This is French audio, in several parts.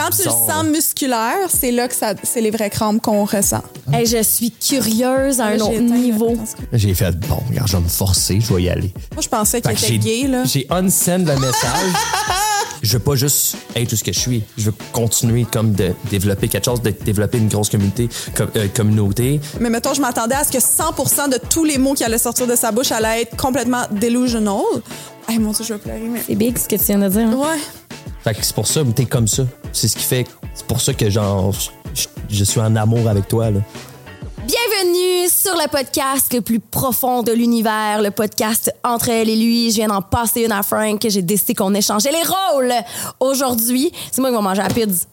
Quand tu le sens musculaire, c'est là que ça, c'est les vraies crampes qu'on ressent. Hey, je suis curieuse à un autre niveau. J'ai fait, bon, regarde, je vais me forcer, je vais y aller. Moi, je pensais qu'il était gay, là. J'ai unsend le message. je veux pas juste être tout ce que je suis. Je veux continuer comme de développer quelque chose, de développer une grosse communauté. com- euh, communauté. Mais mettons, je m'attendais à ce que 100% de tous les mots qui allaient sortir de sa bouche allaient être complètement delusional. Hey, mon Dieu, je vais pleurer, mais... C'est big ce que tu viens de dire. hein? Ouais. Fait que c'est pour ça, t'es comme ça. C'est ce qui fait. C'est pour ça que genre, je, suis en amour avec toi. Là. Bienvenue sur le podcast le plus profond de l'univers, le podcast entre elle et lui. Je viens d'en passer une à Frank. J'ai décidé qu'on échangeait les rôles. Aujourd'hui, c'est moi qui vais manger la pizza.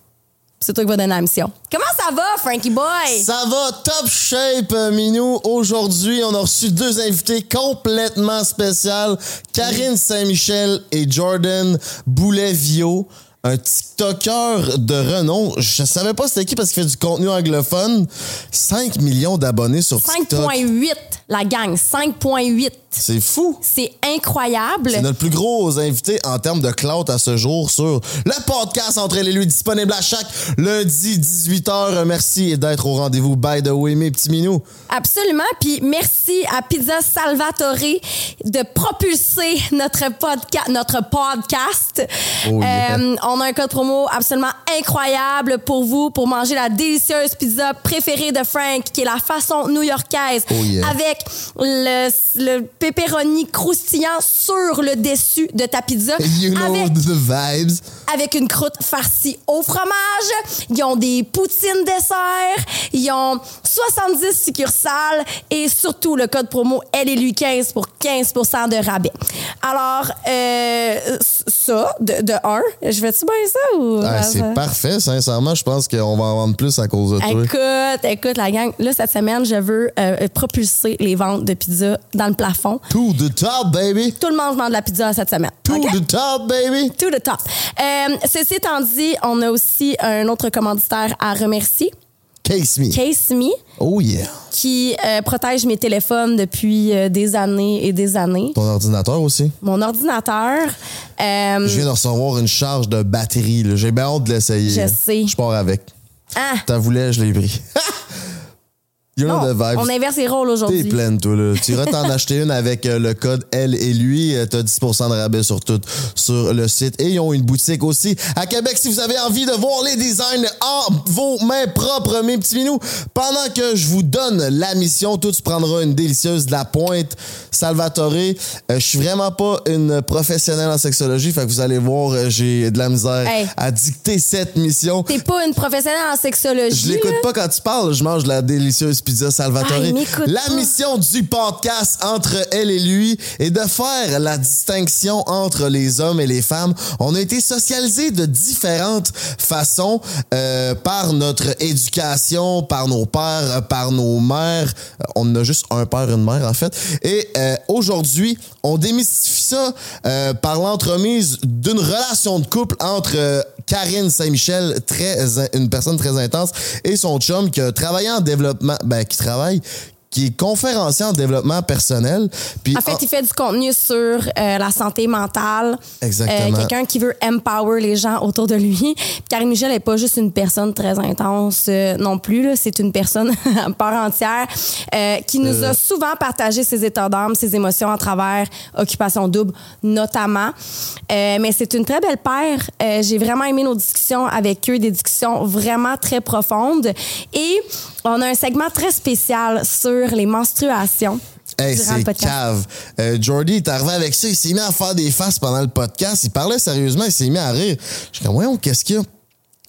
C'est toi qui vas donner la mission. Comment ça va, Frankie Boy? Ça va top shape, euh, Minou. Aujourd'hui, on a reçu deux invités complètement spéciales. Karine Saint-Michel et Jordan Boulet-Vio. Un TikToker de renom. Je savais pas c'était qui parce qu'il fait du contenu anglophone. 5 millions d'abonnés sur TikTok. 5.8, la gang. 5.8. C'est fou. C'est incroyable. C'est notre plus gros invité en termes de clout à ce jour sur le podcast Entre et lui, disponible à chaque lundi 18h. Merci d'être au rendez-vous. By the way, mes petits minous. Absolument. Puis merci à Pizza Salvatore de propulser notre, podca notre podcast. Oh yeah. Euh, on a un code promo absolument incroyable pour vous, pour manger la délicieuse pizza préférée de Frank, qui est la façon new-yorkaise, Oh yeah. avec le, le pepperoni croustillant sur le dessus de ta pizza. You know avec the vibes. avec une croûte farcie au fromage. Ils ont des poutines dessert. Ils ont 70 succursales et surtout le code promo Elle et lui 15 pour 15% de rabais. Alors, euh, ça, de, de un, je bien ça ou. Ah, c'est parfait, sincèrement. Je pense qu'on va en vendre plus à cause de toi. Écoute, écoute, la gang, là, cette semaine, je veux euh, propulser les ventes de pizza dans le plafond. To the top, baby. Tout le monde mange de la pizza cette semaine. To OK? the top, baby. To the top. Euh, ceci étant dit, on a aussi un autre commanditaire à remercier, Case me. Case Me, Oh yeah. qui euh, protège mes téléphones depuis euh, des années et des années. Ton ordinateur aussi? Mon ordinateur, euh, Je viens de recevoir une charge de batterie. là. J'ai bien hâte de l'essayer. Je sais. Je pars avec. ah, T'en voulais, je l'ai pris. you know non, the vibes. on inverse les rôles T'es aujourd'hui. pleine, toi, là. Tu iras t'en acheter une avec euh, le code Elle et lui. Euh, T'as 10% de rabais sur tout sur le site. Et ils ont une boutique aussi à Québec si vous avez envie de voir les designs en vos mains propres, mes petits minous. Pendant que je vous donne la mission, toi, tu prendras une délicieuse de la pointe Salvatore. Euh, je suis vraiment pas une professionnelle en sexologie, fait que vous allez voir, j'ai de la misère Hey. à dicter cette mission. T'es pas une professionnelle en sexologie. Je l'écoute pas quand tu parles, je mange de la délicieuse pizza Salvatore. La mission du podcast entre elle et lui est de faire la distinction entre les hommes et les femmes. On a été socialisés de différentes façons euh, par notre éducation, par nos pères, par nos mères. Euh, On a juste un père et une mère en fait. Et euh, aujourd'hui, on démystifie ça euh, par l'entremise d'une relation de couple entre Karine Saint-Michel, très une personne très intense, et son chum qui a travaillé en développement, ben qui travaille, qui est conférencier en développement personnel. Puis En fait, il fait du contenu sur euh, la santé mentale. Exactement. Euh, Quelqu'un qui veut empower les gens autour de lui. Karine Michel n'est pas juste une personne très intense euh, non plus. C'est une personne part entière qui nous a souvent partagé ses états d'âme, ses émotions à travers Occupation Double, notamment. Mais c'est une très belle paire. J'ai vraiment aimé nos discussions avec eux, des discussions vraiment très profondes. Et on a un segment très spécial sur les menstruations. Hey, durant le c'est podcast. cave. Euh, Jordy est arrivé avec ça, il s'est mis à faire des faces pendant le podcast. Il parlait sérieusement, il s'est mis à rire. Je suis comme, voyons, qu'est-ce qu'il y a?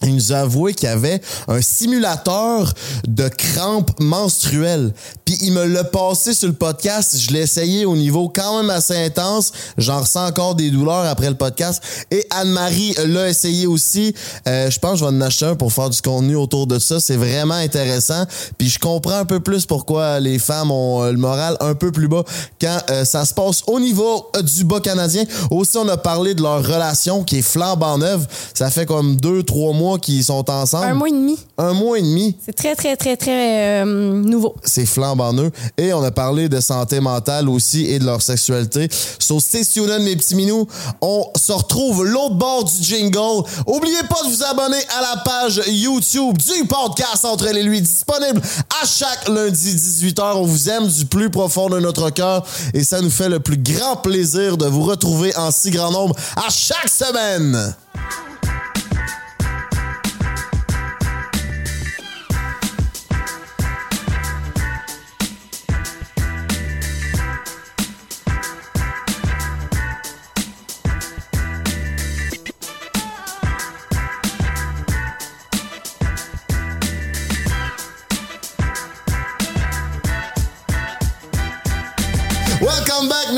Il nous a avoué qu'il y avait un simulateur de crampes menstruelles. Puis il me l'a passé sur le podcast. Je l'ai essayé au niveau quand même assez intense. J'en ressens encore des douleurs après le podcast. Et Anne-Marie l'a essayé aussi. Euh, je pense que je vais en acheter un pour faire du contenu autour de ça. C'est vraiment intéressant. Puis je comprends un peu plus pourquoi les femmes ont euh, le moral un peu plus bas quand euh, ça se passe au niveau euh, du bas canadien. Aussi, on a parlé de leur relation qui est flambant neuve. Ça fait comme deux, trois mois mois qu'ils sont ensemble. Un mois et demi. Un mois et demi. C'est très, très, très, très euh, nouveau. C'est flambant neuf. Et on a parlé de santé mentale aussi et de leur sexualité. So, stay tuned, mes petits minous. On se retrouve l'autre bord du jingle. Oubliez pas de vous abonner à la page YouTube du podcast Entre et lui, disponible à chaque lundi 18h. On vous aime du plus profond de notre cœur et ça nous fait le plus grand plaisir de vous retrouver en si grand nombre à chaque semaine.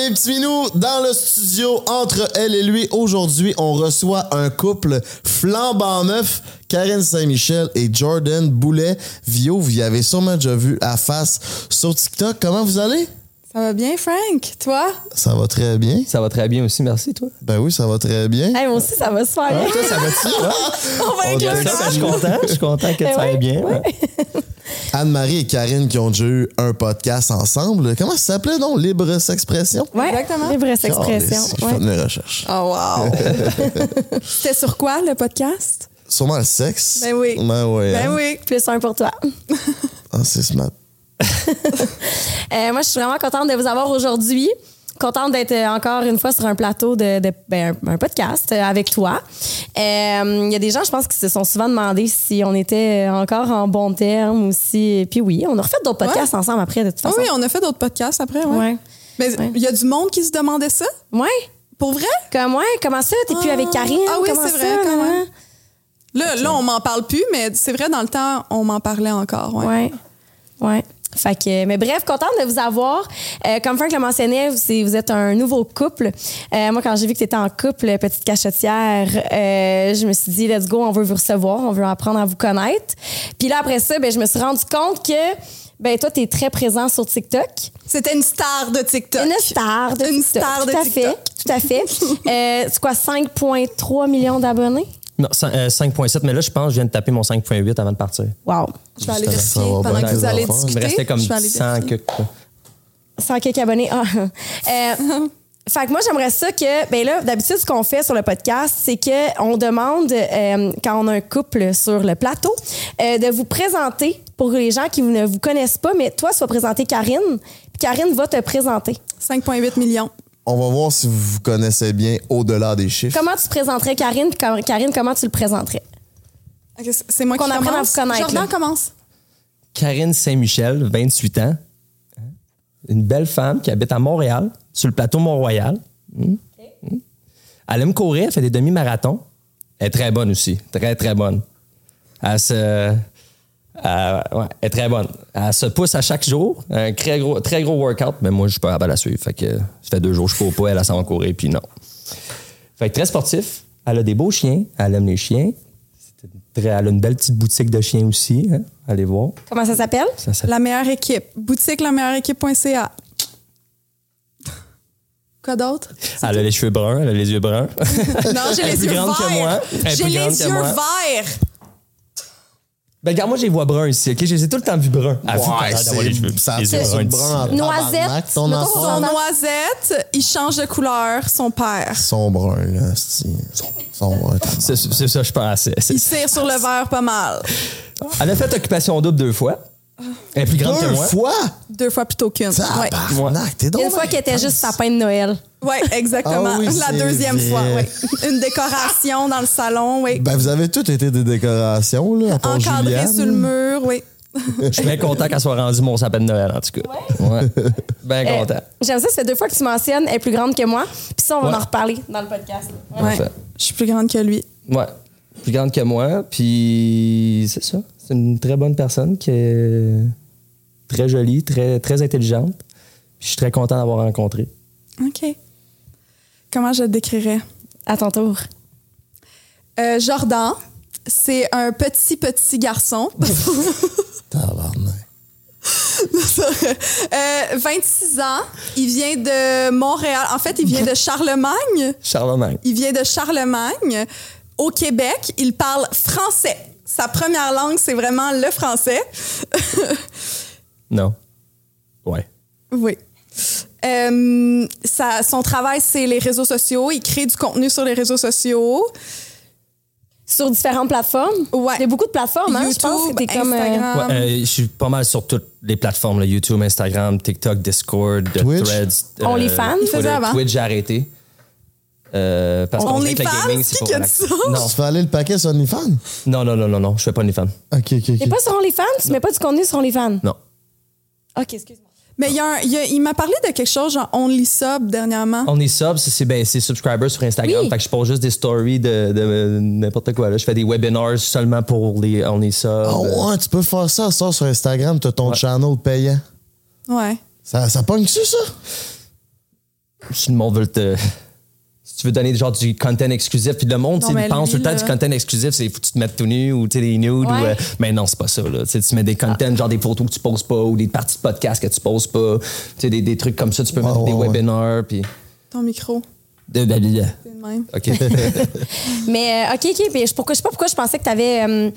Mes petits minous, dans le studio entre elle et lui. Aujourd'hui, on reçoit un couple flambant neuf, Karine Saint-Michel et Jordan Boulet. Vio, vous y avez sûrement déjà vu à face sur TikTok. Comment vous allez? Ça va bien, Frank? Toi? Ça va très bien. Ça va très bien aussi, merci, toi. Ben oui, ça va très bien. Hey, moi aussi, ça va se faire. Ah, toi, ça va-tu? On va On inclure ça. Je suis content, je suis content que Eh ça aille oui, bien. oui. ouais. Anne-Marie et Karine qui ont déjà eu un podcast ensemble. Comment ça s'appelait, non? Libre S'expression? Ouais, Exactement. Libre Calisse, expression. Je fais mes recherches. Oh, wow! C'était sur quoi, le podcast? Sûrement le sexe. Ben oui. Ben oui. Ben hein? oui. Plus un pour toi. Ah, c'est smart. Euh, moi, je suis vraiment contente de vous avoir aujourd'hui. Contente d'être euh, encore une fois sur un plateau de, de- ben, un, un podcast euh, avec toi. Euh, Il y a des gens, je pense, qui se sont souvent demandé si on était encore en bon terme ou si. Puis oui, on a refait d'autres podcasts ensemble après, de toute Ah façon. oui, on a fait d'autres podcasts après, ouais. Ouais. Mais Ouais. il y a du monde qui se demandait ça? Ouais. Pour vrai? Comme, ouais, comment ça? T'es plus Ah. avec Karine? Ah oui, c'est vrai, ça? quand Hein? même. Là, là on m'en parle plus, mais c'est vrai, dans le temps, on m'en parlait encore. Ouais. Ouais. Ouais. Fait que, mais bref, contente de vous avoir. Euh, comme Frank le mentionnait, vous, êtes un nouveau couple. Euh, moi, quand j'ai vu que tu étais en couple, petite cachetière, euh, je me suis dit, let's go, on veut vous recevoir, on veut apprendre à vous connaître. Puis là, après ça, ben, je me suis rendu compte que ben, toi, tu es très présent sur TikTok. C'était une star de TikTok. Une star de Une TikTok. star de tout à TikTok. fait. Tout à fait. euh, c'est quoi, 5,3 millions d'abonnés? Non, cin- euh, 5.7, mais là, je pense que je viens de taper mon 5.8 avant de partir. Wow. Je vais aller vérifier pendant que vous allez enfants. Il me discuter. restait comme je vais aller 100 vérifier. que. 100 quelques abonnés. Ah. Euh, fait que moi, j'aimerais ça que, ben là, d'habitude, ce qu'on fait sur le podcast, c'est qu'on demande, euh, quand on a un couple sur le plateau, euh, de vous présenter pour les gens qui ne vous connaissent pas, mais toi, tu vas présenter Karine, puis Karine va te présenter. 5,8 millions. On va voir si vous vous connaissez bien au-delà des chiffres. Comment tu présenterais Karine, puis Karine, comment tu le présenterais? C'est- moi Qu'on qui apprenne à commence? vous connaître, Jordan là. commence. Karine Saint-Michel, 28 ans. Une belle femme qui habite à Montréal, sur le plateau Mont-Royal. Hmm? Hmm? Elle aime courir, elle fait des demi-marathons. Elle est très bonne aussi, très, très bonne. Elle se... elle- ouais, elle est très bonne. Elle se pousse à chaque jour. Un très gros, très gros workout, mais moi, je suis pas capable de la suivre. Fait que ça fait deux jours que je cours pas, elle, elle s'en va courir, puis non. Fait que très sportif. Elle a des beaux chiens. Elle aime les chiens. Très- elle a une belle petite boutique de chiens aussi. Hein? Allez voir. Comment ça s'appelle? La meilleure équipe. Boutique la meilleure équipe.ca. Quoi d'autre? Elle a les cheveux bruns, elle a les yeux bruns. Non, j'ai Elle est les plus yeux grande que verts. J'ai les yeux verts. Ben, regarde, moi, j'ai les vois bruns ici, OK? Je les ai tout le temps vus bruns. Elle a vu pas l'air d'avoir les cheveux. ça les yeux tire sur bruns le d'ici, brun en. Noisette. tabarnak, Ton Mettons enfant. Son noisette, il change de couleur, son père. Son brun, là. c'est- Son brun. C'est c'est ça, je pensais. C'est- Il tire sur le verre pas mal. Elle a fait occupation double deux fois. Elle est plus grande que Deux moi. fois? Deux fois plutôt qu'une. Ouais. Tabarnak, t'es donc Une fois bien qu'elle était juste sapin de Noël. Ouais, exactement. Ah oui, la c'est deuxième vrai. fois, oui. Une décoration dans le salon, oui. Ben, vous avez toutes été des décorations, là, à part Encadré Juliane. sur le mur, oui. Je suis bien content qu'elle soit rendue mon sapin de Noël, en tout cas. Ouais. Bien Euh, content. J'aime ça, fait deux fois que tu mentionnes, elle est plus grande que moi. Puis ça, on va Ouais. en reparler dans le podcast. Ouais. Ouais. Parfait. Je suis plus grande que lui. Ouais. Plus grande que moi. Puis c'est ça. C'est une très bonne personne qui est très jolie, très, très intelligente. Puis je suis très content d'avoir rencontré. OK. Comment je le décrirais? À ton tour. Euh, Jordan, c'est un petit, petit garçon. Tabarnak. Euh, 26 ans. Il vient de Montréal. En fait, il vient de Charlemagne. Charlemagne. Il vient de Charlemagne, au Québec, il parle français. Sa première langue, c'est vraiment le français. Non. Ouais. Oui. Euh, ça- son travail, c'est les réseaux sociaux. Il crée du contenu sur les réseaux sociaux. Sur différentes plateformes? Ouais. Il y a beaucoup de plateformes, hein? Je pense que YouTube, comme. euh, Instagram. Ouais, euh, je suis pas mal sur toutes les plateformes, là, YouTube, Instagram, TikTok, Discord, Twitch. Threads. OnlyFans? Il faisait Twitter. avant. Twitch, j'ai arrêté. Euh, parce qu'on dirait que le gaming, c'est ça? Non, Tu fais aller le paquet sur OnlyFans? non, non, non, non, non, je fais pas OnlyFans. Ok, ok, T'es ok. pas sur OnlyFans? Tu mets pas du contenu sur OnlyFans? Non. OK, excuse-moi. Mais il, y a un- il y a- il m'a parlé de quelque chose genre Only Sub dernièrement. On est sub, c'est c'est- ben, c'est subscribers sur Instagram. Oui. Fait que je pose juste des stories de, de n'importe quoi. Là. Je fais des webinars seulement pour les On est sub. Ah ouais, tu peux faire ça, ça sur Instagram, t'as ton Ouais. channel payant. Ouais. Ça, ça pogne-tu, ça? Si le monde veut te. Tu veux donner genre du content exclusif, puis le monde, Non, tu mais pense tout le temps du content exclusif, c'est faut que tu te mettes tout nu ou des nudes. Ou, euh, mais non, c'est pas ça. Là. Tu mets des contents, genre des photos que tu poses pas ou des parties de podcast que tu poses pas. Tu sais, des, des trucs comme ça, tu peux Ouais, mettre des ouais, webinars. Puis. Ton micro. De, de- de- même. OK. Mais euh, OK, OK. Puis je, pourquoi, je sais pas pourquoi je pensais que tu avais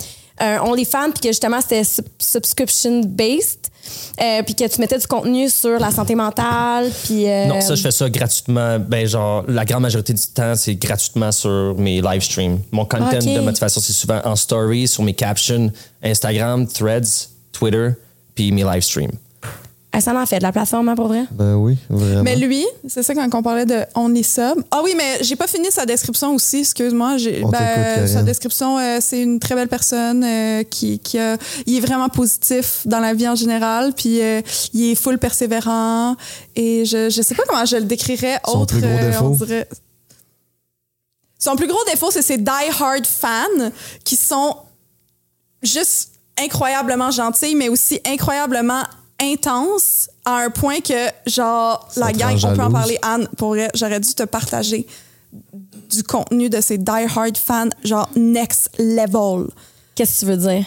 un OnlyFans puis que justement c'était sub- subscription-based. euh, puis que tu mettais du contenu sur la santé mentale. Puis. euh, Non, ça, je fais ça gratuitement. Ben, genre, la grande majorité du temps, c'est gratuitement sur mes live streams. Mon content Ok. de motivation, c'est souvent en story, sur mes captions, Instagram, Threads, Twitter, puis mes live streams. Ah, ça en fait de la plateforme, hein, pour vrai? Ben oui, vraiment. Mais lui, c'est ça quand on parlait de Only Sub. Ah oui, mais j'ai pas fini sa description aussi, excuse-moi. On ben, sa description, euh, c'est une très belle personne euh, qui, qui a- il est vraiment positif dans la vie en général, puis euh, il est full persévérant. Et je, je sais pas comment je le décrirais Son autre. plus gros euh, défaut? on dirait- Son plus gros défaut, c'est ses die-hard fans qui sont juste incroyablement gentils, mais aussi incroyablement intenses à un point que, genre, Ça la gang, on peut en parler, Anne, pour vrai, j'aurais dû te partager du contenu de ces die-hard fans, genre, next level. Qu'est-ce que tu veux dire?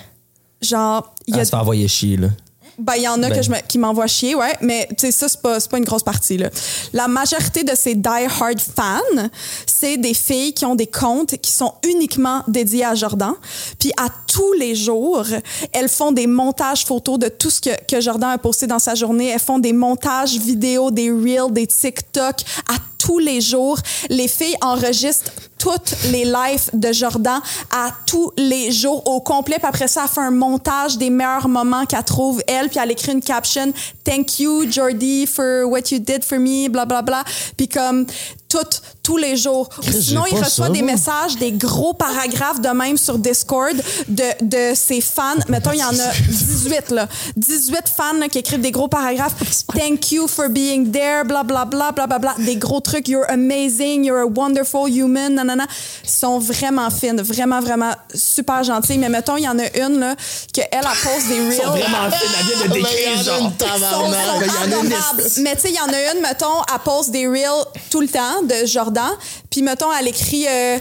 Genre, il y a Elle se fait envoyer chier, là. Ben, il y en a Ben. que je me- qui m'envoient chier, ouais, mais tu sais, ça, c'est pas, c'est pas une grosse partie. Là. La majorité de ces die-hard fans, c'est des filles qui ont des comptes qui sont uniquement dédiés à Jordan. Puis à tous les jours, elles font des montages photos de tout ce que, que Jordan a posté dans sa journée. Elles font des montages vidéo, des reels, des TikTok. À tous les jours, les filles enregistrent toutes les lives de Jordan à tous les jours au complet. Puis après ça, elle fait un montage des meilleurs moments qu'elle trouve, elle, puis elle écrit une caption « Thank you, Jordi, for what you did for me, bla bla bla ». Puis comme toutes, tous les jours. Sinon, il reçoit ça, des moi. messages, des gros paragraphes de même sur Discord de, de ses fans. Mettons, il y en a 18, là. 18 fans là, qui écrivent des gros paragraphes. Thank you for being there, bla bla bla bla bla bla. Des gros trucs. You're amazing, you're a wonderful human, nanana. Ils sont vraiment fines, vraiment, vraiment super gentilles. Mais mettons, il y en a une, là, que elle, pose des reels. Vraiment, elle vient de décrire, genre. Sont- sont adorables. Mais tu sais, il y en a une, mettons, elle pose des reels tout le temps de Jordan. Puis, mettons, elle écrit, euh,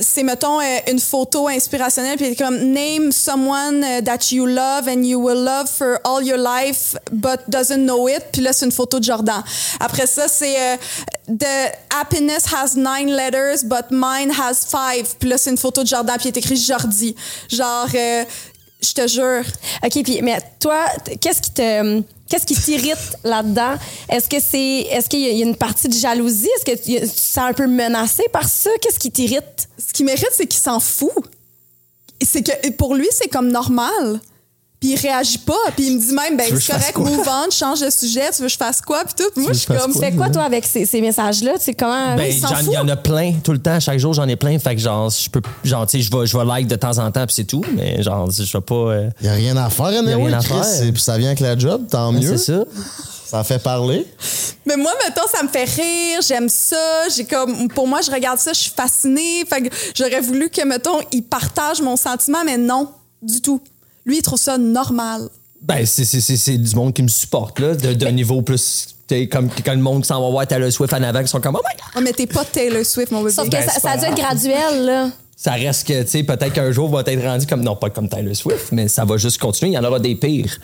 c'est, mettons, euh, une photo inspirationnelle. Puis, elle est comme, name someone euh, that you love and you will love for all your life, but doesn't know it. Puis là, c'est une photo de Jordan. Après ça, c'est, euh, the happiness has nine letters, but mine has five. Puis là, c'est une photo de Jordan. Puis, il est écrit Jordi. Genre, euh, je te jure. OK, puis mais toi, qu'est-ce qui te qu'est-ce qui t'irrite là-dedans? Est-ce que c'est est-ce qu'il y a- une partie de jalousie? Est-ce que tu, tu te sens un peu menacé par ça? Qu'est-ce qui t'irrite? Ce qui mérite, c'est qu'il s'en fout. C'est que pour lui, c'est comme normal. Puis il réagit pas. Puis il me dit même, ben c'est correct, move on, change de sujet, tu veux que je fasse quoi? Puis tout. Puis moi, je suis comme? Tu fais quoi toi avec ces, ces messages-là? Tu sais comment Ben, il s'en j'en- fout. il y en a plein tout le temps. Chaque jour, j'en ai plein. Fait que genre, je peux, genre, tu sais, je vais, je vais like de temps en temps, puis c'est tout. Mais genre, je vais pas. euh, Il n'y a rien à faire, anyway, rien à Chris. faire. Puis ça vient avec la job, tant mieux. c'est ça. Ça fait parler. Mais moi, mettons, ça me fait rire, j'aime ça. J'ai comme, pour moi, je regarde ça, je suis fascinée. Fait que j'aurais voulu que, mettons, il partage mon sentiment, mais non, du tout. Lui, il trouve ça normal. Ben, c'est, c'est, c'est, c'est du monde qui me supporte, là, de- d'un niveau plus. Comme quand le monde s'en va voir Taylor Swift en avant, qui sont comme, oh my god! Ouais, mais t'es pas Taylor Swift, mon bébé. Sauf que Ben, ça, c'est ça a dû être graduel là. Ça reste que, tu sais, peut-être qu'un jour, va être rendu comme, non, pas comme Taylor Swift, mais ça va juste continuer. Il y en aura des pires.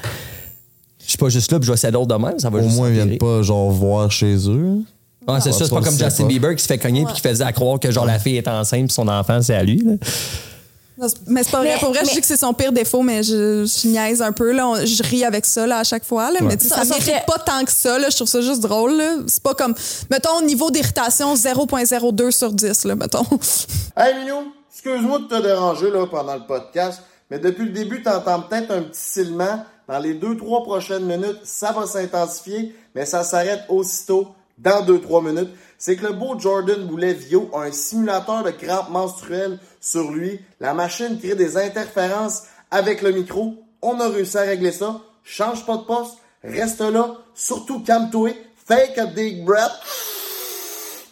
Je suis pas juste là, puis je vais essayer d'autres de même. Ça va Au juste moins, ils viennent pas, genre, voir chez eux. C'est Ah, ça, c'est pas comme Justin pas. Bieber qui se fait cogner puis qui faisait à croire que genre la fille est enceinte puis son enfant c'est à lui. là. Mais c'est pas vrai. Mais- Pour vrai, mais- je dis que c'est son pire défaut, mais je, je niaise un peu. Là. On- je ris avec ça là, à chaque fois. Là. Mais tu sais, ça Ça- ça mérite fait- pas tant que ça. Là. Je trouve ça juste drôle. là. C'est pas comme, mettons, au niveau d'irritation, 0.02 sur 10, là, mettons. Hey Minou, excuse-moi de te déranger là, pendant le podcast, mais depuis le début, t'entends peut-être un petit silement. Dans les 2-3 prochaines minutes, ça va s'intensifier, mais ça s'arrête aussitôt dans 2-3 minutes. C'est que le beau Jordan Boulet Vio a un simulateur de crampes menstruelles sur lui. La machine crée des interférences avec le micro. On a réussi à régler ça. Change pas de poste. Reste là. Surtout calme-toi. Fake a big breath.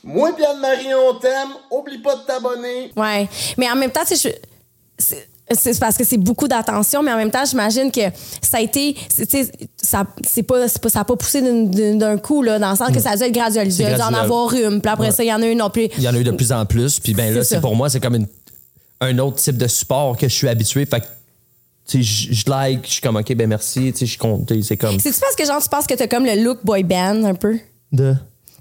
Moi et Anne-Marie, on t'aime. Oublie pas de t'abonner. Ouais. Mais en même temps, tu sais, je- c'est c'est parce que c'est beaucoup d'attention, mais en même temps, j'imagine que ça a été, c'est- tu sais, ça, c'est pas, c'est pas- ça a pas poussé d'un- coup, là, dans le sens que ça a dû être graduel. Il y a dû en avoir une, puis après ça, il y en a une non plus. Il y en a eu de plus en plus puis ben là c'est pour moi c'est comme une- un autre type de support que je suis habitué fait que tu sais je je like, je suis comme OK ben merci, tu sais je suis content, c'est comme C'est-tu parce que, genre, tu penses que t'as comme le look boy band, un peu? de?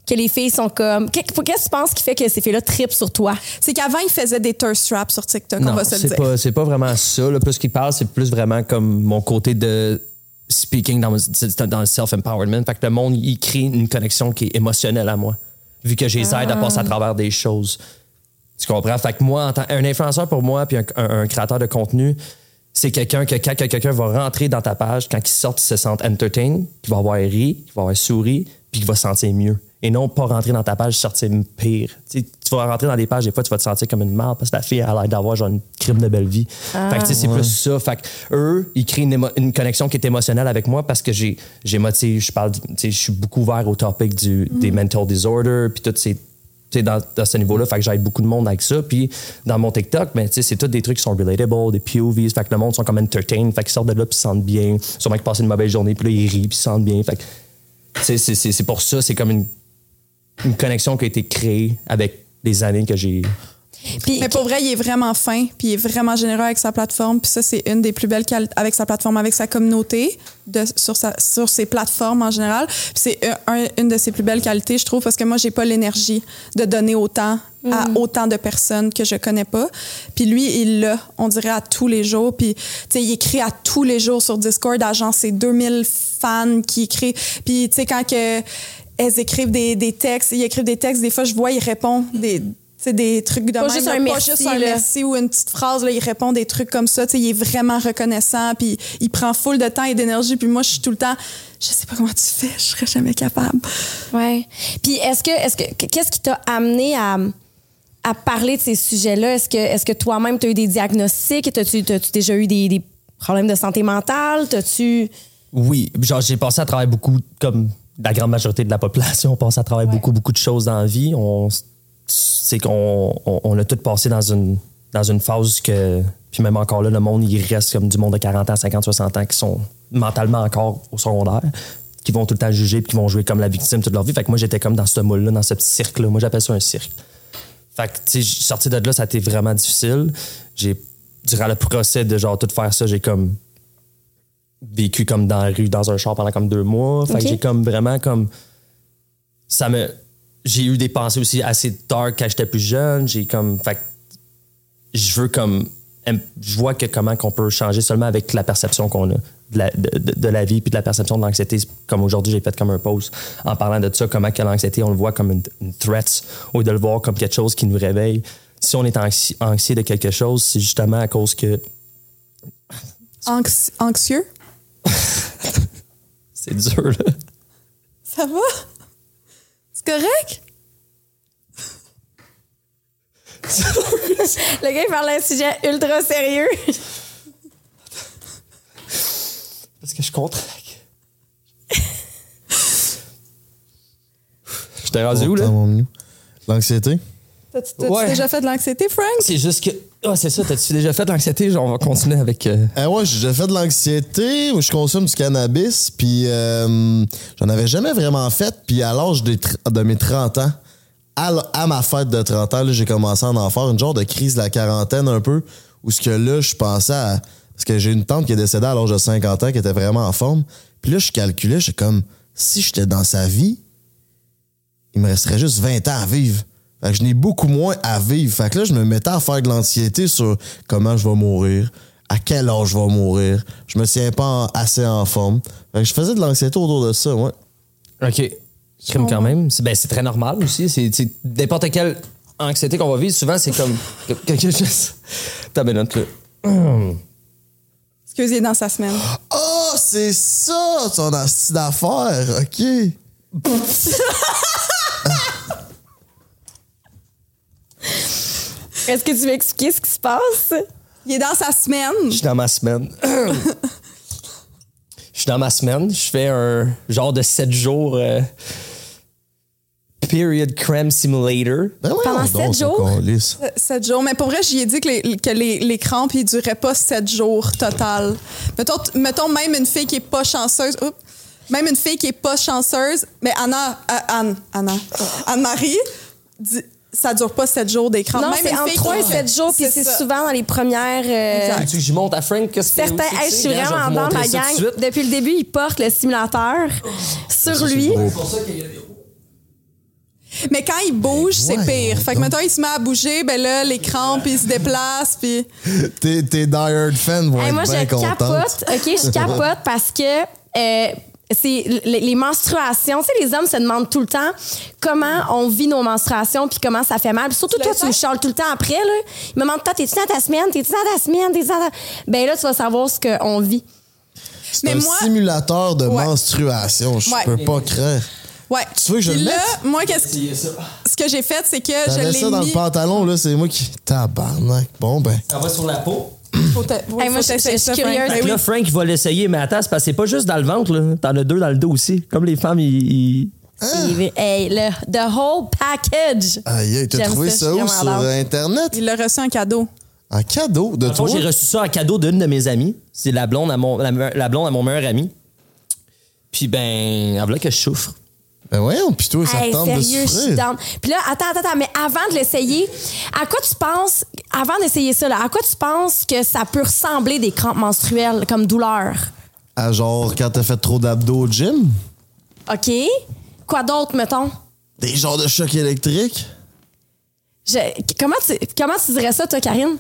Que les filles sont comme. Qu'est- Qu'est-ce que tu penses qui fait que ces filles-là tripent sur toi? C'est qu'avant, il faisait des thirst traps sur TikTok, on Non, va se le c'est dire. pas, c'est pas vraiment ça. Là. Plus ce qu'il parle, c'est plus vraiment comme mon côté de speaking dans, dans le self-empowerment. Fait que le monde, il crée une connexion qui est émotionnelle à moi, vu que j'ai aide à passer à travers des choses. Tu comprends? Fait que moi, un influenceur pour moi, puis un, un- un créateur de contenu, c'est quelqu'un que quand que quelqu'un va rentrer dans ta page, quand il sort, il se sent entertain, qu'il va avoir ri, qu'il va avoir souri, puis qu'il va se sentir mieux. Et non pas rentrer dans ta page, sortir pire. Tu, sais, tu vas rentrer dans des pages, des fois, tu vas te sentir comme une merde parce que la fille a l'air d'avoir genre une crime de belle vie. fait que tu sais, c'est plus ça. Fait que eux, ils créent une, connexion qui est émotionnelle avec moi parce que j'ai, j'ai motivé, je parle, du- tu sais, je suis beaucoup ouvert au topic du, des mental disorders, puis toutes ces dans, dans ce niveau-là, fait que j'aide beaucoup de monde avec ça. Puis dans mon TikTok, ben, c'est tous des trucs qui sont relatable, des POVs, fait que le monde sont comme entertained, fait qu'ils sortent de là puis ils se sentent bien. Sûrement qu'ils passent une mauvaise journée, puis là, ils rient puis ils se sentent bien. C'est pour ça, c'est comme une, une connexion qui a été créée avec les années que j'ai. Puis, Mais pour vrai, il est vraiment fin, puis il est vraiment généreux avec sa plateforme. Puis ça, c'est une des plus belles qualités avec sa plateforme, avec sa communauté, de, sur, sa, sur ses plateformes en général. Puis c'est un- un- une de ses plus belles qualités, je trouve, parce que moi, j'ai pas l'énergie de donner autant à autant de personnes que je connais pas. Puis lui, il l'a, on dirait, à tous les jours. Puis, tu sais, il écrit à tous les jours sur Discord à genre ses 2000 fans qui écrivent. Puis, tu sais, quand que elles écrivent des, des textes, ils écrivent des textes, des fois, je vois, il répond des... tu sais, des trucs de Pas même, juste là, un pas merci, juste un là. merci ou une petite phrase, là, il répond des trucs comme ça. Tu sais, il est vraiment reconnaissant, puis il prend full de temps et d'énergie. Puis moi, je suis tout le temps, je sais pas comment tu fais, je serais jamais capable. Ouais. Puis est-ce que est-ce que qu'est-ce qui t'a amené à, à parler de ces sujets-là? Est-ce que est-ce que toi-même tu as eu des diagnostics? T'as-tu t'as-tu déjà eu des, des problèmes de santé mentale? T'as-tu? Oui, genre j'ai passé à travers beaucoup, comme la grande majorité de la population, on passe à travers beaucoup, beaucoup de choses dans la vie. On, c'est qu'on on, on a tout passé dans une, dans une phase que, puis même encore là, le monde, il reste comme du monde de 40 ans, 50, 60 ans qui sont mentalement encore au secondaire, qui vont tout le temps juger puis qui vont jouer comme la victime toute leur vie. Fait que moi, j'étais comme dans ce moule-là, dans ce petit cirque-là. Moi, j'appelle ça un cirque. Fait que, tu sais, sorti de là, ça a été vraiment difficile. J'ai, durant le procès de genre tout faire ça, j'ai comme vécu comme dans la rue, dans un char pendant comme deux mois. Fait que j'ai comme vraiment comme. Ça me. J'ai eu des pensées aussi assez dark quand j'étais plus jeune. J'ai comme. Fait je veux comme. Je vois que comment qu'on peut changer seulement avec la perception qu'on a de la, de, de- la vie puis de la perception de l'anxiété. Comme aujourd'hui, j'ai fait comme un pause en parlant de ça, comment que l'anxiété, on le voit comme une, une threat lieu de le voir comme quelque chose qui nous réveille. Si on est anxi- anxieux de quelque chose, c'est justement à cause que Anx- anxieux? c'est dur. Là. Ça va? C'est correct? Le gars il parle d'un sujet ultra sérieux. Parce que je contracte. Je t'ai rendu où, là? L'anxiété? T'as-tu Ouais. déjà fait de l'anxiété, Frank? C'est juste que. Ah, c'est ça, t'as-tu déjà fait de l'anxiété? Genre, on va continuer avec. euh, Eh ouais, j'ai déjà fait de l'anxiété où je consomme du cannabis, puis euh, j'en avais jamais vraiment fait. Puis à l'âge de mes 30 ans, à, ma fête de 30 ans, là, j'ai commencé à en faire une genre de crise de la quarantaine un peu, où ce que là, je pensais à... Parce que j'ai une tante qui est décédée à l'âge de 50 ans, qui était vraiment en forme. Puis là, je calculais, j'étais comme, si j'étais dans sa vie, il me resterait juste 20 ans à vivre. Fait que je n'ai beaucoup moins à vivre. Fait que là, je me mettais à faire de l'anxiété sur comment je vais mourir, à quel âge je vais mourir. Je me tiens pas en- assez en forme. Fait que je faisais de l'anxiété autour de ça, ouais. OK. Crime quand même. C'est ben, c'est très normal aussi. C'est n'importe quelle anxiété qu'on va vivre, souvent, c'est comme que- quelque chose. T'as bien note, là. Excusez, dans sa semaine. Oh, c'est ça, ton asti d'affaires, OK. Est-ce que tu veux expliquer ce qui se passe? Il est dans sa semaine. Je suis dans ma semaine. Je suis dans ma semaine. Je fais un genre de 7 jours euh, Period Crème Simulator. Ben ouais, Pendant on sept danse, jours? on calisse. Euh, Sept jours. Mais pour vrai, j'y ai dit que les, que les, les crampes, ils duraient pas sept jours total. Mettons, mettons même une fille qui est pas chanceuse. oups, même une fille qui est pas chanceuse. Mais Anna, euh, Anne, Anna, Anne-Marie, dit- ça dure pas sept jours des crampes. Non, c'est entre fille 3 et qui- 7 jours, puis c'est souvent dans les premières. euh. Tu je monte à Frank qu'est-ce que Certains, c'est Hey, je c'est? suis vraiment dans ça gang. de. Depuis le début, il porte le simulateur sur lui. Mais quand il bouge, c'est voyons pire. Fait que mettons, il se met à bouger, ben là, les crampes, ils se déplacent, puis... Tes, tes die-hard fans vont Hey, être moi, je contentes. capote. OK, je capote parce que euh, c'est les, les menstruations. Tu sais, les hommes se demandent tout le temps comment on vit nos menstruations puis comment ça fait mal. Puis surtout, Tu toi, le tu me sais? chiales tout le temps après. Là. Ils me demandent, toi, t'es-tu dans ta semaine? T'es-tu dans ta semaine? T'es-tu dans ta... Ben là, tu vas savoir ce qu'on vit. C'est un moi- simulateur de Ouais. menstruation. Je Ouais. peux pas croire. Ouais. Tu veux que je le là, mette? moi, qu'est-ce que... Ce que j'ai fait, c'est que je l'ai ça dans mis... le pantalon, là, c'est moi qui. Tabarnak. Bon, ben. Ça va sur la peau? Faut Hey, moi, faut je- tester je suis curieuse. Frank. Ben là, Frank, il va l'essayer, mais attends, c'est parce que c'est pas juste dans le ventre, là. T'en as deux dans le dos aussi. Comme les femmes, ils. ils- Et- Hey, le the whole package. Aïe, t'as trouvé ça, ça, je où sur Internet? Il l'a reçu en cadeau. Un cadeau de toi? j'ai reçu ça en cadeau d'une de mes amies. C'est la blonde à mon, la, la blonde à mon meilleur ami. Puis ben, voilà que je souffre. Ben voyons, pis toi, ça Hey, te tente de sérieux, je suis souffrir. down. Puis là, attends, attends, attends, mais avant de l'essayer, à quoi tu penses, avant d'essayer ça, là, à quoi tu penses que ça peut ressembler des crampes menstruelles comme douleur? À genre, quand t'as fait trop d'abdos au gym? OK? Quoi d'autre, mettons? Des genres de chocs électriques? Je- comment, tu, comment tu dirais ça, toi, Karine?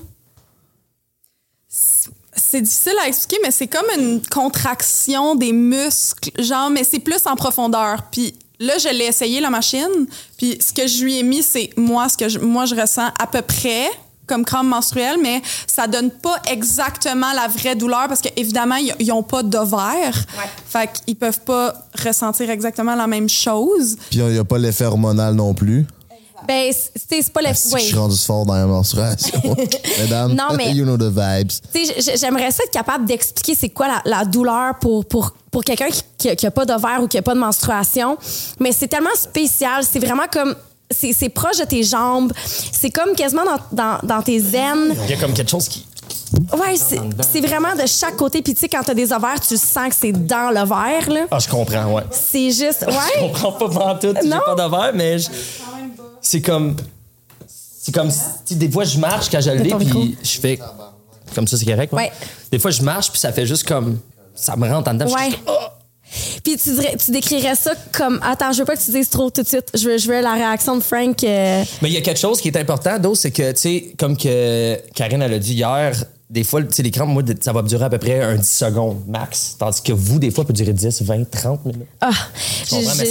C'est difficile à expliquer, mais c'est comme une contraction des muscles, genre, mais c'est plus en profondeur. Puis là, je l'ai essayé, la machine, puis ce que je lui ai mis, c'est moi, ce que je, moi, je ressens à peu près comme crampe menstruelle, mais ça donne pas exactement la vraie douleur parce qu'évidemment, ils ils ont pas d'ovaire. Fait qu'ils peuvent pas ressentir exactement la même chose. Puis il n'y a pas l'effet hormonal non plus. Ben, c'est c'est pas le. Si Je oui. suis rendu fort dans la menstruation. Mesdames, Non, mais- you know the vibes. Tu sais, j- j'aimerais ça être capable d'expliquer c'est quoi la, la douleur pour, pour, pour quelqu'un qui, qui, a pas d'ovaire ou qui a pas de menstruation. Mais c'est tellement spécial. C'est vraiment comme. C'est c'est proche de tes jambes. C'est comme quasiment dans, dans, dans tes aines. Il y a comme quelque chose qui. Ouais, c'est c'est vraiment de chaque côté. Puis tu sais, quand t'as des ovaires, tu sens que c'est dans l'ovaire, là. Ah, je comprends, ouais. C'est juste. Je Ouais. comprends pas tout. J'ai Non. pas d'ovaire, mais je- c'est comme. C'est comme si des fois je marche quand je le Mets ton micro? puis je fais. Comme ça, c'est correct, Ouais. Des fois, je marche, puis ça fait juste comme. Ça me rentre en dedans. puis je Ouais. Oh! Puis tu, dirais, tu décrirais ça comme. Attends, je veux pas que tu dises trop tout de suite. Je veux, je veux la réaction de Frank. euh, Mais il y a quelque chose qui est important, d'autre, c'est que, tu sais, comme que Karine, elle a dit hier, des fois, tu sais, les crampes, moi, ça va durer à peu près un 10 secondes max. Tandis que vous, des fois, ça peut durer 10, 20, 30 minutes. Ah,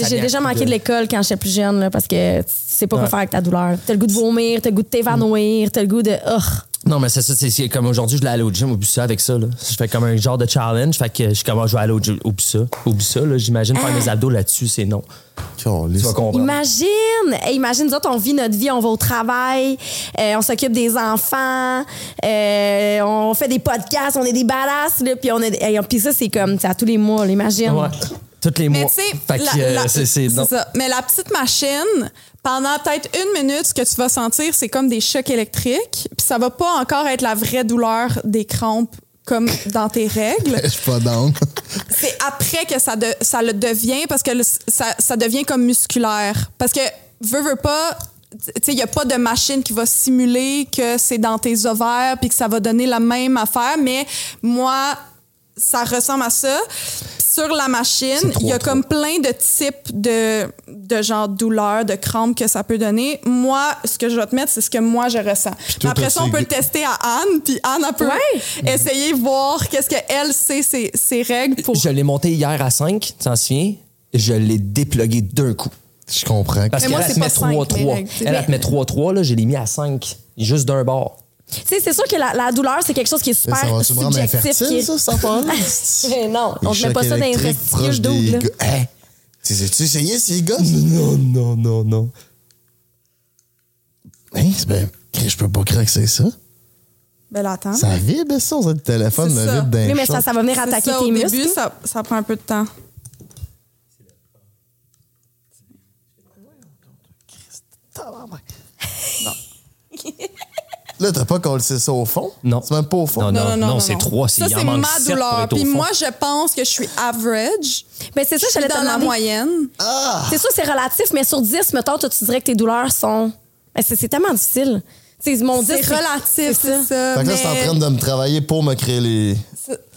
j'ai déjà manqué de- de l'école quand j'étais plus jeune là, parce que tu sais pas quoi Ouais. faire avec ta douleur. T'as le goût de vomir, t'as le goût de t'évanouir, t'as le goût de. Oh. Non, mais c'est ça, c'est- comme aujourd'hui, je voulais aller au gym, oublie ça avec ça, là. Je fais comme un genre de challenge, fait que je suis comme, ah, je vais aller au gym, oublie ça, oublie ça, là. J'imagine faire mes abdos là-dessus, c'est non. Tu vas comprendre. Imagine! Hey, imagine, nous autres, on vit notre vie, on va au travail, euh, on s'occupe des enfants, euh, on fait des podcasts, on est des badass, là, puis on est, hey, puis ça, c'est comme, c'est à tous les mois, là, imagine. Ouais. Tous les mois. Mais Fait que, euh, c'est- ça. Mais la petite machine, pendant peut-être une minute, ce que tu vas sentir, c'est comme des chocs électriques. Puis ça va pas encore être la vraie douleur des crampes comme dans tes règles. Je pas c'est après que ça, de- ça le devient parce que le- ça, ça devient comme musculaire. Parce que, veux, veux pas, tu sais, il n'y a pas de machine qui va simuler que c'est dans tes ovaires puis que ça va donner la même affaire, mais moi, ça ressemble à ça. Sur la machine, trop, il y a trop. comme plein de types de, de genre douleurs, de crampes que ça peut donner. Moi, ce que je vais te mettre, c'est ce que moi je ressens. toi, Après ça, on peut le tester à Anne, puis Anne, elle peut Ouais. essayer de voir qu'est-ce qu'elle sait, ses, ses règles pour. Je l'ai monté hier à 5, tu t'en souviens? Je l'ai déplugué d'un coup. Je comprends. Parce qu'elle, te met pas cinq, 3-3. mes règles, tu sais. Elle, elle te met 3-3, là, je l'ai mis à 5. Juste d'un bord. Tu sais, c'est sûr que la, la douleur, c'est quelque chose qui est super ça subjectif. infertile, qui est- ça, affaire-là? Mais non, on te met pas ça dans les là. gars. Hein? Tu sais, tu essayé ces gosses? Non, non, non, non. Hein? c'est Ben, je peux pas croire que c'est ça. Ben là, attends. Ça vibre, ça, on que le téléphone C'est ça. vibre d'un Oui, mais ça, ça va venir C'est attaquer ça, tes au muscles. début, ça, ça prend un peu de temps. Là, t'as pas collé ça au fond? Non. C'est même pas au fond? Non, non. c'est trois, c'est- Ça, il en c'est ma douleur. Puis moi, je pense que je suis average. Ben, c'est ça, Je suis j'allais dans la moyenne. C'est sûr, c'est relatif, mais sur 10, mettons, toi, tu dirais que tes douleurs sont. Ben, c'est c'est tellement difficile. Tu sais, mon 10, C'est relatif, c'est ça. Fait que là, c'est en train de me travailler pour me créer les.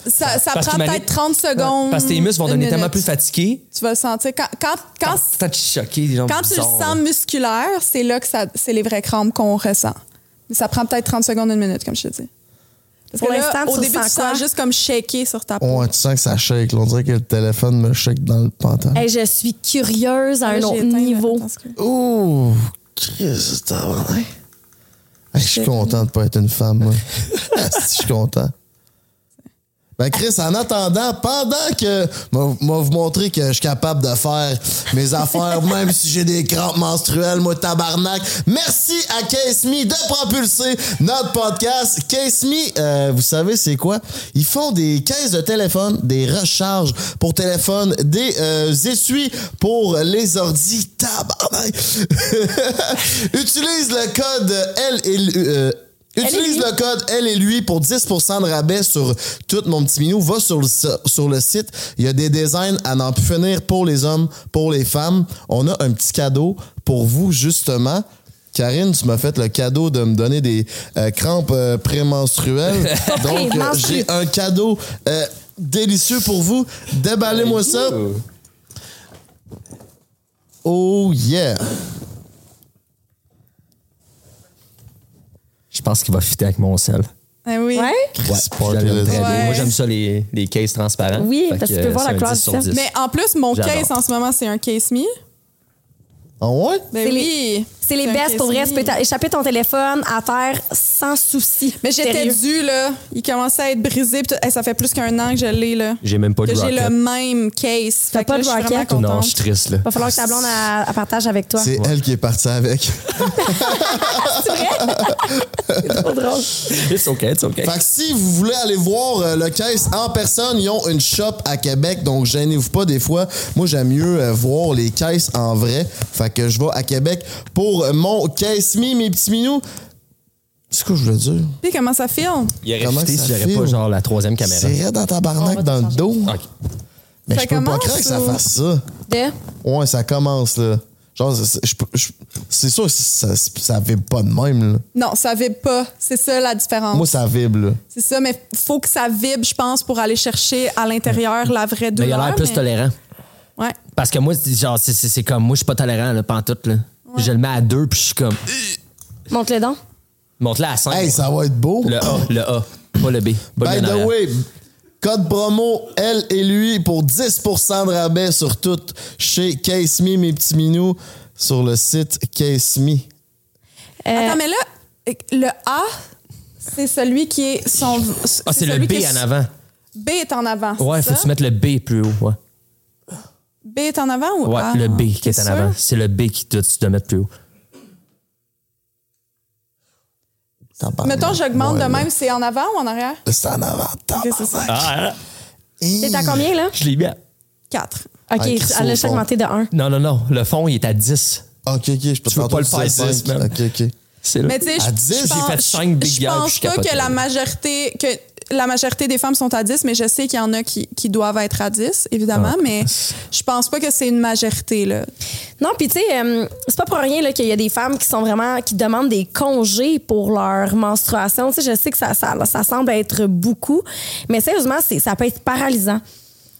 Ça, ça prend peut-être 30 secondes. Parce que tes muscles vont donner tellement plus fatigués. Tu vas le sentir. Quand, quand, quand, Quand choqué, quand tu le sens musculaire, c'est là que ça, c'est les vraies crampes qu'on ressent. Mais ça prend peut-être 30 secondes, une minute, comme je te dis. Parce Pour que là, l'instant, au tu début, tu quoi? sens juste comme shaker sur ta peau. Ouais, tu sens que ça shake. là. On dirait que le téléphone me shake dans le pantalon. Hey, je suis curieuse à un Là, autre niveau. que- Ouh, Christ. Hey, je suis content de pas être une femme, moi. Je suis content. Ben Chris, en attendant, pendant que moi vous montrer que je suis capable de faire mes affaires, même si j'ai des crampes menstruelles, moi tabarnak. Merci à Case Me de propulser notre podcast. Case Me, euh, vous savez c'est quoi? Ils font des caisses de téléphone, des recharges pour téléphone, des euh, essuies pour les ordis. Tabarnak. Utilise le code l- euh, Utilise le code Elle et lui pour 10% de rabais sur tout mon petit minou. Va sur le, sur le site. Il y a des designs à n'en plus finir pour les hommes, pour les femmes. On a un petit cadeau pour vous, justement. Karine, tu m'as fait le cadeau de me donner des euh, crampes euh, prémenstruelles. Donc, euh, j'ai un cadeau délicieux pour vous. Déballez-moi ça. Oh yeah! Je pense qu'il va fitter avec mon sel. Ah oui. Ouais? Chris Parker, très go. bien. Ouais. Moi, j'aime ça, les, les cases transparents. Oui, Fait parce que tu peux voir c'est la un couleur 10 sur du 10. sel. Mais en plus, mon J'adore. case en ce moment, c'est un case me. Ah ouais? Ben C'est les- oui. C'est les un best pour vrai. case Tu peux échapper ton téléphone à terre sans souci. Mais j'étais due, là. Il commençait à être brisé. Hey, ça fait plus qu'un an que je l'ai, là. J'ai même pas de Que j'ai le même case. Fait que pas là, de je suis vraiment. Non, je suis triste, là. Va falloir que ta blonde elle partage avec toi. C'est elle qui est partie avec. trop drôle. It's okay, it's okay. Fait que si vous voulez aller voir euh, le caisse en personne, ils ont une shop à Québec, donc gênez-vous pas des fois. Moi, j'aime mieux euh, voir les caisses en vrai. Fait que je vais à Québec pour mon caisse me, mes petits minous. C'est quoi que je voulais dire? Puis comment ça filme? Il aurait Comment ça si j'aurais pas genre la troisième caméra. C'est raide dans ta barnaque va dans le dos. Ok. Mais Ça je peux pas croire que ça fasse ça. De? Ouais, ça commence, là. Genre, c'est- c'est je peux- je- c'est sûr que ça, ça vibre pas de même, là. Non, ça vibre pas. C'est ça la différence. Moi, ça vibre, là. C'est ça, mais faut que ça vibre, je pense, pour aller chercher à l'intérieur la vraie Mais douleur. il a l'air plus mais- tolérant. Ouais. Parce que moi, c'est genre, c'est- c'est c'est comme, moi, je suis pas tolérant, là, pantoute, là. Je le mets à deux, puis je suis comme, Montre-le donc. monte-le à cinq. Hey, ça va être beau. Le A, le A, pas le B. Pas By le the way, code promo elle et lui pour 10% de rabais sur tout chez Case Me, mes petits minous, sur le site Case Me. Euh, Attends, mais là, le A, c'est celui qui est son. Ah, c'est le B en avant. B est en avant. c'est Ouais, faut ça? que tu mettes le B plus haut, ouais. B est en avant ou Ouais, A? le B qui T'es est en sûr? avant. C'est le B qui doit, tu dois mettre plus haut. Tabarnak. Mettons, j'augmente Ouais, de même, c'est en avant ou en arrière? C'est en avant. Ok, c'est ça. Ah, T'es à combien, là? je l'ai mis à... 4. OK, Ah, elle au a fond. augmenté de 1. Non, non, non. Le fond, il est à 10. Ok, ok, je peux Tu veux pas le faire cinq. 10, man. Ok, ok. C'est. Mais tu sais, À je- 10, je j'ai pense- fait cinq Big je pense pas que la majorité que la majorité des femmes sont à 10, mais je sais qu'il y en a qui, qui doivent être à 10, évidemment, Ah. mais je pense pas que c'est une majorité là. Non, puis tu sais, euh, c'est pas pour rien là, qu'il y a des femmes qui sont vraiment qui demandent des congés pour leur menstruation. Tu sais, je sais que ça, ça, ça semble être beaucoup, mais sérieusement, c'est, ça peut être paralysant.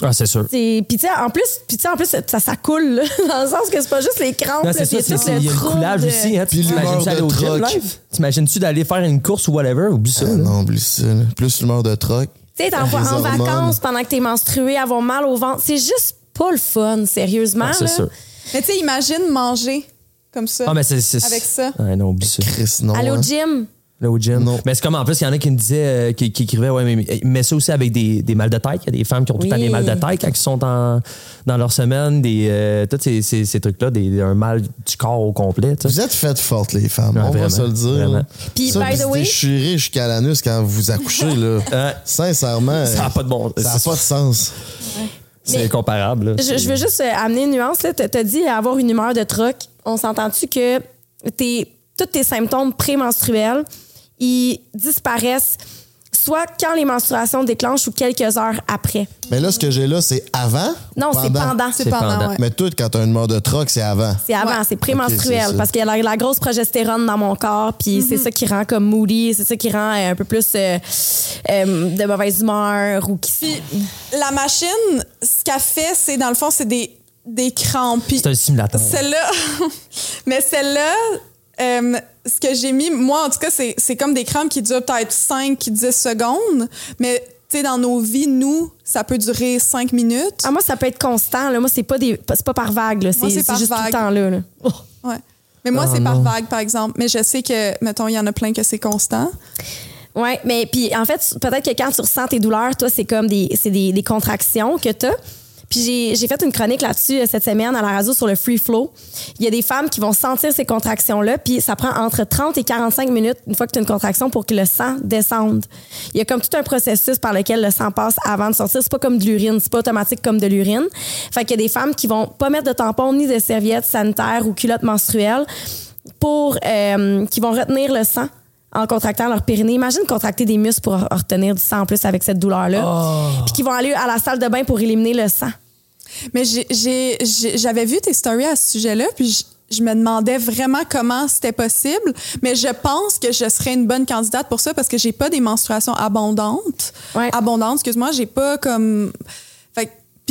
Ah, c'est sûr. Puis tu sais, en plus, puis tu sais, en plus, ça, ça coule, là, dans le sens que c'est pas juste les crampes. C'est ça, c'est- il y a le trouble coulage de- aussi. Hein. Puis l'humeur T'imagines-tu de aller au gym troc. live? T'imagines-tu d'aller faire une course ou whatever? Oublie ça. Ah, non, oublie ça. là. Plus l'humeur de troc. Tu sais, t'es en, en hormones. vacances pendant que t'es menstrué, avoir mal au ventre, c'est juste pas le fun, sérieusement. Ah, c'est sûr. Mais tu sais, imagine manger comme ça. Ah, mais c'est. c'est- Avec ça. Ouais, non, oublie ça. Chris, non. Aller au hein. gym. Là, au gym. Non. Mais c'est comme en plus, il y en a qui me disaient, euh, qui, qui écrivaient, ouais, mais, mais ça aussi avec des, des mal de tête. Il y a des femmes qui ont tout le temps des mal de tête quand ils sont en, dans leur semaine, des, euh, tous ces, ces, ces trucs-là, des, un mal du corps au complet. Vous êtes faites fortes, les femmes. Ouais, on va vraiment, se le dire. Puis, ça, by the way- déchirer jusqu'à l'anus quand vous accouchez, là. Sincèrement. Ça n'a pas de bon Ça n'a pas de sens. C'est incomparable. là. Je, je veux juste euh, amener une nuance. Tu as dit avoir une humeur de troc. On s'entend-tu que tes, tous tes symptômes prémenstruels, ils disparaissent soit quand les menstruations déclenchent ou quelques heures après. Mais là, ce que j'ai là, c'est avant? Non, c'est pendant? C'est pendant, pendant. ouais. Mais tout, quand t'as une mort de troc, c'est avant. C'est avant, Ouais. c'est prémenstruel Ok, c'est ça. parce qu'il y a la, la grosse progestérone dans mon corps, puis c'est ça qui rend comme moody, c'est ça qui rend euh, un peu plus euh, euh, de mauvaise humeur ou qui. Puis la machine, ce qu'elle fait, c'est dans le fond, c'est des, des crampes. C'est un simulateur. Celle-là, mais celle-là, euh, ce que j'ai mis, moi en tout cas, c'est c'est comme des crampes qui durent peut-être 5-10 secondes, mais tu sais, dans nos vies, nous, ça peut durer 5 minutes. Ah, moi, ça peut être constant. Là. Moi, c'est pas, des, c'est pas par vague. là. Moi, C'est c'est c'est par juste tout le vague. temps là. là. Oh. Ouais. Mais moi, Oh c'est par vague, par exemple. Mais je sais que, mettons, il y en a plein que c'est constant. Oui, mais puis en fait, peut-être que quand tu ressens tes douleurs, toi, c'est comme des, c'est des, des contractions que tu as. Puis j'ai, j'ai fait une chronique là-dessus euh, cette semaine à la radio sur le free flow. Il y a des femmes qui vont sentir ces contractions-là, puis ça prend entre 30 et 45 minutes une fois que tu as une contraction pour que le sang descende. Il y a comme tout un processus par lequel le sang passe avant de sortir. C'est pas comme de l'urine, c'est pas automatique comme de l'urine. Fait qu'il y a des femmes qui vont pas mettre de tampon ni de serviettes sanitaires ou culottes menstruelles pour euh, qui vont retenir le sang en contractant leur périnée. Imagine contracter des muscles pour retenir du sang en plus avec cette douleur-là. Puis qui vont aller à la salle de bain pour éliminer le sang. Mais j'avais vu tes stories à ce sujet-là, puis je, je me demandais vraiment comment c'était possible. Mais je pense que je serais une bonne candidate pour ça parce que j'ai pas des menstruations abondantes. Ouais. Abondantes, excuse-moi, j'ai pas comme.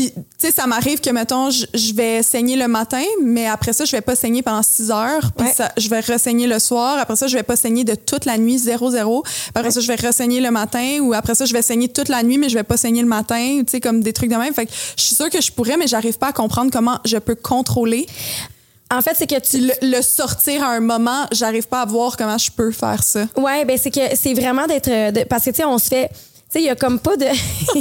Puis, tu sais, ça m'arrive que, mettons, je, vais saigner le matin, mais après ça, je vais pas saigner pendant 6 heures. Puis je vais ressaigner le soir. Après ça, je vais pas saigner de toute la nuit, 0-0. Puis Après ça, je vais ressaigner le matin. Ou après ça, je vais saigner toute la nuit, mais je vais pas saigner le matin. Tu sais, comme des trucs de même. Fait que je suis sûre que je pourrais, mais j'arrive pas à comprendre comment je peux contrôler. En fait, c'est que tu Le, le sortir à un moment, j'arrive pas à voir comment je peux faire ça. Ouais, ben c'est que c'est vraiment d'être de- parce que tu sais on se fait sais il y a comme pas de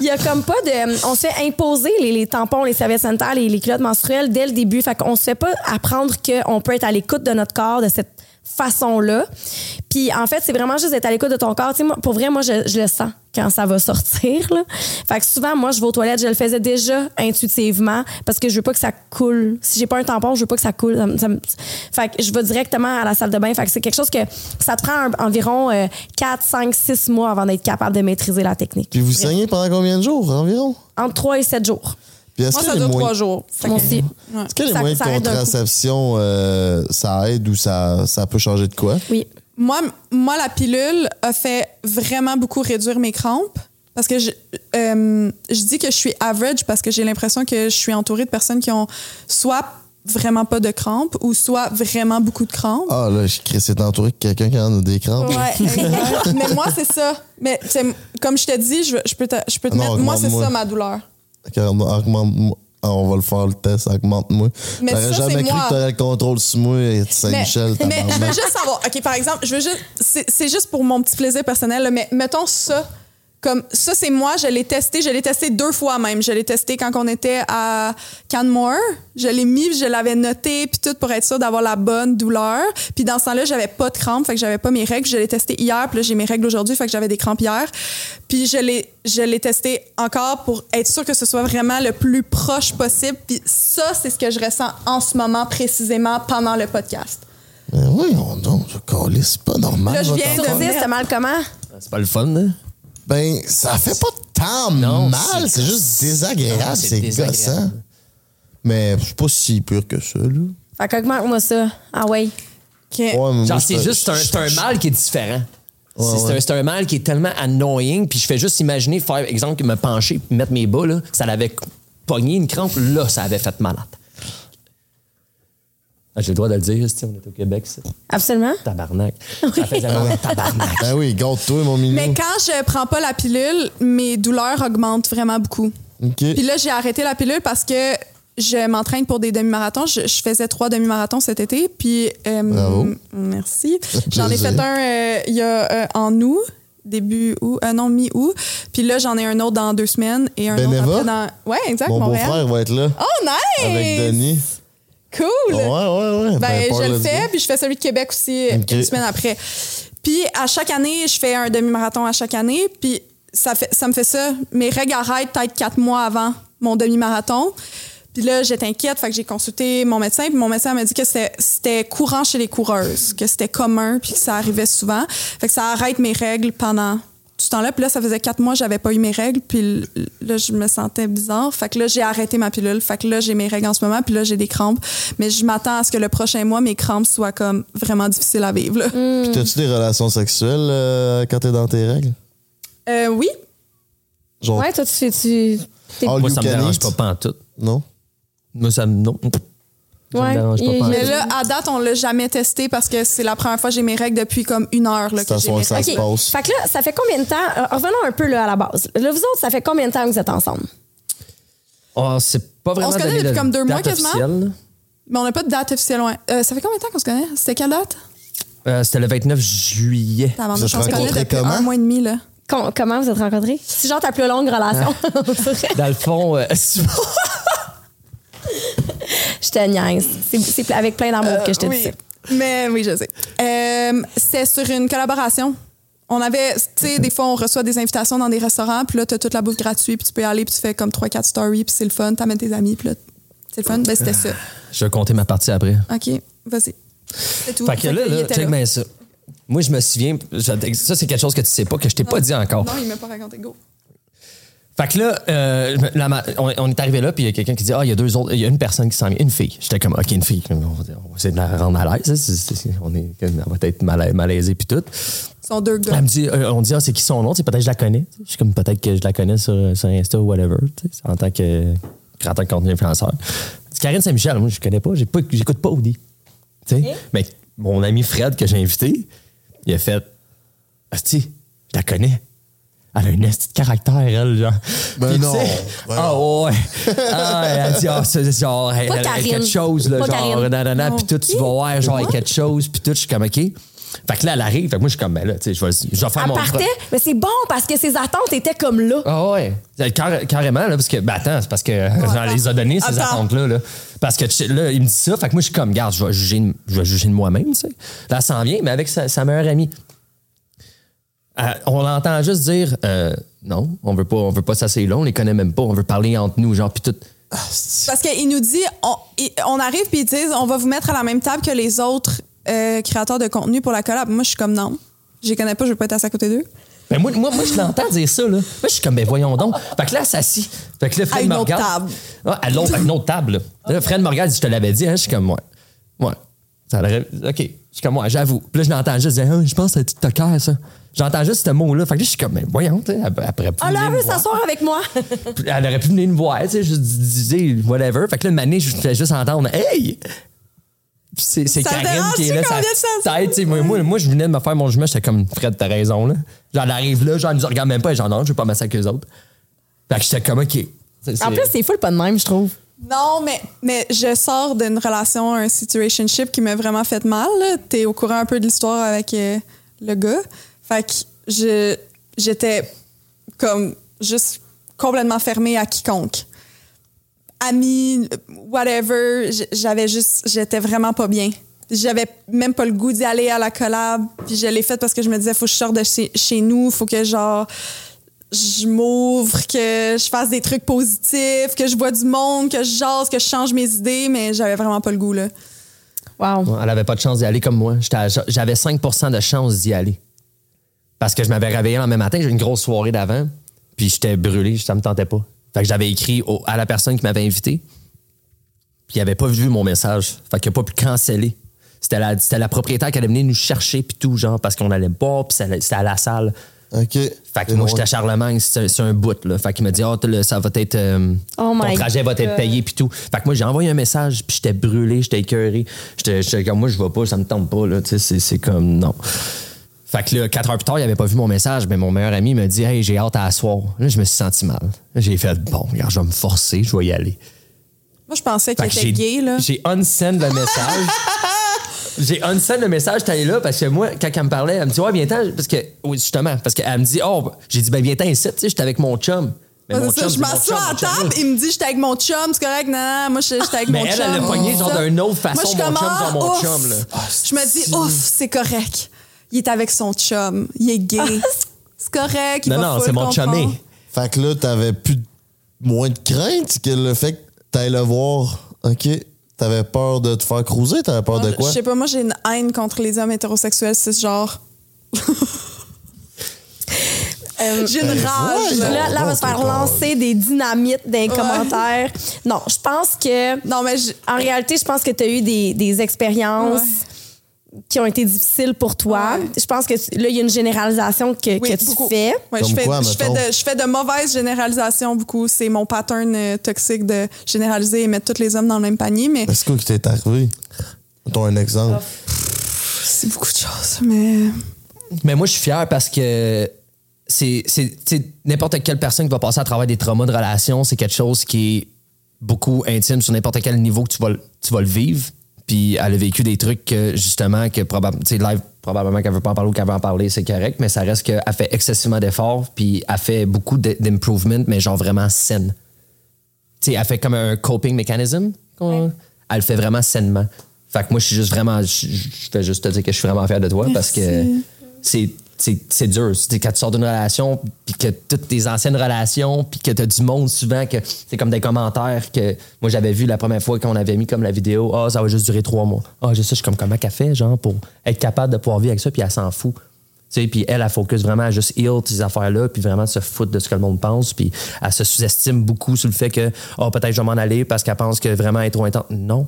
il y a comme pas de on se fait imposer les, les tampons, les serviettes sanitaires, les, les culottes menstruelles dès le début, fait qu'on se fait pas apprendre qu'on peut être à l'écoute de notre corps de cette façon-là. Puis en fait, c'est vraiment juste d'être à l'écoute de ton corps. Moi, pour vrai, moi, je, je le sens quand ça va sortir. Là. Fait que souvent, moi, je vais aux toilettes, je le faisais déjà intuitivement parce que je veux pas que ça coule. Si j'ai pas un tampon, je veux pas que ça coule. Ça ça fait que je vais directement à la salle de bain. Fait que c'est quelque chose que ça te prend un- environ euh, 4, 5, 6 mois avant d'être capable de maîtriser la technique. Puis vous saignez pendant combien de jours environ? Entre 3 et 7 jours. Puis est-ce Moi, ça dure trois jours. Moi aussi. Ouais. Est-ce que les Ça- moyens ça de aide un coup. contraception, euh, ça aide ou ça, ça peut changer de quoi? Oui. Moi, moi, la pilule a fait vraiment beaucoup réduire mes crampes. Parce que je, euh, je dis que je suis average parce que j'ai l'impression que je suis entourée de personnes qui ont soit vraiment pas de crampes ou soit vraiment beaucoup de crampes. Ah là, je crée c'est entouré de quelqu'un qui en a des crampes. Ouais, exact. Mais moi, c'est ça. Mais comme je te dis, je, je peux te, je peux te non, mettre. Moi, c'est ça ma douleur. Ok, Augmente-moi. Ah, on va le faire le test, augmente-moi. Mais ça, jamais cru moi. que t'aurais le contrôle sur moi, Mais, Saint-Michel, mais je veux juste savoir. OK, par exemple, je veux juste. C'est c'est juste pour mon petit plaisir personnel, mais mettons ça. Comme ça, c'est moi, je l'ai testé. Je l'ai testé deux fois même. Je l'ai testé quand on était à Canmore. Je l'ai mis, je l'avais noté, puis tout pour être sûr d'avoir la bonne douleur. Puis dans ce temps-là, j'avais pas de crampes, fait que j'avais pas mes règles. Je l'ai testé hier, puis là, j'ai mes règles aujourd'hui, fait que j'avais des crampes hier. Puis je l'ai, je l'ai testé encore pour être sûr que ce soit vraiment le plus proche possible. Puis ça, c'est ce que je ressens en ce moment précisément pendant le podcast. Mais oui, on donc, c'est pas normal. Là, je viens de- 10, t'as mal comment? C'est pas le fun, là. Ben, ça fait pas tant Non, mal, c'est c'est juste désagréable, c'est gossant. Mais c'est pas si pur que ça, là. Fait qu'augmente-moi ça. Ah ouais. Genre, je c'est te- juste un, c'est un mal qui est différent. C'est- un- C'est un, mal qui est tellement annoying, puis je fais juste imaginer faire, exemple, me pencher puis mettre mes bas, là, ça l'avait pogné une crampe, là, ça avait fait malade. Ah, J'ai le droit de le dire, si on est au Québec, c'est Absolument. tabarnak. Ça faisait mal, tabarnak. Ben oui, garde-toi, mon minou. Mais quand je prends pas la pilule, mes douleurs augmentent vraiment beaucoup. OK. Puis là, j'ai arrêté la pilule parce que je m'entraîne pour des demi-marathons. Je, je faisais trois demi-marathons cet été. Puis, euh, Bravo. merci. J'en ai fait un euh, il y a euh, en août, début août, euh, non, mi-août. Puis là, j'en ai un autre dans deux semaines et un Beneva? autre après dans. Ouais, exact, Mon Montréal. beau-frère va être là. Oh, nice! Avec Denis. Cool! Ouais, ouais, ouais. Ben, Paul, je le fais, puis je fais celui de Québec aussi euh, une semaine après. Puis à chaque année, je fais un demi-marathon à chaque année, puis ça, fait, ça me fait ça. Mes règles arrêtent peut-être quatre mois avant mon demi-marathon. Puis là, j'étais inquiète, fait que j'ai consulté mon médecin, puis mon médecin m'a dit que c'était- c'était courant chez les coureuses, que c'était commun, puis que ça arrivait souvent. Fait que ça arrête mes règles pendant tout ce temps-là. Puis là, ça faisait quatre mois, j'avais pas eu mes règles, puis là, je me sentais bizarre. Fait que là, j'ai arrêté ma pilule. Fait que là, j'ai mes règles en ce moment, puis là, j'ai des crampes. Mais je m'attends à ce que le prochain mois, mes crampes soient comme vraiment difficiles à vivre. là. Puis t'as-tu des relations sexuelles euh, quand t'es dans tes règles? Euh, oui, Genre, Ouais, toi, tu fais. Tu... Moi, you ça me dérange pas, pas en tout. Non? Moi, ça me. Non. Ça Ouais. me dérange pas, mais là, à date, on l'a jamais testé parce que c'est la première fois que j'ai mes règles depuis comme une heure. Là, que j'ai mes ça règles. se OK. passe. Fait que là, ça fait combien de temps? euh, revenons un peu là, à la base. Là, vous autres, ça fait combien de temps que vous êtes ensemble? Oh, c'est pas vraiment se connaît depuis de comme deux mois, date quasiment? officielle. Mais on n'a pas de date officielle. Ouais. Euh, ça fait combien de temps qu'on se connaît? C'était quelle date? Euh, C'était le 29 juillet. Avant Vous êtes on se connaît depuis comment? un mois et demi. Là. Com- comment vous êtes rencontrés? C'est genre ta plus longue relation. Dans le fond, euh, je te niaise. C'est- avec plein d'amour que je te Euh, oui. dis ça. Mais oui, je sais. Euh, c'est sur une collaboration. On avait, tu sais, des fois, on reçoit des invitations dans des restaurants, puis là, tu as toute la bouffe gratuite, puis tu peux y aller, puis tu fais comme 3-4 stories, puis c'est le fun, t'amènes tes amis, puis là, c'est le fun. Ben, c'était ça. je vais compter ma partie après. OK, vas-y. C'est tout. Fait que là, là check bien ça. Moi, je me souviens, ça, c'est quelque chose que tu sais pas, que je t'ai pas dit encore. Non, il m'a pas raconté. Go. Fait que là, euh, la on, on est arrivé là, puis il y a quelqu'un qui dit Ah, il y a deux autres, il y a une personne qui s'en vient, une fille. J'étais comme Ok, une fille. On va, essayer de la rendre à l'aise. hein, on, est, on va être mal, malaisé, puis tout. Sont deux gars. Elle me dit, euh, on dit, ah, c'est qui son nom? Peut-être que je la connais. Je suis comme, peut-être que je la connais sur, sur Insta ou whatever, en tant que créateur de contenu influenceur. C'est Karine Saint-Michel, moi, je connais pas, j'écoute pas Audi. Mais mon ami Fred que j'ai invité, il a fait, Asti, je la connais. Elle a une esti de caractère, elle, genre. Ben Puis, non, sais, ben ah ouais. Ah, elle dit, ah, c'est genre, elle, elle a quelque chose, là, Pas genre, nanana, Non. puis tout, tu vas voir, genre, il y a quelque chose, puis tout, je suis comme, OK. Fait que là, elle arrive, fait que moi, je suis comme, ben là, tu sais, je vais, je vais faire Elle mon partait, mais c'est bon parce que ses attentes étaient comme là. ah ouais, Car- carrément, là, parce que, ben attends, c'est parce que j'en les a donné, ces attentes-là. Là. Parce que là, il me dit ça, fait que moi, je suis comme, garde, je vais juger, de- je vais juger de moi-même, tu sais. Là, elle s'en vient, mais avec sa, sa meilleure amie. Euh, on l'entend juste dire, euh, non, on veut pas, on veut pas s'asseoir là, on les connaît même pas, on veut parler entre nous, genre, puis tout. Parce qu'il nous dit, on, on arrive puis ils disent, on va vous mettre à la même table que les autres euh, créateurs de contenu pour la collab. Moi, je suis comme non. Je les connais pas, je veux pas être assis à côté d'eux. Ben moi, moi, moi je l'entends dire ça, là. Moi, je suis comme, ben voyons donc. Fait que là, elle s'assit. Fait que là, Fred À une me autre regarde. table. Ouais, à, l'autre, à une autre table, là. Là, Fred me regarde, je te l'avais dit, hein. Je suis comme, ouais. Ouais. Ça aurait- OK. Je suis comme, ouais, j'avoue. Puis là, je l'entends juste dire, Ah, je pense que c'est un TikToker, ça. J'entends juste ce mot-là. Fait que là, je suis comme, ben voyons, tu sais, elle, elle pourrait plus Ah là, veut s'asseoir avec moi. Elle aurait pu venir me voir, tu sais, juste disais, whatever. Fait que là, une année, je fais juste entendre, hey! Puis c'est Karine qui est là. Ça, sais, moi, moi, moi, je venais de me faire mon jugement, j'étais comme, Fred, t'as raison, là. Genre, elle arrive là, genre, elle nous regarde même pas, et genre, non, je veux pas masser avec eux autres. Fait que j'étais comme, OK. En plus, c'est full pas de même, je trouve. Non, mais, mais je sors d'une relation, un situationship qui m'a vraiment fait mal. là. T'es au courant un peu de l'histoire avec euh, le gars. Fait que je, j'étais comme juste complètement fermée à quiconque. Amis, whatever, j'avais juste, j'étais vraiment pas bien. J'avais même pas le goût d'y aller à la collab. Puis je l'ai faite parce que je me disais, faut que je sorte de chez, chez nous, faut que genre je m'ouvre, que je fasse des trucs positifs, que je vois du monde, que je jase, que je change mes idées, mais j'avais vraiment pas le goût, là. Wow. Ouais, Elle avait pas de chance d'y aller comme moi. J'avais 5 de chance d'y aller. Parce que je m'avais réveillé le même matin, j'ai eu une grosse soirée d'avant, puis j'étais brûlé, ça me tentait pas. Fait que j'avais écrit au- à la personne qui m'avait invité, puis il avait pas vu mon message. Fait qu'il a pas pu canceller. C'était la, c'était la propriétaire qui allait venir nous chercher, puis tout, genre, parce qu'on allait boire, puis c'était à la salle. OK. Fait que moi, j'étais à Charlemagne, c'est c'est un bout, là. Fait qu'il m'a dit, oh, ça va être. euh, Oh ton trajet va être payé, puis tout. Fait que moi, j'ai envoyé un message, puis j'étais brûlé, j'étais écœuré. J'étais j'étais comme, moi, je vais pas, ça me tente pas, là. Tu sais, c'est- c'est comme, non. Fait que là, quatre heures plus tard, il avait pas vu mon message, mais mon meilleur ami m'a dit, hey, j'ai hâte à asseoir. Là, je me suis senti mal. J'ai fait, bon, regarde, je vais me forcer, je vais y aller. Moi, je pensais qu'il était gay, là. J'ai unsend le message. j'ai unsend le message, t'es allé là, parce que moi, quand elle me parlait, elle me dit, ouais, viens-ten, parce que, oui, justement, parce qu'elle me dit, oh, j'ai dit, ben, viens-ten ici, tu sais, j'étais avec mon chum. Mais mon ça, chum, je m'assois à table, il me dit j'étais avec mon chum, c'est correct, non, non, moi j'étais avec Mais mon elle, chum. elle l'a pogné, genre, d'une autre façon, Moi, je mon chum, ah, mon ouf. chum, là. Je me dis, ouf, c'est correct. Il est avec son chum, il est gay. c'est correct, il Non, va non, c'est mon comprendre. chumé. Fait que là, t'avais plus de- moins de crainte que le fait que t'ailles le voir. OK? T'avais peur de te faire cruiser? T'avais peur de quoi? Je sais pas, moi j'ai une haine contre les hommes hétérosexuels, c'est ce genre. j'ai une Ben, rage. voyons. là. Là, là, on va se faire lancer des dynamites dans les commentaires. Non, je pense que. Non, mais je- En réalité, je pense que tu as eu des, des expériences qui ont été difficiles pour toi. Ouais. Je pense que là, il y a une généralisation que, Oui, que tu beaucoup. fais. Ouais, Comme je, fais, quoi, je, fais de, je fais de mauvaises généralisations beaucoup. C'est mon pattern euh, toxique de généraliser et mettre tous les hommes dans le même panier, mais Est-ce que qui t'est arrivé? Mettons un exemple. c'est beaucoup de choses. Mais Mais moi, je suis fier parce que c'est c'est- tu sais, n'importe quelle personne qui va passer à travers des traumas de relation, c'est quelque chose qui est beaucoup intime sur n'importe quel niveau que tu vas, tu vas le vivre. Puis elle a vécu des trucs que, justement, que probablement, tu sais, live, probablement qu'elle veut pas en parler ou qu'elle veut en parler, c'est correct, mais ça reste qu'elle fait excessivement d'efforts, puis elle fait beaucoup d'improvement, mais genre vraiment saine. Tu sais, elle fait comme un coping mechanism. qu'on- Elle le fait vraiment sainement. Fait que moi, je suis juste vraiment. Je, je fais juste te dire que je suis vraiment fier de toi parce que c'est. C'est- dur. C'est quand tu sors d'une relation, puis que toutes tes anciennes relations, puis que tu as du monde souvent, que c'est comme des commentaires que moi j'avais vu la première fois qu'on avait mis comme la vidéo, ah, ça va juste durer trois mois. Ah, je sais, je suis comme comment qu'elle fait, genre, pour être capable de pouvoir vivre avec ça, puis elle s'en fout. Tu sais, puis elle, elle focus vraiment à juste heal ces affaires-là, puis vraiment se foutre de ce que le monde pense, puis elle se sous-estime beaucoup sur le fait que, oh, peut-être je vais m'en aller parce qu'elle pense que vraiment elle est trop intense. Non.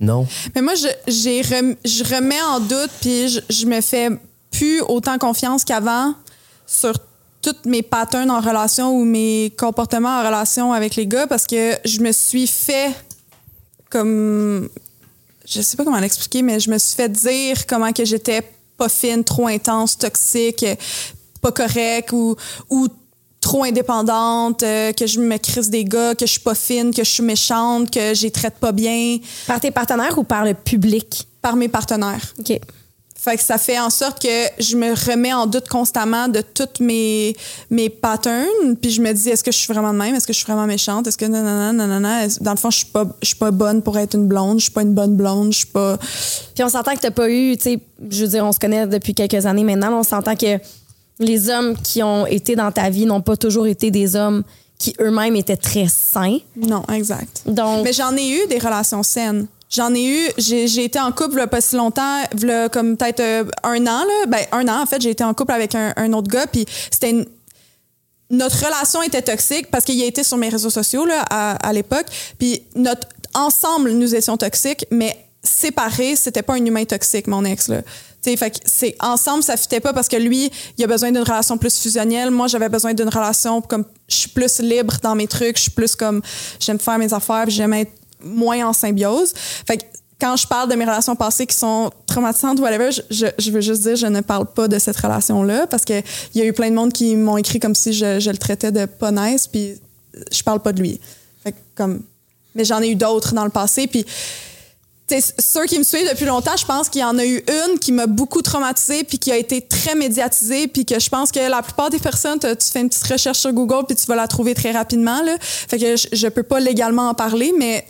Non. Mais moi, je, rem- je remets en doute, puis je, je me fais plus autant confiance qu'avant sur tous mes patterns en relation ou mes comportements en relation avec les gars parce que je me suis fait comme. Je sais pas comment l'expliquer, mais je me suis fait dire comment que j'étais pas fine, trop intense, toxique, pas correcte ou, ou trop indépendante, euh, que je me crisse des gars, que je suis pas fine, que je suis méchante, que je les traite pas bien Par tes partenaires ou par le public? par mes partenaires. OK. Fait que ça fait en sorte que je me remets en doute constamment de tous mes, mes patterns. Puis je me dis, est-ce que je suis vraiment de même? Est-ce que je suis vraiment méchante? Est-ce que nanana, nanana? Est-ce- Dans le fond, je suis pas, je suis pas bonne pour être une blonde. Je suis pas une bonne blonde. Je suis pas. Puis on s'entend que t'as pas eu, tu sais, je veux dire, on se connaît depuis quelques années maintenant, mais on s'entend que les hommes qui ont été dans ta vie n'ont pas toujours été des hommes qui eux-mêmes étaient très sains. Non, exact. Donc, Mais j'en ai eu des relations saines. J'en ai eu, j'ai été en couple pas si longtemps, a comme peut-être euh, un an, là. Ben, un an, en fait, j'ai été en couple avec un, un autre gars, puis c'était une- Notre relation était toxique parce qu'il a été sur mes réseaux sociaux là, à, à l'époque, puis notre ensemble, nous étions toxiques, mais séparés, c'était pas un humain toxique, mon ex, là. Tu sais, fait c'est ensemble, ça fitait pas parce que lui, il a besoin d'une relation plus fusionnelle. Moi, j'avais besoin d'une relation comme je suis plus libre dans mes trucs, je suis plus comme j'aime faire mes affaires, j'aime être moins en symbiose. Fait que quand je parle de mes relations passées qui sont traumatisantes, whatever, je, je, veux juste dire, je ne parle pas de cette relation-là parce qu'il y a eu plein de monde qui m'ont écrit comme si je, je le traitais de pas puis je parle pas de lui. Fait que comme, mais j'en ai eu d'autres dans le passé, puis ceux qui me suivent depuis longtemps, je pense qu'il y en a eu une qui m'a beaucoup traumatisée puis qui a été très médiatisée puis que je pense que la plupart des personnes, tu fais une petite recherche sur Google puis tu vas la trouver très rapidement. Là. Fait que je, je peux pas légalement en parler, mais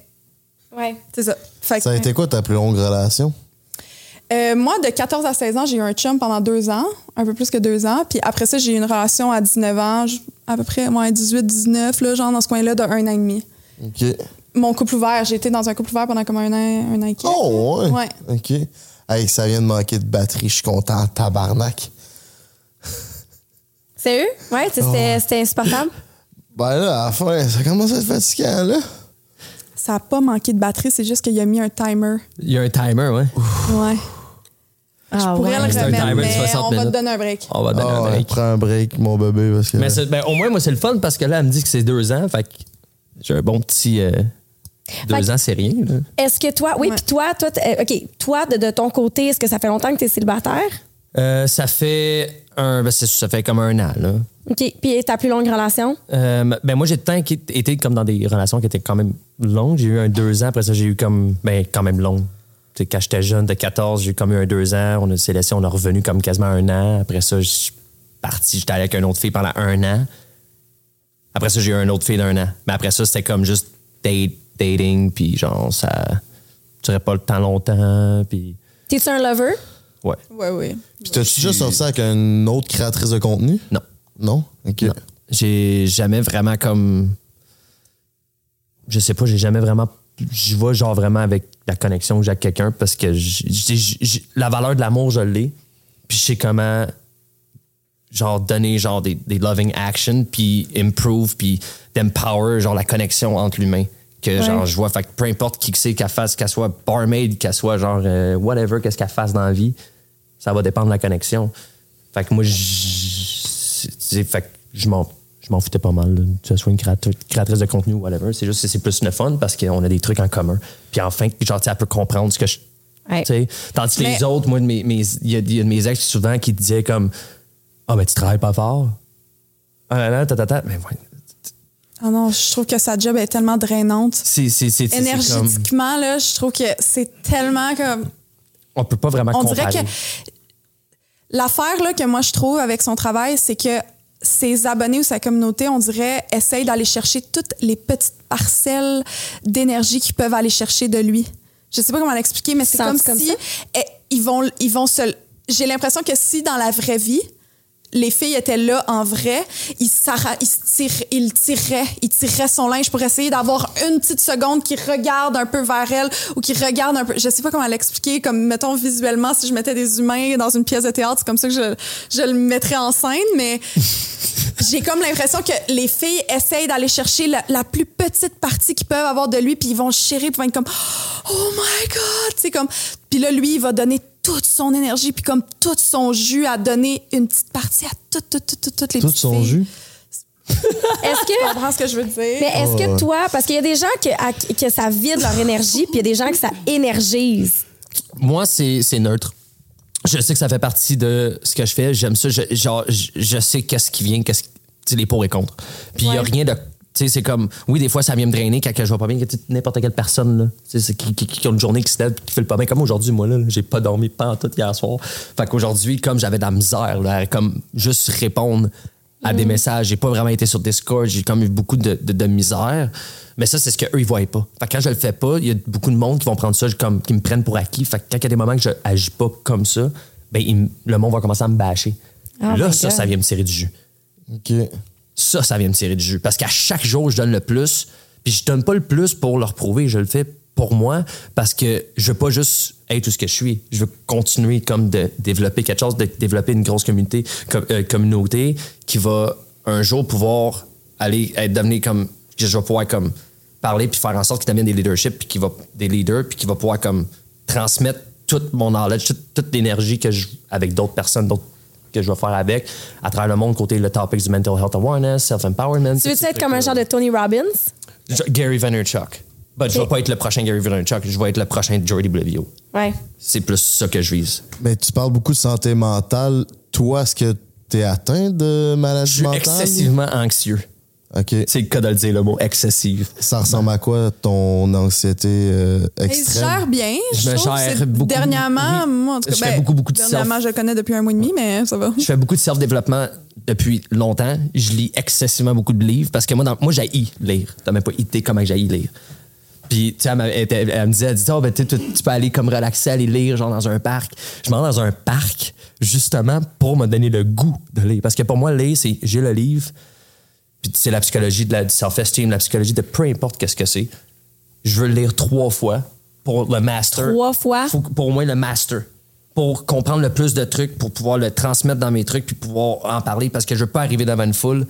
ouais. c'est ça. Fait que, Ça a été quoi ta plus longue relation? euh, moi, de 14 à 16 ans, j'ai eu un chum pendant deux ans, un peu plus que deux ans. Puis après ça, j'ai eu une relation à 19 ans, j- à peu près ouais, 18, 19, là, genre dans ce coin-là, de un an et demi. OK. Mon couple ouvert, j'ai été dans un couple ouvert pendant comme un an, un an et quelques. Oh, ouais. Ouais. OK. Hey, ça vient de manquer de batterie. Je suis content, tabarnak. Sérieux? Ouais, tu sais, c'était Oh. c'était insupportable. Ben là, à la fin, ça commence à être fatigant, là. Ça a pas manqué de batterie, c'est juste qu'il a mis un timer. Il y a un timer, ouais. Ouais. Ah, Je pourrais ouais. le un remettre, timer de mais 60 on va te donner un break. On va donner Ah un ouais, break. prends un break, mon bébé, parce que. Mais ben, au moins, moi, c'est le fun parce que là, elle me dit que c'est deux ans. Fait que j'ai un bon petit. euh, deux Fait ans, c'est rien. Est-ce que toi, oui, puis toi, toi, euh, OK, toi, de, de ton côté, est-ce que ça fait longtemps que tu es célibataire? Euh, ça fait un. Ben, ça fait comme un an, là. OK. Puis ta plus longue relation? Euh, ben moi, j'ai qui- été comme dans des relations qui étaient quand même longues. J'ai eu un deux ans. Après ça, j'ai eu comme. Ben, quand même long. Tu sais, quand j'étais jeune, de 14, j'ai eu comme eu un deux ans. On a s'est laissé, on a revenu comme quasiment un an. Après ça, je suis parti. J'étais allé avec une autre fille pendant un an. Après ça, j'ai eu une autre fille d'un an. Mais après ça, c'était comme juste date, dating. Puis genre, ça. Tu pas le temps longtemps. Puis. T'es-tu un lover? Ouais. Ouais, oui. Puis t'as-tu déjà sorti avec une autre créatrice de contenu? Non. Non? OK. Non. J'ai jamais vraiment comme. Je sais pas, j'ai jamais vraiment. J'y vais genre vraiment avec la connexion que j'ai avec quelqu'un parce que j- j- j- j- la valeur de l'amour, je l'ai. Puis je sais comment genre donner genre des, des loving actions puis improve puis d'empower genre la connexion entre l'humain que genre je vois fait que peu importe qui que c'est qu'elle fasse qu'elle soit barmaid qu'elle soit genre euh, whatever qu'est-ce qu'elle fasse dans la vie ça va dépendre de la connexion fait que moi j- fait que je m'en je m'en foutais pas mal là, que ce soit une créatrice, de contenu ou whatever c'est juste que c'est plus le fun parce qu'on a des trucs en commun puis enfin genre tu sais, elle peut comprendre ce que je Ouais. tu sais. Tandis que les Mais- autres, moi, de mes- mes- il y, a- il y a de mes ex souvent qui disaient comme Ah, ben tu travailles pas fort. Ah, là, là, ta, ta, ta. Mais ouais, Ah non, je trouve que sa job est tellement drainante. c'est, c'est, c'est, c'est comme. Énergétiquement, là, je trouve que c'est tellement comme. On peut pas vraiment On comparer. dirait que l'affaire là, que moi je trouve avec son travail, c'est que ses abonnés ou sa communauté, on dirait, essayent d'aller chercher toutes les petites parcelles d'énergie qu'ils peuvent aller chercher de lui. Je sais pas comment l'expliquer, mais c'est comme si ça? eh, ils vont, ils vont se. J'ai l'impression que si dans la vraie vie, les filles étaient là en vrai, ils, s'arra- ils, tirent- ils tiraient, ils tiraient son linge pour essayer d'avoir une petite seconde qui regarde un peu vers elle ou qui regarde un peu. Je sais pas comment l'expliquer, comme mettons visuellement, si je mettais des humains dans une pièce de théâtre, c'est comme ça que je, je le mettrais en scène, mais j'ai comme l'impression que les filles essayent d'aller chercher la, la plus petite partie qu'ils peuvent avoir de lui, puis ils vont chérir, puis ils vont être comme Oh my God! Sais, comme. Puis là, lui, il va donner toute son énergie, puis comme tout son jus à donner une petite partie à toutes, toutes, toutes, toutes, toutes les Tout petites son filles. jus? Est-ce Tu que. comprends ce que je veux dire? Mais est-ce Oh, que ouais. toi, parce qu'il y a des gens que, à- que ça vide leur énergie, puis il y a des gens que ça énergise. Moi, c'est, c'est neutre. Je sais que ça fait partie de ce que je fais. J'aime ça. Je, genre, je, je sais qu'est-ce qui vient, qu'est-ce, tu sais, les pour et contre. Puis il y a Ouais. rien de. Sais, c'est comme. Oui, des fois, ça vient me drainer quand que je vais pas bien. N'importe quelle personne, là. Qui, qui, qui a une journée qui se lève qui fait le pas bien. Comme aujourd'hui, moi, là, j'ai pas dormi pas en tout hier soir. Fait qu'aujourd'hui, comme j'avais de la misère, là, à comme juste répondre à des messages, j'ai pas vraiment été sur Discord, j'ai comme eu beaucoup de, de, de misère. Mais ça, c'est ce qu'eux, ils voient pas. Fait que quand je le fais pas, il y a beaucoup de monde qui vont prendre ça comme, qui me prennent pour acquis. Fait que quand il y a des moments que je agis pas comme ça, ben, il le monde va commencer à me bâcher. Oh là, ça, God. ça vient me tirer du jus. OK. Ça, ça vient me tirer du jus. Parce qu'à chaque jour, je donne le plus. Puis je donne pas le plus pour leur prouver. Je le fais pour moi parce que je veux pas juste être tout ce que je suis. Je veux continuer comme de développer quelque chose, de développer une grosse communauté, com- euh, communauté qui va un jour pouvoir aller être devenir comme je vais pouvoir comme parler puis faire en sorte qu'ils deviennent des leaderships puis qui va des leaders puis qui va pouvoir comme transmettre toute mon knowledge, toute, toute l'énergie que je avec d'autres personnes, d'autres que je vais faire avec à travers le monde côté le topic du mental health awareness, self empowerment. Tu veux être comme un genre de Tony Robbins? Gary Vaynerchuk. But je vais pas être le prochain Gary Vaynerchuk, je vais être le prochain Jordy Blevio. Ouais. C'est plus ça que je vise. Mais tu parles beaucoup de santé mentale. Toi, est-ce que tu es atteint de Je maladie suis mentale? excessivement anxieux. OK. C'est le cas de le dire, le mot excessive. Ça ressemble à quoi ton anxiété euh, extrême? gère bien. Je Je, me trouve. gère C'est- beaucoup. Dernièrement, Oui. moi, en tout cas, Je fais ben, beaucoup, beaucoup de Dernièrement, self. je le connais depuis un mois et demi, mais ça va. Je fais beaucoup de self-développement depuis longtemps. Je lis excessivement beaucoup de livres parce que moi, dans, moi j'ai lire. T'as même pas idée comment j'ai lire. Puis, tu sais, elle, elle, était- elle me disait, elle disait, oh, ben, tu peux aller comme relaxer, aller lire, genre dans un parc. Je m'en vais dans un parc, justement, pour me donner le goût de lire. Parce que pour moi, lire, c'est j'ai le livre, puis c'est la psychologie de la, du self-esteem, la psychologie de peu importe qu'est-ce que c'est. Je veux le lire trois fois pour le master. Trois fois? Faut pour au moins le master. Pour comprendre le plus de trucs, pour pouvoir le transmettre dans mes trucs, puis pouvoir en parler. Parce que je veux pas arriver devant une foule,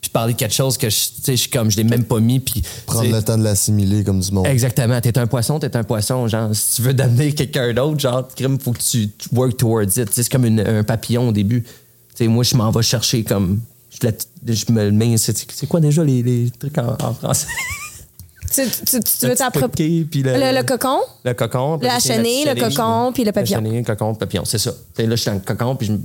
puis parler de quelque chose que je, tu sais, je suis comme, je l'ai même pas mis, puis. Prendre le temps de l'assimiler comme du monde. Exactement. T'es un poisson, t'es un poisson. Genre, si tu veux devenir quelqu'un d'autre, genre, il faut que tu work towards it. Tu sais, C'est comme une- un papillon au début. Tu sais, moi, je m'en vais chercher comme. Je, la- je me le mets. C'est c'est quoi déjà les, les trucs en, en français? Tu, tu, tu, tu Le veux t'approprier. le, Le, le cocon? le cocon. puis Le c'est chenille, le cocon, puis le papillon. Le chenille, le cocon, papillon. C'est ça. Là, je suis dans le cocon, puis je me-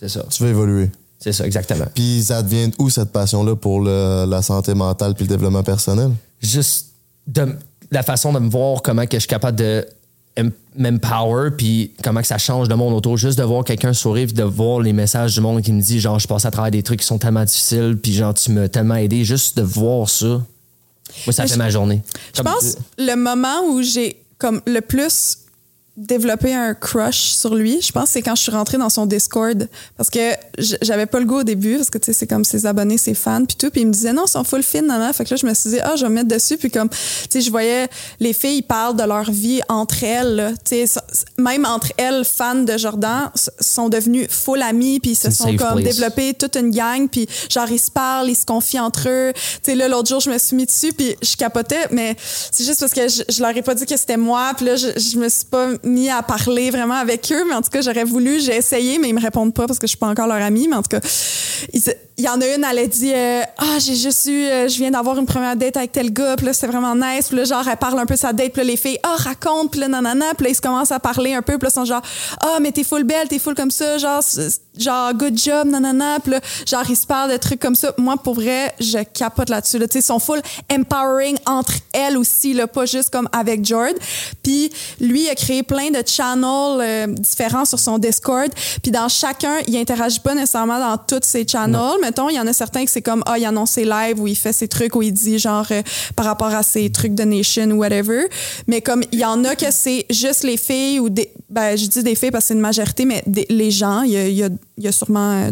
C'est ça. Tu veux évoluer. C'est ça, exactement. Puis ça devient où cette passion-là pour le- la santé mentale puis le développement personnel? juste de, la façon de me voir comment que je suis capable de m'empower puis comment que ça change le monde autour. Juste de voir quelqu'un sourire puis de voir les messages du monde qui me dit genre je passe à travers des trucs qui sont tellement difficiles puis genre tu m'as tellement aidé. Juste de voir ça moi ça Mais fait je- ma journée. Je Comme- pense le moment où j'ai comme le plus développé un crush sur lui, je pense c'est quand je suis rentrée dans son Discord parce que j'avais pas le goût au début parce que tu sais c'est comme ses abonnés, ses fans puis tout puis il me disait non, ils sont full fin nana. Fait que là je me suis dit ah, je vais me mettre dessus puis comme tu sais je voyais les filles ils parlent de leur vie entre elles, tu sais même entre elles fans de Jordan sont devenues full amies puis ils se sont comme développés toute une gang puis genre ils se parlent, ils se confient entre eux. Tu sais là l'autre jour je me suis mis dessus puis je capotais mais c'est juste parce que je, je leur ai pas dit que c'était moi puis là je, je me suis pas mis à parler vraiment avec eux mais en tout cas j'aurais voulu, j'ai essayé mais ils me répondent pas parce que je suis pas encore leur amie mais en tout cas il y en a une elle a dit euh, ah j'ai juste eu euh, je viens d'avoir une première date avec tel gars puis là c'était vraiment nice puis là genre elle parle un peu sa date puis là les filles ah raconte puis là nanana puis là ils se commencent à parler un peu puis là ils sont genre ah mais t'es full belle t'es full comme ça genre genre good job nanana puis là genre ils se parlent de trucs comme ça moi pour vrai je capote là-dessus là. tu sais ils sont full empowering entre elles aussi là pas juste comme avec Jord puis lui il a créé plein de channels euh, différents sur son Discord. Puis dans chacun il interagit pas nécessairement dans tous ses channels. Mettons il y en a certains que c'est comme ah il annonce ses lives où il fait ses trucs où il dit genre euh, par rapport à ses trucs de nation ou whatever. Mais comme il y en a que c'est juste les filles ou des ben je dis des filles parce que c'est une majorité mais des- les gens il y a, il y a- il y a sûrement euh,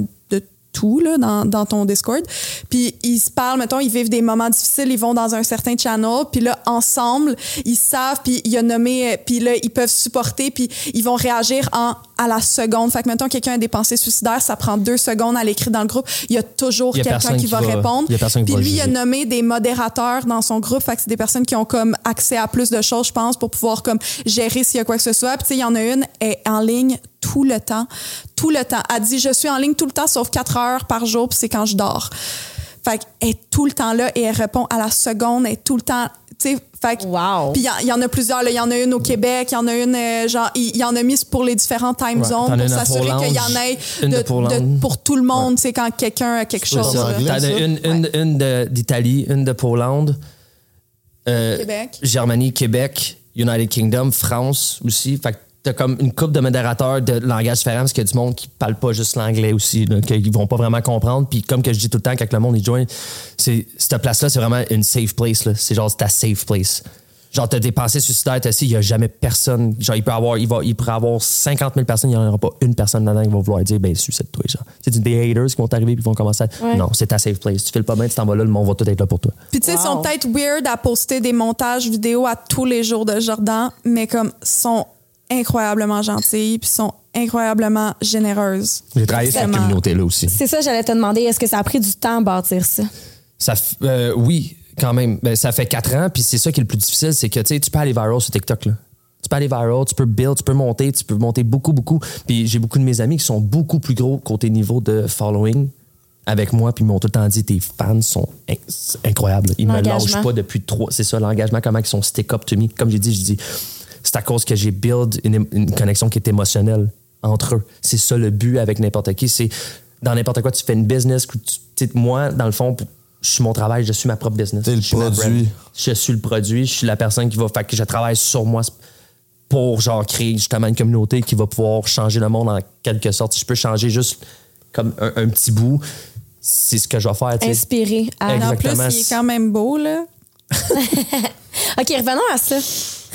tout là, dans, dans ton Discord. Puis ils se parlent, mettons, ils vivent des moments difficiles, ils vont dans un certain channel, puis là, ensemble, ils savent, puis il y a nommé, puis là, ils peuvent supporter, puis ils vont réagir en, à la seconde. Fait que, mettons, quelqu'un a des pensées suicidaires, ça prend deux secondes à l'écrire dans le groupe. Il y a toujours quelqu'un qui qui va, répondre. Puis lui, il a nommé des modérateurs dans son groupe. Fait que c'est des personnes qui ont comme accès à plus de choses, je pense, pour pouvoir comme gérer s'il y a quoi que ce soit. Puis tu sais, il y en a une est en ligne tout le temps, tout le temps. Elle dit je suis en ligne tout le temps sauf 4 heures par jour, puis c'est quand je dors. Fait qu'elle est tout le temps là et elle répond à la seconde, elle est tout le temps, tu sais, fait que- Wow. Puis il y en- il y, en a plusieurs, là. il y en a une au Québec, il y en a une euh, genre il y en a mis pour les différents time Ouais. zones pour s'assurer qu'il y en ait de pour tout le monde, c'est quand quelqu'un a quelque chose. T'en as une, une, une d'Italie, une de Pologne, euh, Québec. Germanie, Québec, United Kingdom, France aussi. Fait que t'as comme une coupe de modérateurs de langage différent parce qu'il y a du monde qui parle pas juste l'anglais aussi, là, qu'ils vont pas vraiment comprendre. Puis comme que je dis tout le temps quand le monde y join, c'est cette place-là, c'est vraiment une safe place. là. C'est genre c'est ta safe place. Genre, t'as des pensées suicidaires, t'as il y a jamais personne. Genre, il peut avoir, il va, il pourrait avoir 50 000 personnes, il n'y en aura pas une personne là-dedans qui va vouloir dire, ben, suicide-toi, genre. C'est des haters qui vont t'arriver puis qui vont commencer à. Ouais. Non, c'est ta safe place. Tu fais le pas bien, tu t'en vas là, le monde va tout être là pour toi. Puis tu sais, ils sont Wow. peut-être weird à poster des montages vidéo à tous les jours de Jordan, mais comme sont incroyablement gentilles puis sont incroyablement généreuses. J'ai travaillé sur cette communauté-là aussi. C'est ça, j'allais te demander, est-ce que ça a pris du temps à bâtir ça? Ça euh, oui, quand même. Ben, ça fait quatre ans, puis c'est ça qui est le plus difficile, c'est que tu sais, tu peux aller viral sur TikTok. Là. Tu peux aller viral, tu peux build, tu peux monter, tu peux monter beaucoup, beaucoup. Puis j'ai beaucoup de mes amis qui sont beaucoup plus gros côté niveau de following avec moi, puis ils m'ont tout le temps dit tes fans sont incroyables. Ils me lâchent pas depuis trois. C'est ça, l'engagement, comment ils sont stick up to me. Comme j'ai dit, je dis, c'est à cause que j'ai build une, une connexion qui est émotionnelle entre eux. C'est ça le but avec n'importe qui. C'est dans n'importe quoi, tu fais une business. que tu- moi, dans le fond, je suis mon travail, je suis ma propre business. T'es le Je produit. Je suis le produit, je suis la personne qui va faire que je travaille sur moi pour genre créer justement une communauté qui va pouvoir changer le monde en quelque sorte. Si je peux changer juste comme un, un petit bout, c'est ce que je vais faire. tu sais. Inspiré à. Exact. En plus, il est quand même beau, là. OK, revenons à ça.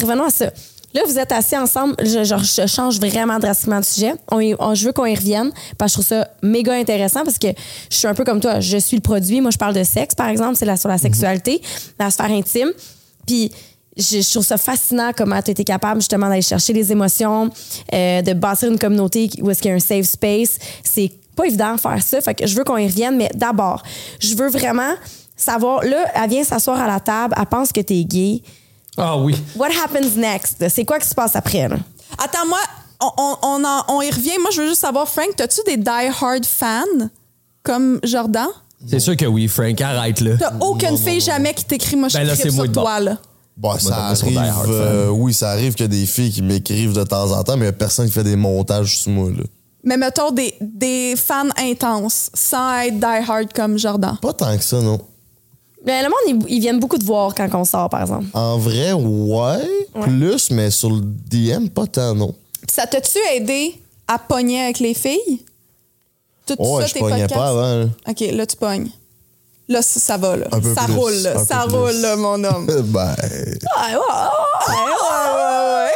Revenons à ça. Là, vous êtes assis ensemble. Je, je- je change vraiment drastiquement de sujet. On on- je veux qu'on y revienne parce que je trouve ça méga intéressant parce que je suis un peu comme toi. Je suis le produit. Moi, je parle de sexe, par exemple. C'est là sur la sexualité, la sphère intime. Puis, je, je trouve ça fascinant comment tu étais capable justement d'aller chercher les émotions, euh, de bâtir une communauté où est-ce qu'il y a un safe space. C'est pas pas évident de faire ça. Fait que je veux qu'on y revienne, mais d'abord, je veux vraiment savoir. Là, elle vient s'asseoir à la table, elle pense que t'es gay. Ah oui. What happens next? C'est quoi qui se passe après, là? Attends, moi, on, on, on, en- on y revient. Moi, je veux juste savoir, Frank, t'as-tu des die-hard fans comme Jordan? C'est sûr que oui, Frank, arrête là. T'as aucune fille jamais qui t'écrit, moi, je Ben là, moi sur bord. toi, là. Bon, ça son Die arrive. Euh, oui, ça arrive qu'il y a des filles qui m'écrivent de temps en temps, mais il y a personne qui fait des montages sur moi, là. Mais mettons des, des fans intenses, sans être die-hard comme Jordan. Pas tant que ça, non. Mais le monde, ils, ils viennent beaucoup te voir quand on sort, par exemple. En vrai, ouais, plus, mais sur le DM, pas tant, non. Puis ça t'a-tu aidé à pogner avec les filles? Tout Ouais, ça, je tes pognais podcasts? pas avant, là. OK, là, tu pognes. Là, ça, ça va, là. Un peu ça plus, roule, là. Ça plus. roule, là, mon homme. ben. Ouais, ouais, ouais, ouais,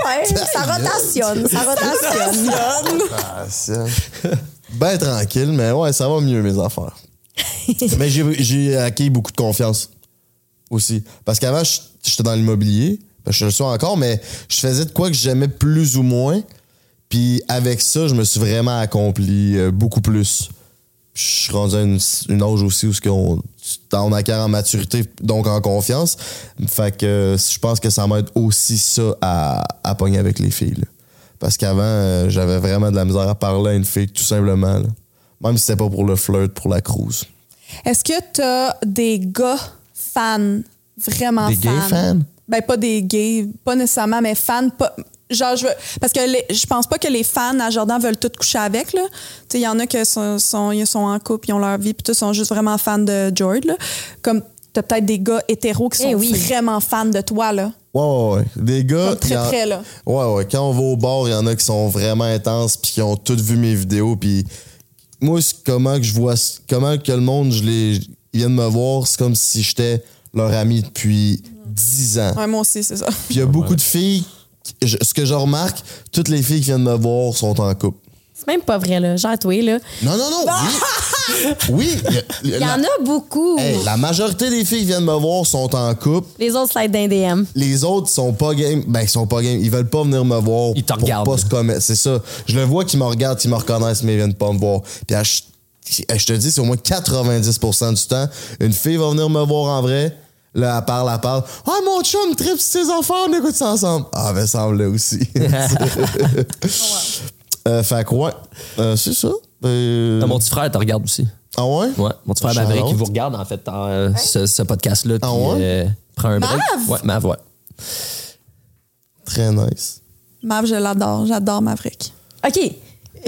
ouais, ouais. Ça rotationne, ça rotationne. Ça. ben tranquille, mais ouais, ça va mieux, mes affaires. mais j'ai- acquis beaucoup de confiance aussi. Parce qu'avant, j'étais dans l'immobilier. Ben, Je le suis encore, mais je faisais de quoi que j'aimais plus ou moins. Puis avec ça, je me suis vraiment accompli euh, beaucoup plus. Je suis rendu à une, une âge aussi où qu'on, on acquiert en maturité, donc en confiance. Fait que euh, je pense que ça m'aide aussi ça à, à pogner avec les filles. Parce qu'avant, euh, j'avais vraiment de la misère à parler à une fille, tout simplement. Même si c'était pas pour le flirt, pour la cruise. Est-ce que t'as des gars fans, vraiment Des fans? gays fans? Ben, pas des gays, pas nécessairement, mais fans, pas. Genre, je veux. Parce que les- je pense pas que les fans à Jordan veulent tout coucher avec, là. Tu sais, il y en a qui sont, sont, ils sont en couple, ils ont leur vie, puis tous sont juste vraiment fans de George, là. Comme, t'as peut-être des gars hétéros qui sont Eh oui. vraiment fans de toi, là. Ouais, ouais, ouais. Des gars. Comme très en- près, là. Ouais, ouais. Quand on va au bar, il y en a qui sont vraiment intenses puis qui ont toutes vu mes vidéos. Puis moi, comment que je vois. Comment que le monde, je les. Ils viennent me voir, c'est comme si j'étais leur ami depuis 10 ans. Ouais, moi aussi, c'est ça. Puis il y a beaucoup de filles. je- ce que je remarque, toutes les filles qui viennent me voir sont en couple. C'est même pas vrai, là. Genre, toi, là. Non, non, non. Oui. oui. il y a- Il y la- en a beaucoup. Hey, la majorité des filles qui viennent me voir sont en couple. Les autres slide d'un DM. Les autres sont pas game. Ben, ils sont pas game. Ils veulent pas venir me voir. Ils te pour regardent. pas se commettre. C'est ça. Je le vois qu'ils me regardent, qu'ils me reconnaissent, mais ils viennent pas me voir. Puis, à ch- je te dis, c'est au moins 90% du temps. Une fille va venir me voir en vrai. Là, elle parle, elle parle. Ah, mon chum, trip sur ses enfants, on écoute ça ensemble. Ah, ben, ça me là aussi. euh, fait que, ouais. Euh, c'est ça. Euh, Mon petit frère te regarde aussi. Ah, ouais? Ouais, mon petit frère Shout Maverick, out. vous regarde en fait dans euh, ce, ce podcast-là. Ah puis, ouais? euh, prend un break. Mav? Ouais, Mav, ouais. Très nice. Mav, je l'adore. J'adore Maverick. OK.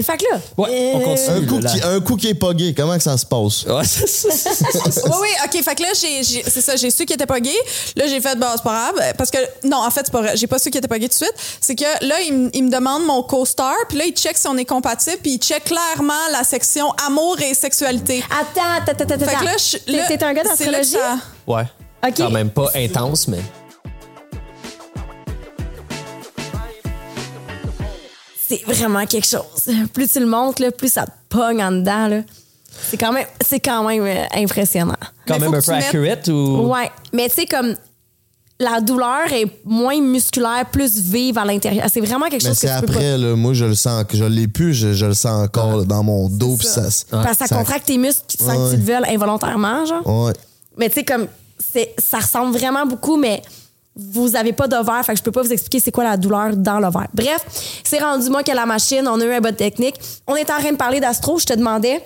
Fait que là. Ouais, on euh, continue. Un coup, là. qui, un coup qui est pas gay, comment que ça se passe? Ouais, c'est ça. oui, oui, OK. Fait que là, j'ai, j'ai- c'est ça, j'ai su qu'il était pas gay. Là, j'ai fait, bah, c'est pas grave. Parce que, non, en fait, c'est pas vrai. J'ai pas su qu'il était pas gay tout de suite. C'est que là, il, me- il me demande mon co-star, puis là, il check si on est compatible, puis il check clairement la section amour et sexualité. Attends, attends, attends, attends. Fait que là, je- T'es- là, T'es un gars c'est là que d'astrologie? ça- Ouais. OK. Quand même pas intense, mais. C'est vraiment quelque chose. Plus tu le montres, là, plus ça te pogne en dedans. Là. C'est quand même, c'est quand même euh, impressionnant. Quand Mais même un peu tu mettes- accurate ou? Ouais, mais tu sais, comme la douleur est moins musculaire, plus vive à l'intérieur. C'est vraiment quelque Mais chose que tu peux pas. après, là, moi, je le sens, que je l'ai plus, je, je le sens encore là, dans mon dos. Puis ça, Parce que ça, contracte tes muscles sans que tu le veuilles involontairement, genre. Ouais. Mais tu sais, comme, c'est, ça ressemble vraiment beaucoup, mais vous avez pas d'ovaire, fait que je peux pas vous expliquer c'est quoi la douleur dans l'ovaire. Bref, c'est rendu moi que la machine, on a eu un bot technique. On est en train de parler d'astro, je te demandais.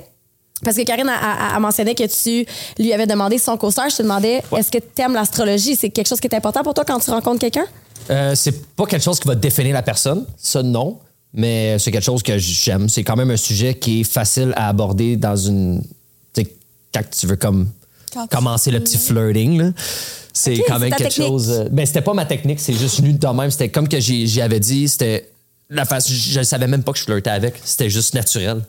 Parce que Karine a, a- a mentionné que tu lui avais demandé son co-star. Je te demandais, est-ce que tu aimes l'astrologie? C'est quelque chose qui est important pour toi quand tu rencontres quelqu'un? Euh, c'est pas quelque chose qui va définir la personne, ça non, mais c'est quelque chose que j'aime. C'est quand même un sujet qui est facile à aborder dans une. Tu sais, quand tu veux comme Quand tu- commencer le petit flirting, là. C'est quand même quelque technique. chose. euh, Ben, c'était pas ma technique, c'est juste venu de même. C'était comme que j'y avais dit, c'était. La face, je ne savais même pas que je flirtais avec. C'était juste naturel.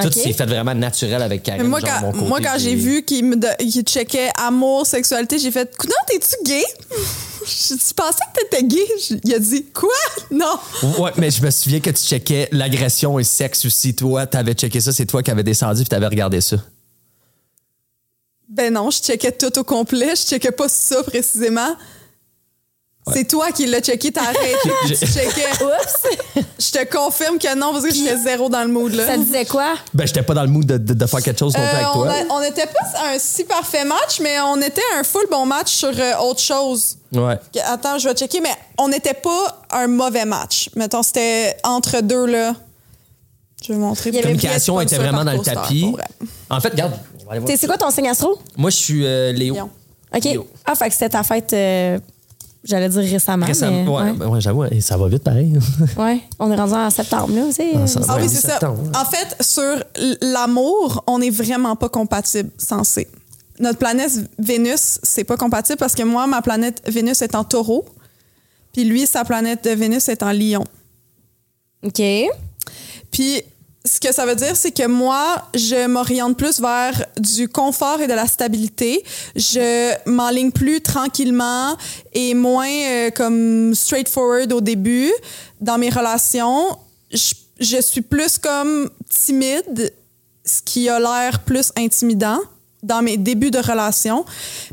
Tout Ok. s'est fait vraiment naturel avec Karine. Mais moi, genre, quand, mon côté, moi, quand j'ai vu qu'il me de- checkait amour, sexualité, j'ai fait Non, t'es-tu gay? je, tu pensais que t'étais gay? Je- il a dit Quoi? Non. Ouais, mais je me souviens que tu checkais l'agression et le sexe aussi. Toi, t'avais checké ça, c'est toi qui avais descendu puis t'avais regardé ça. Ben non, je checkais tout au complet. Je checkais pas ça précisément. C'est toi qui l'as checké, t'as arrêté, J'ai- tu checkais. Oups! Je te confirme que non, parce que j'étais zéro dans le mood, là. Ça disait quoi? Ben, j'étais pas dans le mood de, de- de faire quelque chose non plus Euh, avec on, toi. a- on était pas un si parfait match, mais on était un full bon match sur euh, autre chose. Ouais. Attends, je vais checker, mais on n'était pas un mauvais match. Mettons, c'était entre deux, là. Je vais montrer. Il y La communication était vraiment dans le tapis. En fait, regarde. C'est quoi ton signe astro? Moi, je suis euh, Léo. Lion. OK. Léo. Ah, fait que c'était ta fête, euh, j'allais dire récemment. Récemment. mais, ouais, ouais. ouais, j'avoue, et ça va vite pareil. Ouais. On est rendu en septembre, là, aussi. Ah, Ah oui, c'est ça. En fait, sur l'amour, on n'est vraiment pas compatible censé. Notre planète Vénus, c'est pas compatible parce que moi, ma planète Vénus est en taureau. Puis lui, sa planète de Vénus est en lion. OK. Puis ce que ça veut dire, c'est que moi, je m'oriente plus vers du confort et de la stabilité. Je m'enligne plus tranquillement et moins euh, comme straightforward au début dans mes relations. Je, je suis plus comme timide, ce qui a l'air plus intimidant dans mes débuts de relation.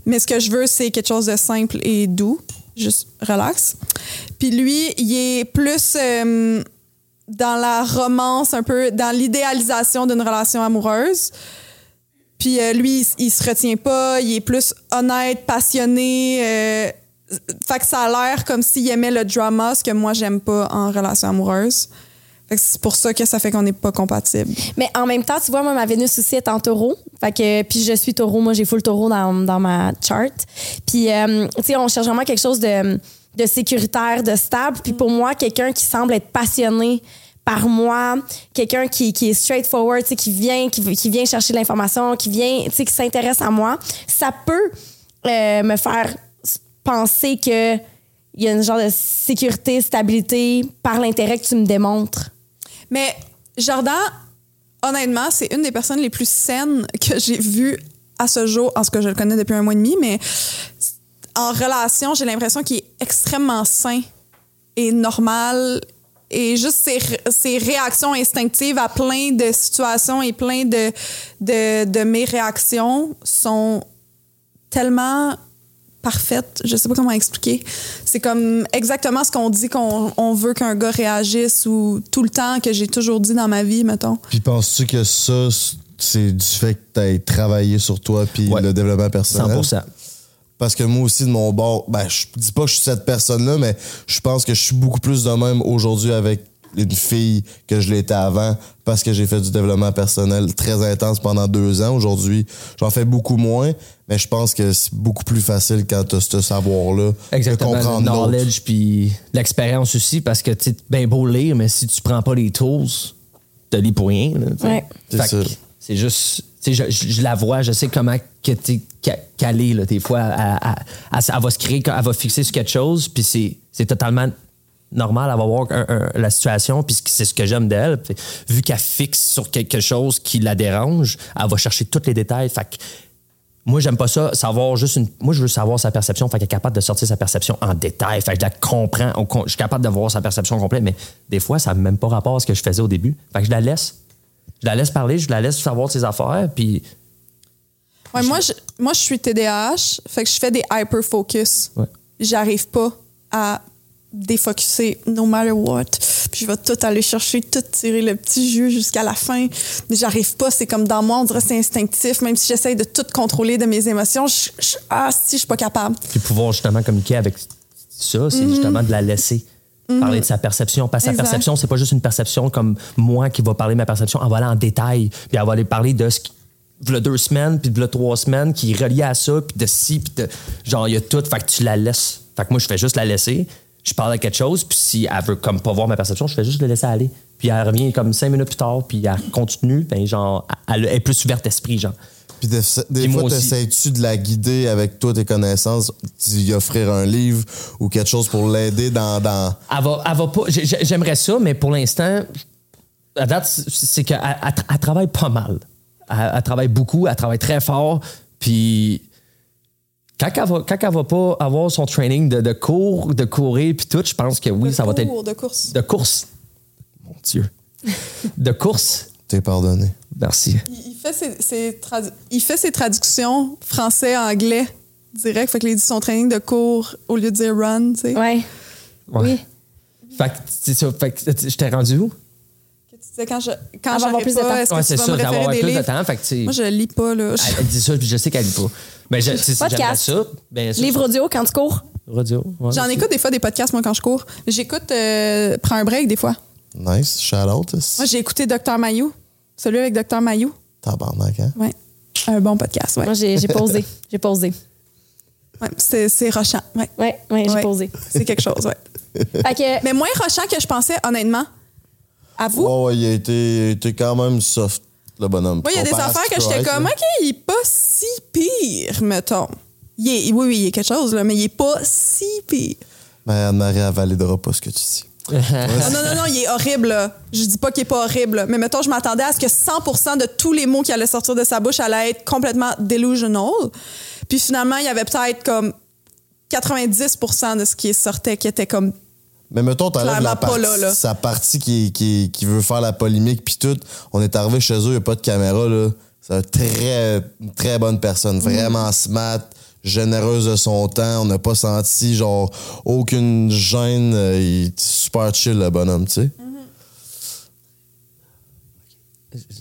Mais ce que je veux, c'est quelque chose de simple et doux, juste relax. Puis lui, il est plus euh, dans la romance, un peu dans l'idéalisation d'une relation amoureuse. Puis euh, lui, il, il se retient pas, il est plus honnête, passionné. euh, fait que ça a l'air comme s'il aimait le drama, ce que moi, j'aime pas en relation amoureuse. Fait que c'est pour ça que ça fait qu'on n'est pas compatible. Mais en même temps, tu vois, moi, ma Vénus aussi est en taureau. Fait que, puis je suis taureau. Moi, j'ai full taureau dans, dans ma chart. Puis, euh, tu sais, on cherche vraiment quelque chose de, de sécuritaire, de stable. Puis pour moi, quelqu'un qui semble être passionné par moi, quelqu'un qui, qui est straightforward, qui vient, qui, qui vient chercher l'information, qui vient, qui s'intéresse à moi, ça peut euh, me faire penser que il y a une genre de sécurité, stabilité par l'intérêt que tu me démontres. Mais Jordan, honnêtement, c'est une des personnes les plus saines que j'ai vues à ce jour, en ce que je le connais depuis un mois et demi, mais en relation, j'ai l'impression qu'il est extrêmement sain et normal. Et juste ses, ses réactions instinctives à plein de situations et plein de, de, de mes réactions sont tellement parfaites. Je sais pas comment expliquer. C'est comme exactement ce qu'on dit qu'on on veut qu'un gars réagisse ou tout le temps que j'ai toujours dit dans ma vie, mettons. Puis penses-tu que ça, c'est du fait que tu travaillé sur toi puis Ouais. le développement personnel? 100 Parce que moi aussi, de mon bord, ben, je dis pas que je suis cette personne-là, mais je pense que je suis beaucoup plus de même aujourd'hui avec une fille que je l'étais avant parce que j'ai fait du développement personnel très intense pendant deux ans. Aujourd'hui, j'en fais beaucoup moins, mais je pense que c'est beaucoup plus facile quand tu as ce savoir-là Exactement. de Le comprendre l'autre. knowledge puis l'expérience aussi, parce que tu sais, bien beau lire, mais si tu prends pas les tools, tu lis pour rien. là. Ouais. C'est que ça. C'est juste. Je, je- la vois, je sais comment que là, des fois. Elle, va se créer, elle va fixer sur quelque chose, puis c'est totalement normal. Elle va la situation, puis c'est ce que j'aime d'elle. Vu qu'elle fixe sur quelque chose qui la dérange, elle va chercher tous les détails. Fait que moi, j'aime pas ça, savoir juste une. Moi, je veux savoir sa perception. Fait qu'elle est capable de sortir sa perception en détail. Fait que je la comprends. Je suis capable de voir sa perception complète, mais des fois, ça n'a même pas rapport à ce que je faisais au début. Fait que je la laisse. Je la laisse parler, je la laisse savoir ses affaires, puis. Ouais, moi, je, moi, je suis TDAH, fait que je fais des hyper-focus. Ouais. J'arrive pas à défocuser no matter what. Puis je vais tout aller chercher, tout tirer le petit jus jusqu'à la fin. Mais j'arrive pas, c'est comme dans moi, on dirait c'est instinctif. Même si j'essaye de tout contrôler de mes émotions, je, je- ah, si, je suis pas capable. Puis pouvoir justement communiquer avec ça, c'est justement de la laisser parler de sa perception. Parce que sa perception, c'est pas juste une perception comme moi qui va parler de ma perception. Elle va aller en détail. Puis elle va aller parler de ce qui. V'là deux semaines, puis v'là trois semaines, qui est relié à ça, puis de ci, puis de. Genre, il y a tout. Fait que tu la laisses. Fait que moi, je fais juste la laisser. Je parle de quelque chose, puis si elle veut comme pas voir ma perception, je fais juste le laisser aller. Puis elle revient comme cinq minutes plus tard, puis elle continue, ben genre, elle elle est plus ouverte d'esprit, genre. Puis des, des Puis moi fois, t'essayes-tu de la guider avec toi, tes connaissances, d'y offrir un livre ou quelque chose pour l'aider dans, dans... Elle va, elle va pas. j'ai- j'ai- J'aimerais ça, mais pour l'instant, à date, c'est- qu'elle elle, elle travaille pas mal. Elle, elle travaille beaucoup, elle travaille très fort. Puis quand elle va, quand elle va pas avoir son training de, de cours, de courir, puis tout, je pense que oui, De ça va être. cours, de course. De course. Mon Dieu. De course. T'es pardonné. Merci. Il, il fait ses, ses tradu- il fait ses traductions français-anglais direct. Fait que les son training de cours, au lieu de dire run, tu sais. Ouais. Ouais. Oui. Fait que, c'est ça. Fait que, je t'ai rendu où? Que tu disais quand je quand j'aurai plus de temps. pas, est-ce que Ouais, c'est ça, d'avoir plus de livres? temps. Fait que, tu Moi, je lis pas, là. elle, elle dit ça, puis je sais qu'elle lit pas. Mais je, j'aimerais Podcast. ça. Ben, ça, Livre audio quand tu cours. Radio. ouais, J'en écoute des fois des podcasts, moi, quand je cours. J'écoute euh, Prends un break, des fois. Nice, shout out. Moi, j'ai écouté Dr. Mayou. Celui avec Dr. Mayou. Tabarnak, hein? Ouais. Un bon podcast, ouais. Moi, j'ai posé. J'ai posé. Ouais, c'est c'est rochant. Ouais. Ouais, ouais, j'ai Ouais. posé. C'est quelque chose, ouais. Fait que, Mais moins rochant que je pensais, honnêtement. À vous? Ouais, ouais, il a été, il a été quand même soft, le bonhomme. Moi, il y a des affaires que j'étais comme. OK, il est pas si pire, mettons. Il est- oui, oui, il y a quelque chose, là, mais il est pas si pire. Mais Anne-Marie, elle validera pas ce que tu dis. Non, non, non, non, il est horrible, là. Je dis pas qu'il est pas horrible, là. mais mettons, je m'attendais à ce que 100% de tous les mots qui allaient sortir de sa bouche allaient être complètement delusional. Puis finalement, il y avait peut-être comme 90% de ce qui sortait qui était comme Mais mettons, t'enlèves la pas partie, là, là. sa partie qui, qui, qui veut faire la polémique puis tout. On est arrivé chez eux, il n'y a pas de caméra, là. C'est un très, une très bonne personne. Vraiment smart, généreuse de son temps. On n'a pas senti, genre, aucune gêne. Euh, Il est super chill, le bonhomme, tu sais.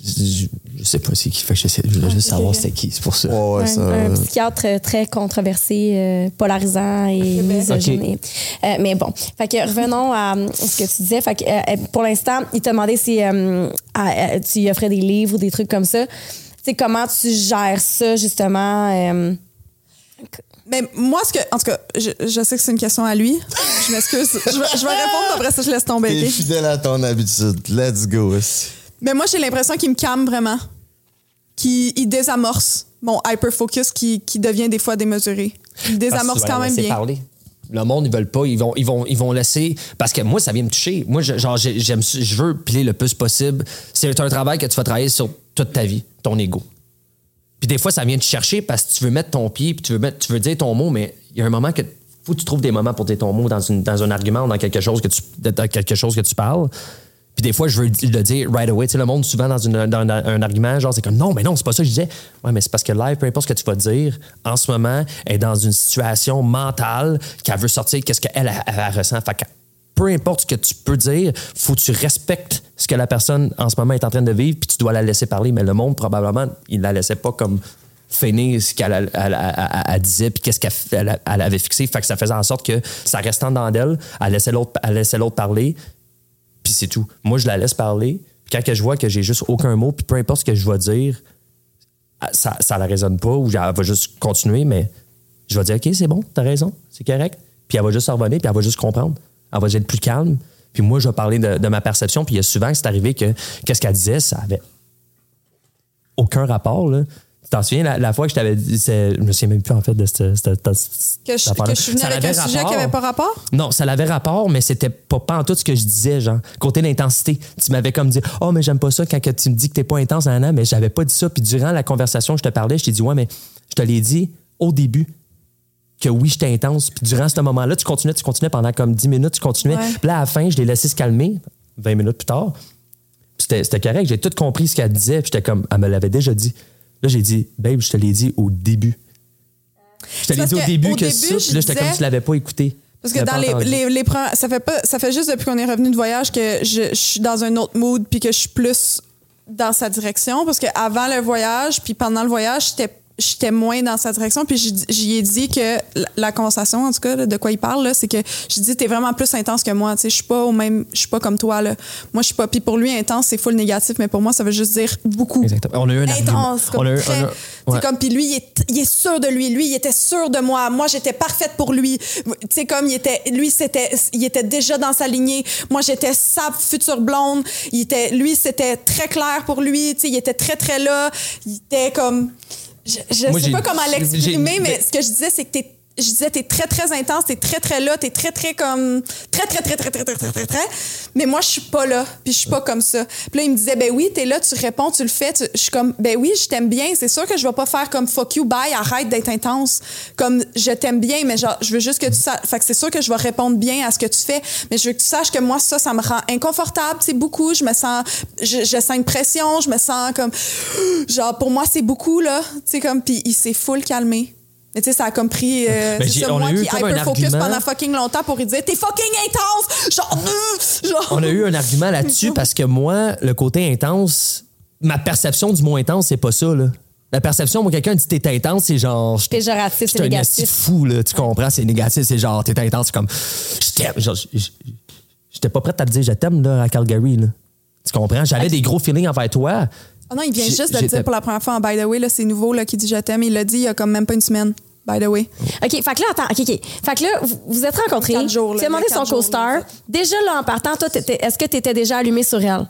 Je, je sais pas c'est qui. Fait que j'essaie- je voulais juste savoir c'était qui. C'est pour ça. Ouais, ouais, un, ça. un psychiatre euh, très controversé, euh, polarisant et. Et- euh, mais bon, fait que revenons à euh, ce que tu disais. Fait que, euh, pour l'instant, il t'a demandé si euh, à- à- tu lui offrais des livres ou des trucs comme ça. Tu sais, comment tu gères ça, justement? Mais moi, ce que. En tout cas, je, je sais que c'est une question à lui. Je m'excuse. Je, vais- je vais répondre, après ça, je laisse tomber. T'es fidèle à ton habitude. Let's go. aussi. Mais moi, j'ai l'impression qu'il me calme vraiment. Qu'il il désamorce mon hyper-focus qui, qui devient des fois démesuré. Il désamorce quand même laisser bien. parler. Le monde, ils veulent pas. Ils vont, ils vont, ils vont laisser. Parce que moi, ça vient me toucher. Moi, je- genre, j'ai- j'aime, je veux piler le plus possible. C'est un travail que tu vas travailler sur toute ta vie, ton ego. Puis des fois, ça vient te chercher parce que tu veux mettre ton pied, puis tu veux, tu veux dire ton mot, mais il y a un moment que faut que tu trouves des moments pour dire ton mot dans, une, dans un argument ou dans quelque chose que tu, dans quelque chose que tu parles. Puis des fois, je veux le dire right away. Tu sais, le monde, souvent, dans, une- dans un- argument, genre, c'est comme non, mais non, c'est pas ça je disais. Ouais, mais c'est parce que live, peu importe ce que tu vas dire, en ce moment, est dans une situation mentale qu'elle veut sortir, qu'est-ce qu'elle elle, elle, elle ressent. Fait peu importe ce que tu peux dire, faut que tu respectes ce que la personne en ce moment est en train de vivre, puis tu dois la laisser parler. Mais le monde, probablement, il la laissait pas comme finir ce qu'elle elle- disait, puis qu'est-ce qu'elle elle- elle avait fixé. Fait que ça faisait en sorte que ça restait dans d'elle, elle laissait l'autre parler, puis c'est tout. Moi, je la laisse parler. Puis quand je vois que j'ai juste aucun mot, puis peu importe ce que je vais dire, ça, ça la résonne pas, ou elle va juste continuer, mais je vais dire, OK, c'est bon, t'as raison, c'est correct. Puis elle va juste s'en revenir, puis elle va juste comprendre. Elle va être plus calme. Puis moi, je vais parler de, de ma perception. Puis il y a souvent que c'est arrivé que qu'est-ce qu'elle disait, ça avait aucun rapport. Là. Tu t'en souviens, la, la fois que je t'avais dit, je me souviens même plus en fait de cette. cette- cette- Que je, que suis venue Ça avec un sujet qui n'avait pas rapport? Non, ça avait rapport, mais c'était pas, pas en tout ce que je disais, genre. Côté l'intensité. Tu m'avais comme dit, oh, mais j'aime pas ça quand que tu me dis que t'es pas intense, nan, mais j'avais pas dit ça. Puis durant la conversation, je te parlais, je t'ai dit, ouais, mais je te l'ai dit au début que oui, j'étais intense. Puis durant ce moment-là, tu continuais, tu continuais pendant comme 10 minutes, tu continuais. Ouais. Puis là, à la fin, je l'ai laissé se calmer, 20 minutes plus tard. Puis c'était correct, j'ai tout compris ce qu'elle disait. Puis j'étais comme, elle me l'avait déjà dit. Là, j'ai dit, babe, je te l'ai dit au début. Je te l'ai dit au début au que début, ça. Puis là, j'étais comme, tu l'avais pas écouté. Parce que dans les, les, les ça fait pas, ça fait juste depuis qu'on est revenu de voyage que je, je suis dans un autre mood puis que je suis plus dans sa direction parce que avant le voyage puis pendant le voyage j'étais j'étais moins dans sa direction. Puis j'y ai dit que la, conversation en tout cas là, de quoi il parle c'est que je dis t'es vraiment plus intense que moi tu sais je suis pas au même je suis pas comme toi là. Moi je suis pas puis pour lui intense c'est full négatif mais pour moi ça veut juste dire beaucoup. Exactement. On a eu un intense comme On a eu- on a- ouais. comme puis lui il est, il est sûr de lui lui il était sûr de moi. Moi j'étais parfaite pour lui. Tu sais comme il était lui c'était il était déjà dans sa lignée. Moi j'étais sa future blonde. Il était lui c'était très clair pour lui. Tu sais il était très très là. Il était comme je, Moi, sais pas comment l'exprimer mais mais- ce que je disais c'est que t'es je disais t'es très très intense t'es très très là t'es très très comme très très très très très très très très très mais moi je suis pas là puis je suis pas comme ça. Puis là il me disait ben oui t'es là tu réponds tu le fais je suis comme ben oui je t'aime bien c'est sûr que je vais pas faire comme fuck you bye arrête d'être intense comme je t'aime bien mais genre je veux juste que tu saches fait que c'est sûr que je vais répondre bien à ce que tu fais mais je veux que tu saches que moi ça ça me rend inconfortable c'est beaucoup je me sens je, je sens une pression je me sens comme genre pour moi c'est beaucoup là tu sais comme puis il s'est full calmé Mais tu sais, ça a comme pris. Euh, Ben, c'est ça, moi eu qui comme un hyper focus argument. pendant fucking longtemps pour lui dire T'es fucking intense! Genre, euh, genre. On a eu un argument là-dessus parce que moi, le côté intense, ma perception du mot intense, c'est pas ça, là. La perception, moi, quelqu'un dit t'es intense, c'est genre. je- Péjoratif, je c'est suis un négatif. de fou, là. Tu comprends? C'est négatif, c'est genre, t'es intense, c'est comme. Je t'aime. J'étais pas prête à te dire je t'aime, là, à Calgary, là. Tu comprends? J'avais des gros feelings envers toi. Oh non, il vient juste de le dire pour la première fois en By the way. là, C'est nouveau là, qui dit Je t'aime. Il l'a dit il y a comme même pas une semaine. By the way. OK, fait que là, attends, OK, OK. Fait que là, vous vous êtes rencontrés. Quatre jours, là, Tu as demandé son co-star. Déjà, là, en partant, toi, t'étais- est-ce que tu étais déjà allumé sur elle?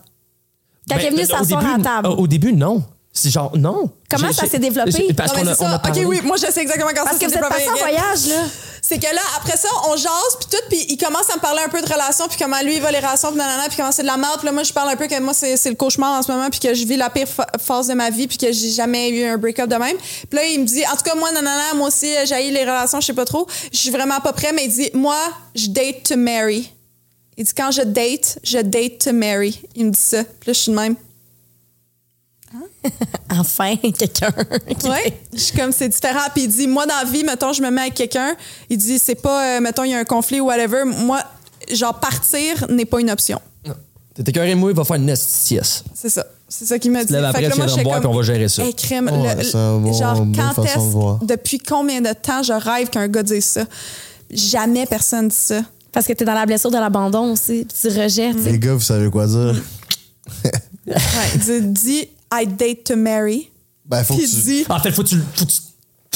Quand Ben, elle est venue au s'asseoir début, à la table. Au, au début, non. C'est genre, non. Comment ça s'est développé? j'ai- Parce qu'on a, c'est on a ça. parlé. Ok, oui, moi je sais exactement quand Parce ça que s'est vous êtes passé en développé. voyage, là. C'est que là, après ça, on jase, puis tout, puis il commence à me parler un peu de relations, puis comment lui, il va les relations, puis nanana, puis comment c'est de la merde. Puis là, moi, je parle un peu que moi, c'est c'est le cauchemar en ce moment, puis que je vis la pire phase de ma vie, puis que j'ai jamais eu un break-up de même. Puis là, il me dit, en tout cas, moi, nanana, moi aussi, j'ai les relations, je sais pas trop. Je suis vraiment pas prêt, mais il dit, moi, je date to marry. Il dit, quand je date, je date to marry. Il me dit ça. Puis là, je suis de même. Enfin, quelqu'un. Ouais. Je suis comme, c'est différent. Puis il dit, moi, dans la vie, mettons, je me mets avec quelqu'un. Il dit, c'est pas, euh, mettons, il y a un conflit ou whatever. Moi, genre, partir n'est pas une option. T'es écœuré, moi, il va faire une sieste. C'est ça. C'est ça qu'il m'a dit. Fait après, là, tu viens de me comme, puis on va gérer ça. Hey, crème, Ouais, le- c'est un bon- genre, quand façon de est-ce, voir. depuis combien de temps je rêve qu'un gars dise ça? Jamais personne dit ça. Parce que t'es dans la blessure de l'abandon aussi, puis tu rejettes. Les gars, vous savez quoi dire? Ouais. Dis, dis, I date to marry. Ben, faut que tu. dis, En fait, faut que tu, faut que tu,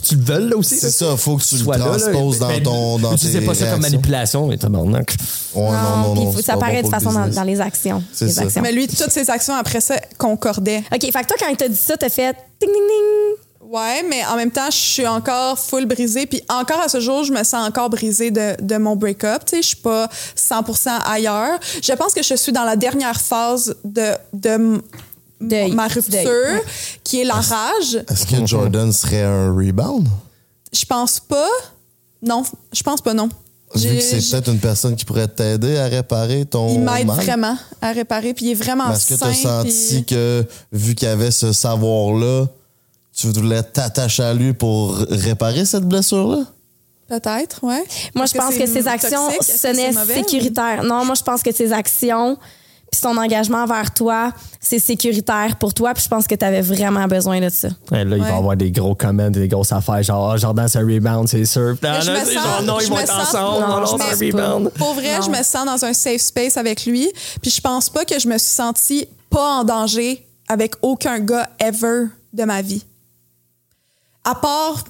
tu le veuilles, là aussi. C'est ça, faut que tu le Sois là, là. transposes dans ton. Dans tes pas ça comme manipulation, mais tabarnak. Ouais, non, non, faut- ça pas paraît bon de façon dans, les actions. C'est les ça. actions. mais lui, toutes ses actions après ça concordaient. OK, fait que toi, quand il t'a dit ça, t'as fait ding, ding, ding. Ouais, mais en même temps, je suis encore full brisée. Puis encore à ce jour, je me sens encore brisée de, de mon break-up. Tu sais, je suis pas 100% ailleurs. Je pense que je suis dans la dernière phase de, de Deuil. ma rupture, Deuil, qui est la rage. Est-ce que Jordan serait un rebound? Je pense pas. Non, je pense pas, non. Vu que c'est peut-être une personne qui pourrait t'aider à réparer ton. Il m'aide mal. vraiment à réparer. Puis il est vraiment Est-ce que tu as senti puis- que, vu qu'il y avait ce savoir-là, tu voulais t'attacher à lui pour réparer cette blessure-là? Peut-être, ouais. Moi, je pense que c'est ses actions que sonnaient sécuritaires. Non, moi, je pense que ses actions puis son engagement envers toi, c'est sécuritaire pour toi. Puis je pense que tu avais vraiment besoin de ça. Ouais, là, il va Ouais. y avoir des gros comments, des grosses affaires, genre, ah, Jordan, c'est un rebound, c'est sûr. Là, je là, me c'est sens- genre, non, ils je vont être ensemble, non, c'est un rebound. Pour vrai, Non. je me sens dans un safe space avec lui. Puis je pense pas que je me suis sentie pas en danger avec aucun gars ever de ma vie. À part.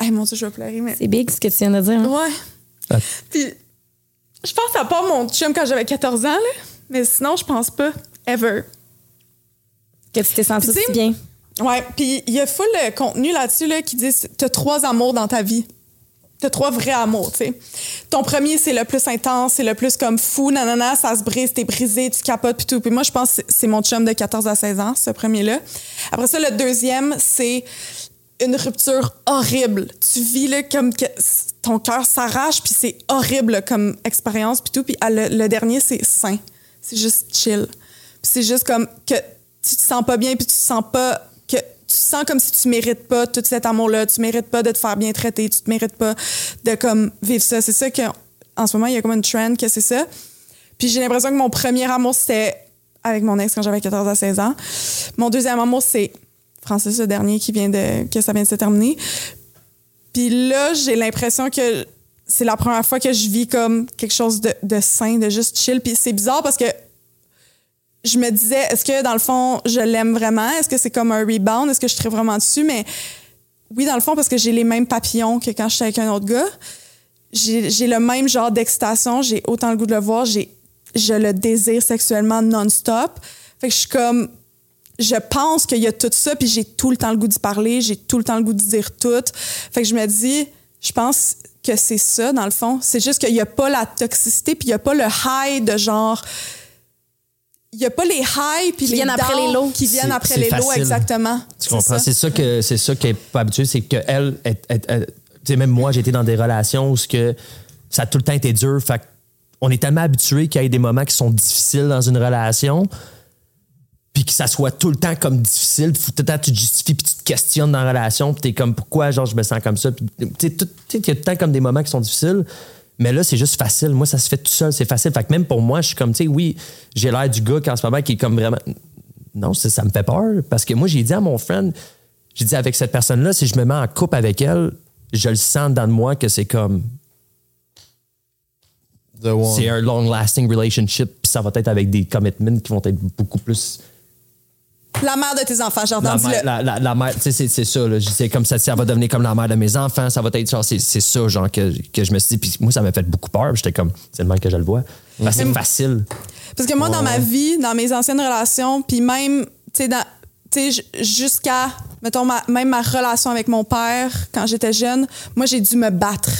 Hey, mon Dieu, je vais pleurer, mais. C'est big ce que tu viens de dire. hein? Ouais. Ah. Puis, je pense à part mon chum quand j'avais 14 ans, là. Mais sinon, je pense pas. Ever. Que tu t'es senti Puis, tu sais, aussi bien. Ouais, puis il y a full de contenu là-dessus là, qui dit t'as trois amours dans ta vie. T'as trois vrais amours, tu sais. Ton premier, c'est le plus intense, c'est le plus comme fou, nanana, ça se brise, t'es brisé, tu capotes, puis tout. Puis moi, je pense que c'est- mon chum de 14 à 16 ans, ce premier-là. Après ça, le deuxième, c'est une rupture horrible. Tu vis là, comme que ton cœur s'arrache, puis c'est horrible comme expérience, puis tout. Puis ah, le, le dernier, c'est sain. C'est juste chill. Puis c'est juste comme que tu te sens pas bien, puis tu te sens pas que tu sens comme si tu mérites pas tout cet amour-là, tu mérites pas de te faire bien traiter, tu te mérites pas de comme vivre ça. C'est ça que en ce moment il y a comme une trend que c'est ça. Puis j'ai l'impression que mon premier amour c'était avec mon ex quand j'avais 14 à 16 ans. Mon deuxième amour c'est Francis le dernier qui vient de que ça vient de se terminer. Puis là, j'ai l'impression que c'est la première fois que je vis comme quelque chose de, de sain, de juste chill. Puis c'est bizarre parce que je me disais, est-ce que dans le fond, je l'aime vraiment? Est-ce que c'est comme un rebound? Est-ce que je serais vraiment dessus? Mais oui, dans le fond, parce que j'ai les mêmes papillons que quand j'étais avec un autre gars. J'ai le même genre d'excitation. J'ai autant le goût de le voir. J'ai Je le désire sexuellement non-stop. Fait que je suis comme. Je pense qu'il y a tout ça, puis j'ai tout le temps le goût d'y parler. J'ai tout le temps le goût de dire tout. Fait que je me dis, je pense que c'est ça, dans le fond. C'est juste qu'il n'y a pas la toxicité, puis il n'y a pas le high de genre il n'y a pas les highs puis Qui les viennent après les lows. qui viennent C'est- après les lows facile. exactement. Tu comprends? ça. C'est ça que c'est ça qu'elle est pas habituée, c'est que elle, est- est- est- tu sais, même moi, j'ai été dans des relations où ce que ça a tout le temps été dur. Fait on est tellement habitué qu'il y ait des moments qui sont difficiles dans une relation. Puis que ça soit tout le temps comme difficile, puis tout le temps tu te justifies, puis tu te questionnes dans la relation, puis t'es comme pourquoi genre je me sens comme ça, puis tu sais, il y a tout le temps comme des moments qui sont difficiles. Mais là, c'est juste facile. Moi, ça se fait tout seul, c'est facile. Fait que même pour moi, je suis comme, tu sais, oui, j'ai l'air du gars qu'en ce moment qui est comme vraiment. Non, ça, ça me fait peur. Parce que moi, j'ai dit à mon friend, j'ai dit avec cette personne-là, si je me mets en couple avec elle, je le sens dans de moi que c'est comme. C'est un long-lasting relationship, puis ça va être avec des commitments qui vont être beaucoup plus. La mère de tes enfants, La mère, dis-le. la, la- la mère, tu sais, c'est, c'est ça, là. C'est comme ça, ça va devenir comme la mère de mes enfants, ça va être genre, c'est, ça, genre, que, que je me suis dit, puis moi, ça m'a fait beaucoup peur, j'étais comme, c'est le même que je le vois. Parce que c'est facile. Parce que moi, dans ma vie, dans mes anciennes relations, puis même, tu sais, dans- jusqu'à, mettons, ma- même ma relation avec mon père, quand j'étais jeune, moi, j'ai dû me battre.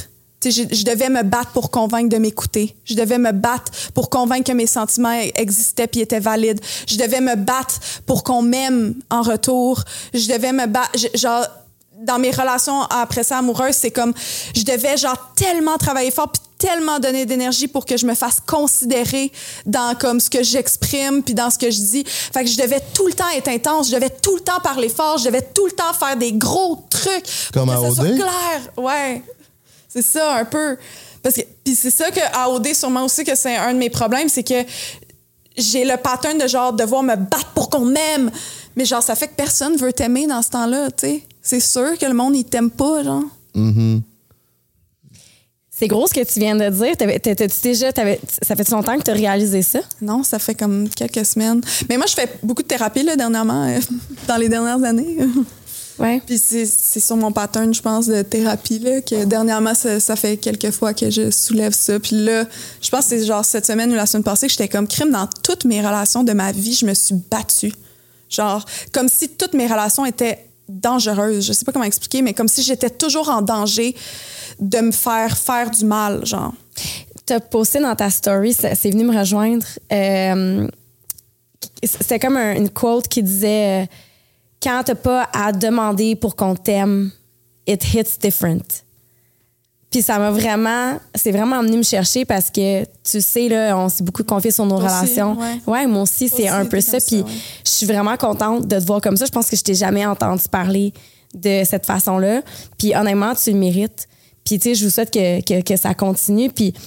J'ai- je devais me battre pour convaincre de m'écouter. Je devais me battre pour convaincre que mes sentiments existaient puis étaient valides. Je devais me battre pour qu'on m'aime en retour. Je devais me battre, je- genre, dans mes relations après ça amoureuses, c'est comme je devais genre tellement travailler fort puis tellement donner d'énergie pour que je me fasse considérer dans comme ce que j'exprime puis dans ce que je dis. Fait que je devais tout le temps être intense, je devais tout le temps parler fort, je devais tout le temps faire des gros trucs pour Comme que à ça soit clair. Ouais. C'est ça un peu parce que puis c'est ça que à OD sûrement aussi que c'est un de mes problèmes, c'est que j'ai le pattern de genre devoir me battre pour qu'on m'aime. Mais genre, ça fait que personne veut t'aimer dans ce temps-là, tu sais. C'est sûr que le monde, il t'aime pas, genre. C'est gros ce que tu viens de dire. T'avais- déjà, t'avais- ça fait longtemps que tu as réalisé ça? Non, ça fait comme quelques semaines. Mais moi, je fais beaucoup de thérapie, là, dernièrement, euh, dans les dernières années. Ouais. Puis c'est c'est sur mon pattern, je pense, de thérapie, là, que dernièrement, ça, ça fait quelques fois que je soulève ça. Puis là, je pense que c'est genre cette semaine ou la semaine passée que j'étais comme crime dans toutes mes relations de ma vie, je me suis battue. Genre, comme si toutes mes relations étaient dangereuses. Je sais pas comment expliquer, mais comme si j'étais toujours en danger de me faire faire du mal, genre. Tu as posté dans ta story, c'est venu me rejoindre. euh, C'était comme un- une quote qui disait euh, Quand t'as pas à demander pour qu'on t'aime, it hits different. Puis ça m'a vraiment, c'est vraiment venu me chercher parce que tu sais, là, on s'est beaucoup confié sur nos aussi, relations. ouais. moi aussi, c'est un peu ça. Puis ouais. je suis vraiment contente de te voir comme ça. Je pense que je t'ai jamais entendu parler de cette façon-là. Puis honnêtement, tu le mérites. Puis tu sais, je vous souhaite que, que, que ça continue. Puis tu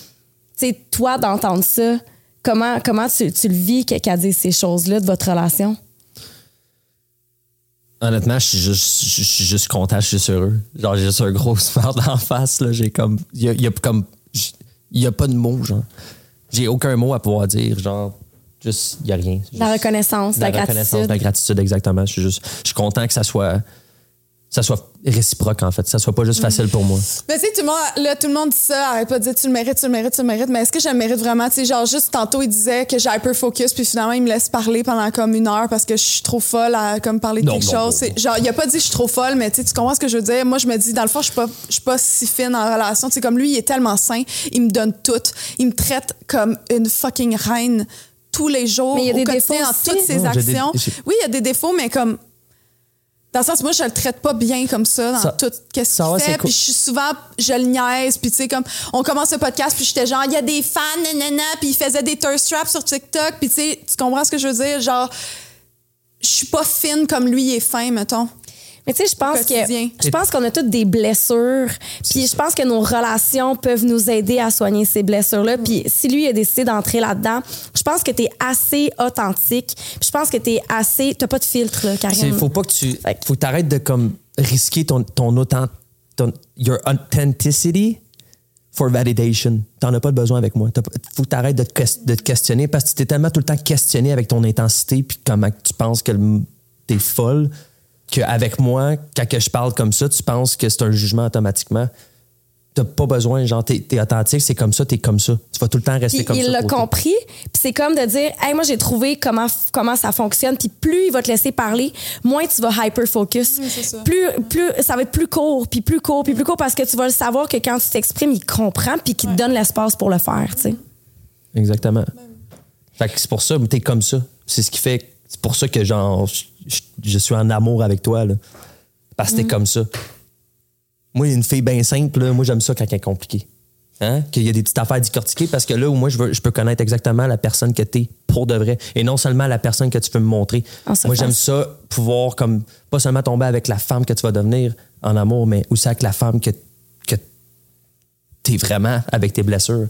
sais, toi, d'entendre ça, comment, comment tu, tu le vis qu'elle dise ces choses-là de votre relation? Honnêtement, je suis juste, je suis juste content, je suis juste heureux. Genre, j'ai juste un gros smile d'en face, là. J'ai comme, il y a, y a comme, il y a pas de mots, genre. J'ai aucun mot à pouvoir dire, genre, juste, il y a rien. La reconnaissance, la, reconnaissance, gratitude. la gratitude, exactement. Je suis juste, je suis content que ça soit, ça soit réciproque, en fait. Que ça soit pas juste facile pour moi. Mais tu sais, tout le monde, là, tout le monde dit ça, arrête pas de dire tu le mérites, tu le mérites, tu le mérites. Mais est-ce que je le mérite vraiment? Tu sais, genre, juste tantôt, il disait que j'ai hyper focus, puis finalement, il me laisse parler pendant comme une heure parce que je suis trop folle à comme parler de Non, quelque non, chose. non. Genre, il a pas dit je suis trop folle, mais tu comprends ce que je veux dire? Moi, je me dis, dans le fond, je suis pas, je suis pas si fine en relation. Tu sais, comme lui, il est tellement sain, il me donne tout. Il me traite comme une fucking reine tous les jours, Mais il y a au des quotidien, défauts dans aussi. toutes ses des- actions. Oui, il y a des défauts, mais comme dans le sens, moi, je le traite pas bien comme ça dans Ça- tout qu'est-ce qu'il fait. cool. Puis je suis souvent, je le niaise. Puis tu sais, comme, on commence le podcast, puis j'étais genre, il y a des fans, nanana, puis il faisait des thirst traps sur TikTok. Puis tu sais, tu comprends ce que je veux dire? Genre, je suis pas fine comme lui il est fin, mettons. Mais tu sais, je pense que je pense qu'on a toutes des blessures. Puis je pense que nos relations peuvent nous aider à soigner ces blessures-là. Puis si lui a décidé d'entrer là-dedans, je pense que tu es assez authentique. Puis je pense que tu es assez. Tu pas de filtre, là, Il Karine. faut pas que tu. Fait que- Faut que t'arrêtes de comme risquer ton, ton autant. Ton, your authenticity for validation. T'en as pas de besoin avec moi. T'as faut que t'arrêtes de, de te questionner parce que tu t'es tellement tout le temps questionné avec ton intensité puis comment tu penses que t'es folle qu'avec moi, quand que je parle comme ça, tu penses que c'est un jugement automatiquement? T'as pas besoin, genre, t'es, t'es authentique, c'est comme ça, t'es comme ça. Tu vas tout le temps rester Puis comme ça. il l'a compris. Puis c'est comme de dire, hey, moi, j'ai trouvé comment, comment ça fonctionne. Puis plus il va te laisser parler, moins tu vas hyper focus. c'est ça. Plus, plus, ça va être plus court, puis plus court, puis plus court parce que tu vas le savoir que quand tu t'exprimes, il comprend, puis qu'il te donne l'espace pour le faire, tu sais. Exactement. Fait que c'est pour ça, t'es comme ça. C'est ce qui fait. C'est pour ça que genre, je, suis en amour avec toi. Là. Parce que t'es comme ça. Moi, une fille bien simple, là, moi j'aime ça quand elle est compliquée. Hein? Qu'il y a des petites affaires décortiquées parce que là où moi, je, veux, je peux connaître exactement la personne que tu es pour de vrai et non seulement la personne que tu peux me montrer. En surface. Moi, j'aime ça, pouvoir comme pas seulement tomber avec la femme que tu vas devenir en amour, mais aussi avec la femme que, que tu es vraiment avec tes blessures.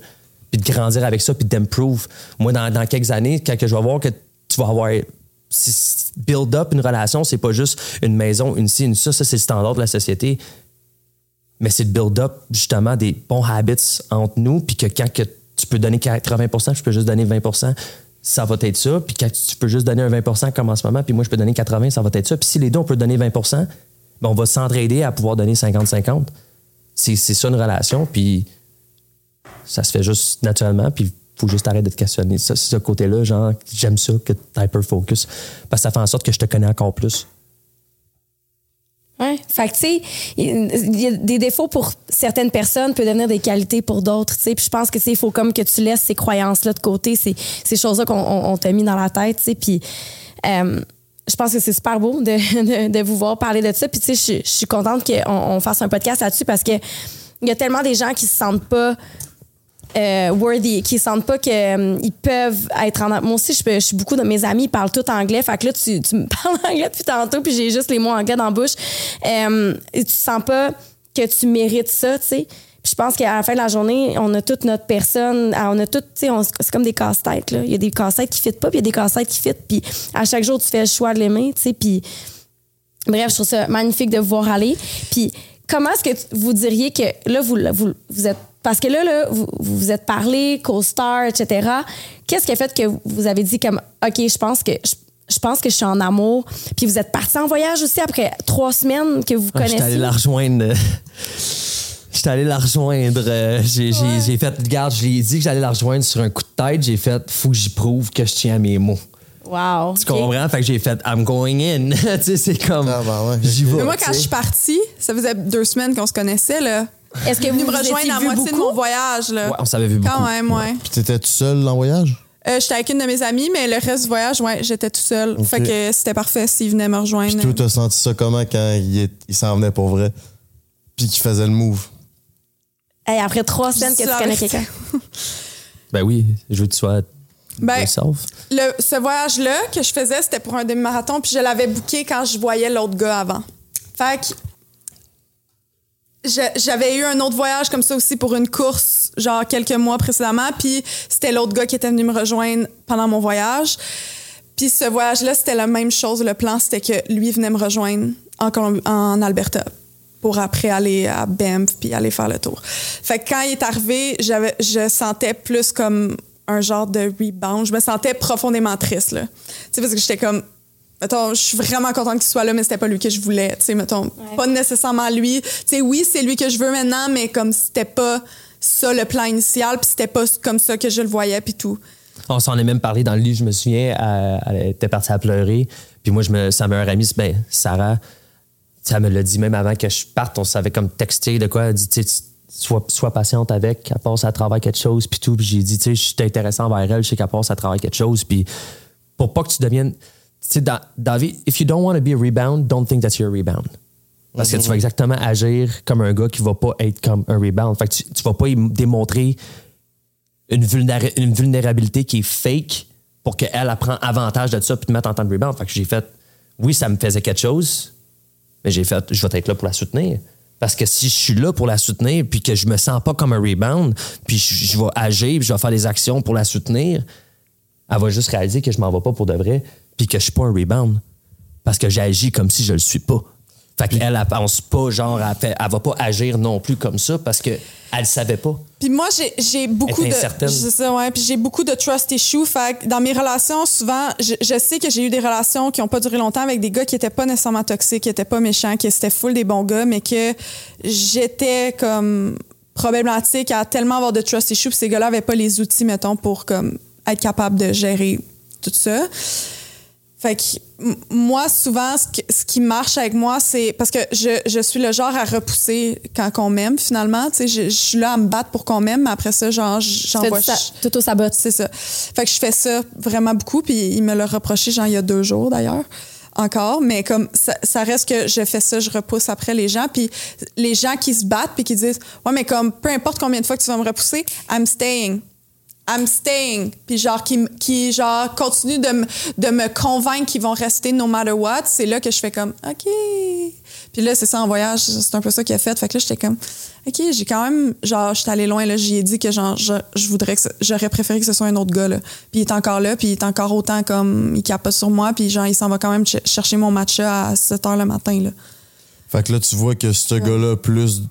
Puis de grandir avec ça, puis d'improve. Moi, dans, dans quelques années, quand je vais voir que tu vas avoir. Build up une relation, c'est pas juste une maison, une ci, une ça. Ça, c'est le standard de la société mais c'est de build up justement des bons habits entre nous, puis que quand que tu peux donner 80% je peux juste donner 20% ça va être ça. Puis quand tu peux juste donner un 20% comme en ce moment, puis moi je peux donner 80 ça va être ça. Puis si les deux on peut donner 20% ben on va s'entraider à pouvoir donner 50-50. C'est c'est ça une relation, puis ça se fait juste naturellement, puis faut juste arrêter de te questionner. Ça, ce côté-là, genre, j'aime ça que tu hyper focus. Parce que ça fait en sorte que je te connais encore plus. Ouais. Fait que, tu sais, il y a des défauts pour certaines personnes peut devenir des qualités pour d'autres, tu sais. Puis je pense que, c'est il faut comme que tu laisses ces croyances-là de côté, ces, ces choses-là qu'on on, on t'a mis dans la tête, tu sais. Puis euh, je pense que c'est super beau de, de, vous voir parler de ça. Puis, tu sais, je, je suis contente qu'on on fasse un podcast là-dessus parce que il y a tellement des gens qui se sentent pas euh, worthy, qui sentent pas qu'ils peuvent être en... Moi aussi, je, suis beaucoup de mes amis, parlent tout anglais. Fait que là, tu, me parles anglais depuis tantôt, puis j'ai juste les mots anglais dans la bouche. Euh, et tu sens pas que tu mérites ça, tu sais. Puis je pense qu'à la fin de la journée, on a toute notre personne, on a tout, tu sais, c'est comme des casse-têtes, là. Il y a des casse-têtes qui ne pas, puis il y a des casse-têtes qui fit. Puis à chaque jour, tu fais le choix de l'aimer, tu sais. Puis Bref, je trouve ça magnifique de vous voir aller. Puis, comment est-ce que vous diriez que là, vous, vous, vous êtes. Parce que là, là vous vous êtes parlé, co-star, etc. Qu'est-ce qui a fait que vous avez dit comme, OK, je pense que. Je, je pense que je suis en amour. Puis vous êtes parti en voyage aussi après trois semaines que vous Ah, J'étais allé connaissez. la rejoindre. euh, J'étais allé la rejoindre. J'ai j'ai- j'ai fait, regarde, je lui ai dit que j'allais la rejoindre sur un coup de tête. J'ai fait, faut que j'y prouve que je tiens à mes mots. Wow. Tu comprends? Fait que j'ai fait, I'm going in. tu sais, c'est comme, Ah, ben ouais. j'y vais. Mais moi, quand je suis partie, ça faisait deux semaines qu'on se connaissait, là. Est-ce que vous Venu me vous rejoindre à moitié de mon voyage, là. Ouais, on s'avait vu beaucoup. Quand même, ouais. Puis t'étais tout seul en voyage? Euh, j'étais avec une de mes amies, mais le reste du voyage, ouais, j'étais tout seul. Fait que c'était parfait s'il venait me rejoindre. Puis toi, t'as senti ça comment quand il, il s'en venait pour vrai? Puis qu'il faisait le move? Hey, après trois semaines que tu connais quelqu'un. Ben oui, je veux que tu sois Ben, le, ce voyage-là que je faisais, c'était pour un demi-marathon, puis je l'avais booké quand je voyais l'autre gars avant. Fait que j'avais eu un autre voyage comme ça aussi pour une course, genre quelques mois précédemment, puis c'était l'autre gars qui était venu me rejoindre pendant mon voyage. Puis ce voyage-là, c'était la même chose. Le plan, c'était que lui venait me rejoindre en, en Alberta pour après aller à Banff puis aller faire le tour. Fait que quand il est arrivé, je sentais plus comme un genre de rebound. Je me sentais profondément triste, là. Tu sais, parce que j'étais comme... Mettons, je suis vraiment contente qu'il soit là, mais c'était pas lui que je voulais. Tu sais, mettons, pas nécessairement lui. Tu sais, oui, c'est lui que je veux maintenant, mais comme c'était pas ça le plan initial, puis c'était pas comme ça que je le voyais, puis tout. On s'en est même parlé dans le lit, je me souviens. Elle, elle était partie à pleurer. Puis moi, je me, sa meilleure amie, ben, Sarah, elle me l'a dit même avant que je parte. On savait comme texter de quoi. Elle dit, tu sois, sois patiente avec. Elle passe à travers quelque chose. Puis tout. Puis j'ai dit, tu sais, je suis intéressant envers elle. Je sais qu'elle passe à travers quelque chose. Puis pour pas que tu deviennes. Sais, vie, if you don't want to be a rebound, don't think that you're a rebound. Parce que tu vas exactement agir comme un gars qui va pas être comme un rebound. Fait que tu, tu vas pas démontrer une, vulnéra- une vulnérabilité qui est fake pour qu'elle elle prend avantage de ça puis te mettre en temps de rebound. Fait que j'ai fait, oui, ça me faisait quelque chose, mais j'ai fait, je vais être là pour la soutenir. Parce que si je suis là pour la soutenir puis que je me sens pas comme un rebound, puis je, je vais agir puis je vais faire des actions pour la soutenir, elle va juste réaliser que je m'en vais pas pour de vrai puis que je suis pas un rebound. Parce que j'agis comme si je le suis pas. Fait qu'elle, elle pense pas, genre, elle, fait- elle va pas agir non plus comme ça parce que elle savait pas. Puis moi, j'ai- beaucoup de. incertaine. C'est ça, ouais. Puis j'ai beaucoup de trust issues. Fait que dans mes relations, souvent, je, je sais que j'ai eu des relations qui n'ont pas duré longtemps avec des gars qui étaient pas nécessairement toxiques, qui étaient pas méchants, qui étaient full des bons gars, mais que j'étais comme problématique à tellement avoir de trust issues. Puis ces gars-là avaient pas les outils, mettons, pour comme être capable de gérer tout ça. Fait que moi, souvent, ce, que- ce qui marche avec moi, c'est parce que je, je suis le genre à repousser quand on m'aime, finalement. Tu sais, je, je suis là à me battre pour qu'on m'aime, mais après ça, fais j'envoie. du sa- T'auto-sabotes. C'est ça. Fait que je fais ça vraiment beaucoup, puis il me l'a reproché, genre, il y a deux jours, d'ailleurs. encore, mais comme ça, ça reste que je fais ça, je repousse après les gens. Puis les gens qui se battent puis qui disent Ouais, mais comme peu importe combien de fois que tu vas me repousser, I'm staying. I'm staying. Puis genre, qui, qui genre, continue de, de me convaincre qu'ils vont rester no matter what, c'est là que je fais comme OK. Puis là, c'est ça en voyage, c'est un peu ça qu'il a fait. Fait que là, j'étais comme OK, j'ai quand même, genre, j'étais allée loin, là, j'y ai dit que genre, je, je voudrais que j'aurais préféré que ce soit un autre gars, là. Puis il est encore là, puis il est encore autant comme, il capote sur moi, puis genre, il s'en va quand même ch- chercher mon matcha à 7 h le matin, là. Fait que là, tu vois que ce gars-là, plus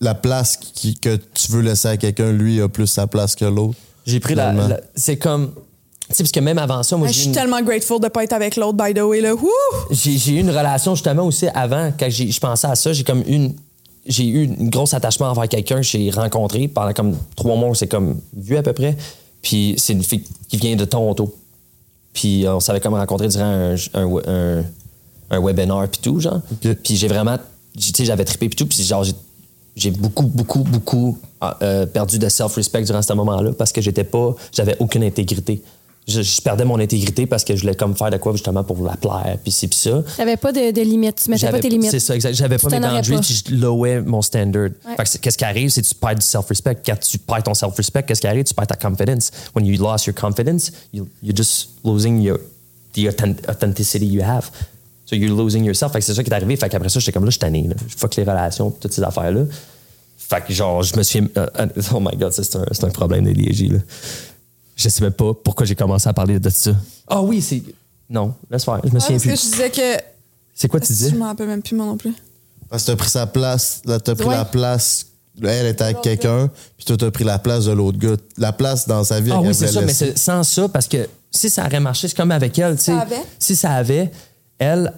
la place qui- que tu veux laisser à quelqu'un, lui, a plus sa place que l'autre. J'ai pris la. C'est comme. Tu sais, parce que même avant ça, moi, Hey, je j'ai suis une- tellement grateful de pas être avec l'autre, by the way, là. Wouh! j'ai j'ai eu une relation justement aussi avant, quand j'ai- je pensais à ça, j'ai comme une. J'ai eu une grosse attachement envers quelqu'un que j'ai rencontré pendant comme trois mois, on s'est comme vu à peu près. Puis c'est une fille qui vient de Toronto. Puis on s'avait comme rencontré durant un, un, un, un webinar puis tout, genre. Ok. Puis j'ai vraiment. Tu sais, j'avais trippé puis tout. Puis genre, j'ai- beaucoup, beaucoup, beaucoup euh, perdu de self-respect durant ce moment-là parce que j'étais pas. J'avais aucune intégrité. Je, je perdais mon intégrité parce que je voulais comme faire de quoi justement pour la plaire, puis ci, puis ça. T'avais pas de, de limites. Tu mettais pas tes limites. C'est ça, exact. J'avais pas mes boundaries, puis je lowais mon standard. Ouais. C'est- qu'est-ce qui arrive, c'est que tu perds du self-respect. Quand tu perds ton self-respect, qu'est-ce qui arrive? Tu perds ta confidence. When you lost your confidence, you, you're just losing your, the authen- authenticity you have. So you're losing yourself. Fait que c'est ça qui est arrivé. Fait qu'après ça, j'étais comme là, je suis tanné. Là. Je fuck les relations, toutes ces affaires-là. Fait que genre, je me suis... euh, euh, oh my God, c'est un, problème d'ADHD, là. Je sais même pas pourquoi j'ai commencé à parler de ça. Ah oui, c'est... Non, laisse faire. Je me Ouais, souviens parce que plus. je disais que. C'est quoi tu disais? Je m'en rappelle même plus, moi non plus. Parce que t'as pris sa place, là, t'as pris Ouais. la place. Elle était avec quelqu'un, puis toi, t'as pris la place de l'autre gars. La place dans sa vie. Ah oui, c'est ça, mais sans ça, parce que si ça aurait marché, c'est comme avec elle, tu sais. Ça avait? Si ça avait, elle,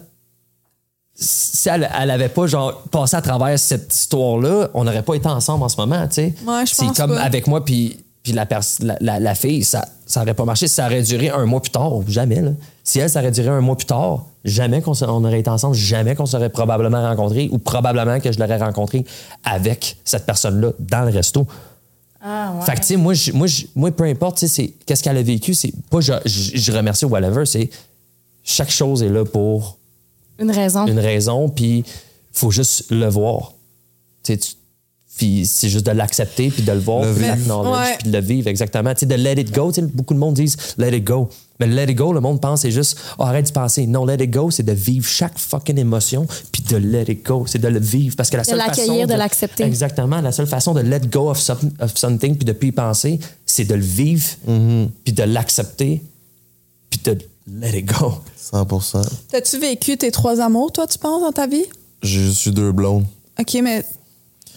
si elle, elle avait pas, genre, passé à travers cette histoire-là, on n'aurait pas été ensemble en ce moment, tu sais. Ouais, C'est comme pas. avec moi, puis puis la, la, la, la fille, ça ça aurait pas marché. Si ça aurait duré un mois plus tard, jamais, là. Si elle, ça aurait duré un mois plus tard, jamais qu'on on aurait été ensemble, jamais qu'on serait probablement rencontrés, ou probablement que je l'aurais rencontré avec cette personne-là dans le resto. Ah, ouais. Fait que, tu sais, moi, moi, moi, peu importe, tu sais, c'est- qu'est-ce qu'elle a vécu, c'est pas je, je, je remercie ou whatever, c'est chaque chose est là pour Une raison. une raison, puis faut juste le voir. Tu sais, tu- puis c'est juste de l'accepter, puis de le voir, Le puis de Ouais. puis de le vivre, exactement. Tu sais, de let it go, tu sais, beaucoup de monde disent let it go. Mais le let it go, le monde pense, c'est juste oh, arrête d'y penser. Non, let it go, c'est de vivre chaque fucking émotion, puis de let it go. C'est de le vivre. Parce que la De seule l'accueillir, façon de l'accepter. Exactement. La seule façon de let go of, some- of something, puis de plus y penser, c'est de le vivre, Mm-hmm. puis de l'accepter, puis de let it go. 100%. T'as-tu vécu tes trois amours, toi, tu penses, dans ta vie? J'ai juste eu deux blondes. OK, mais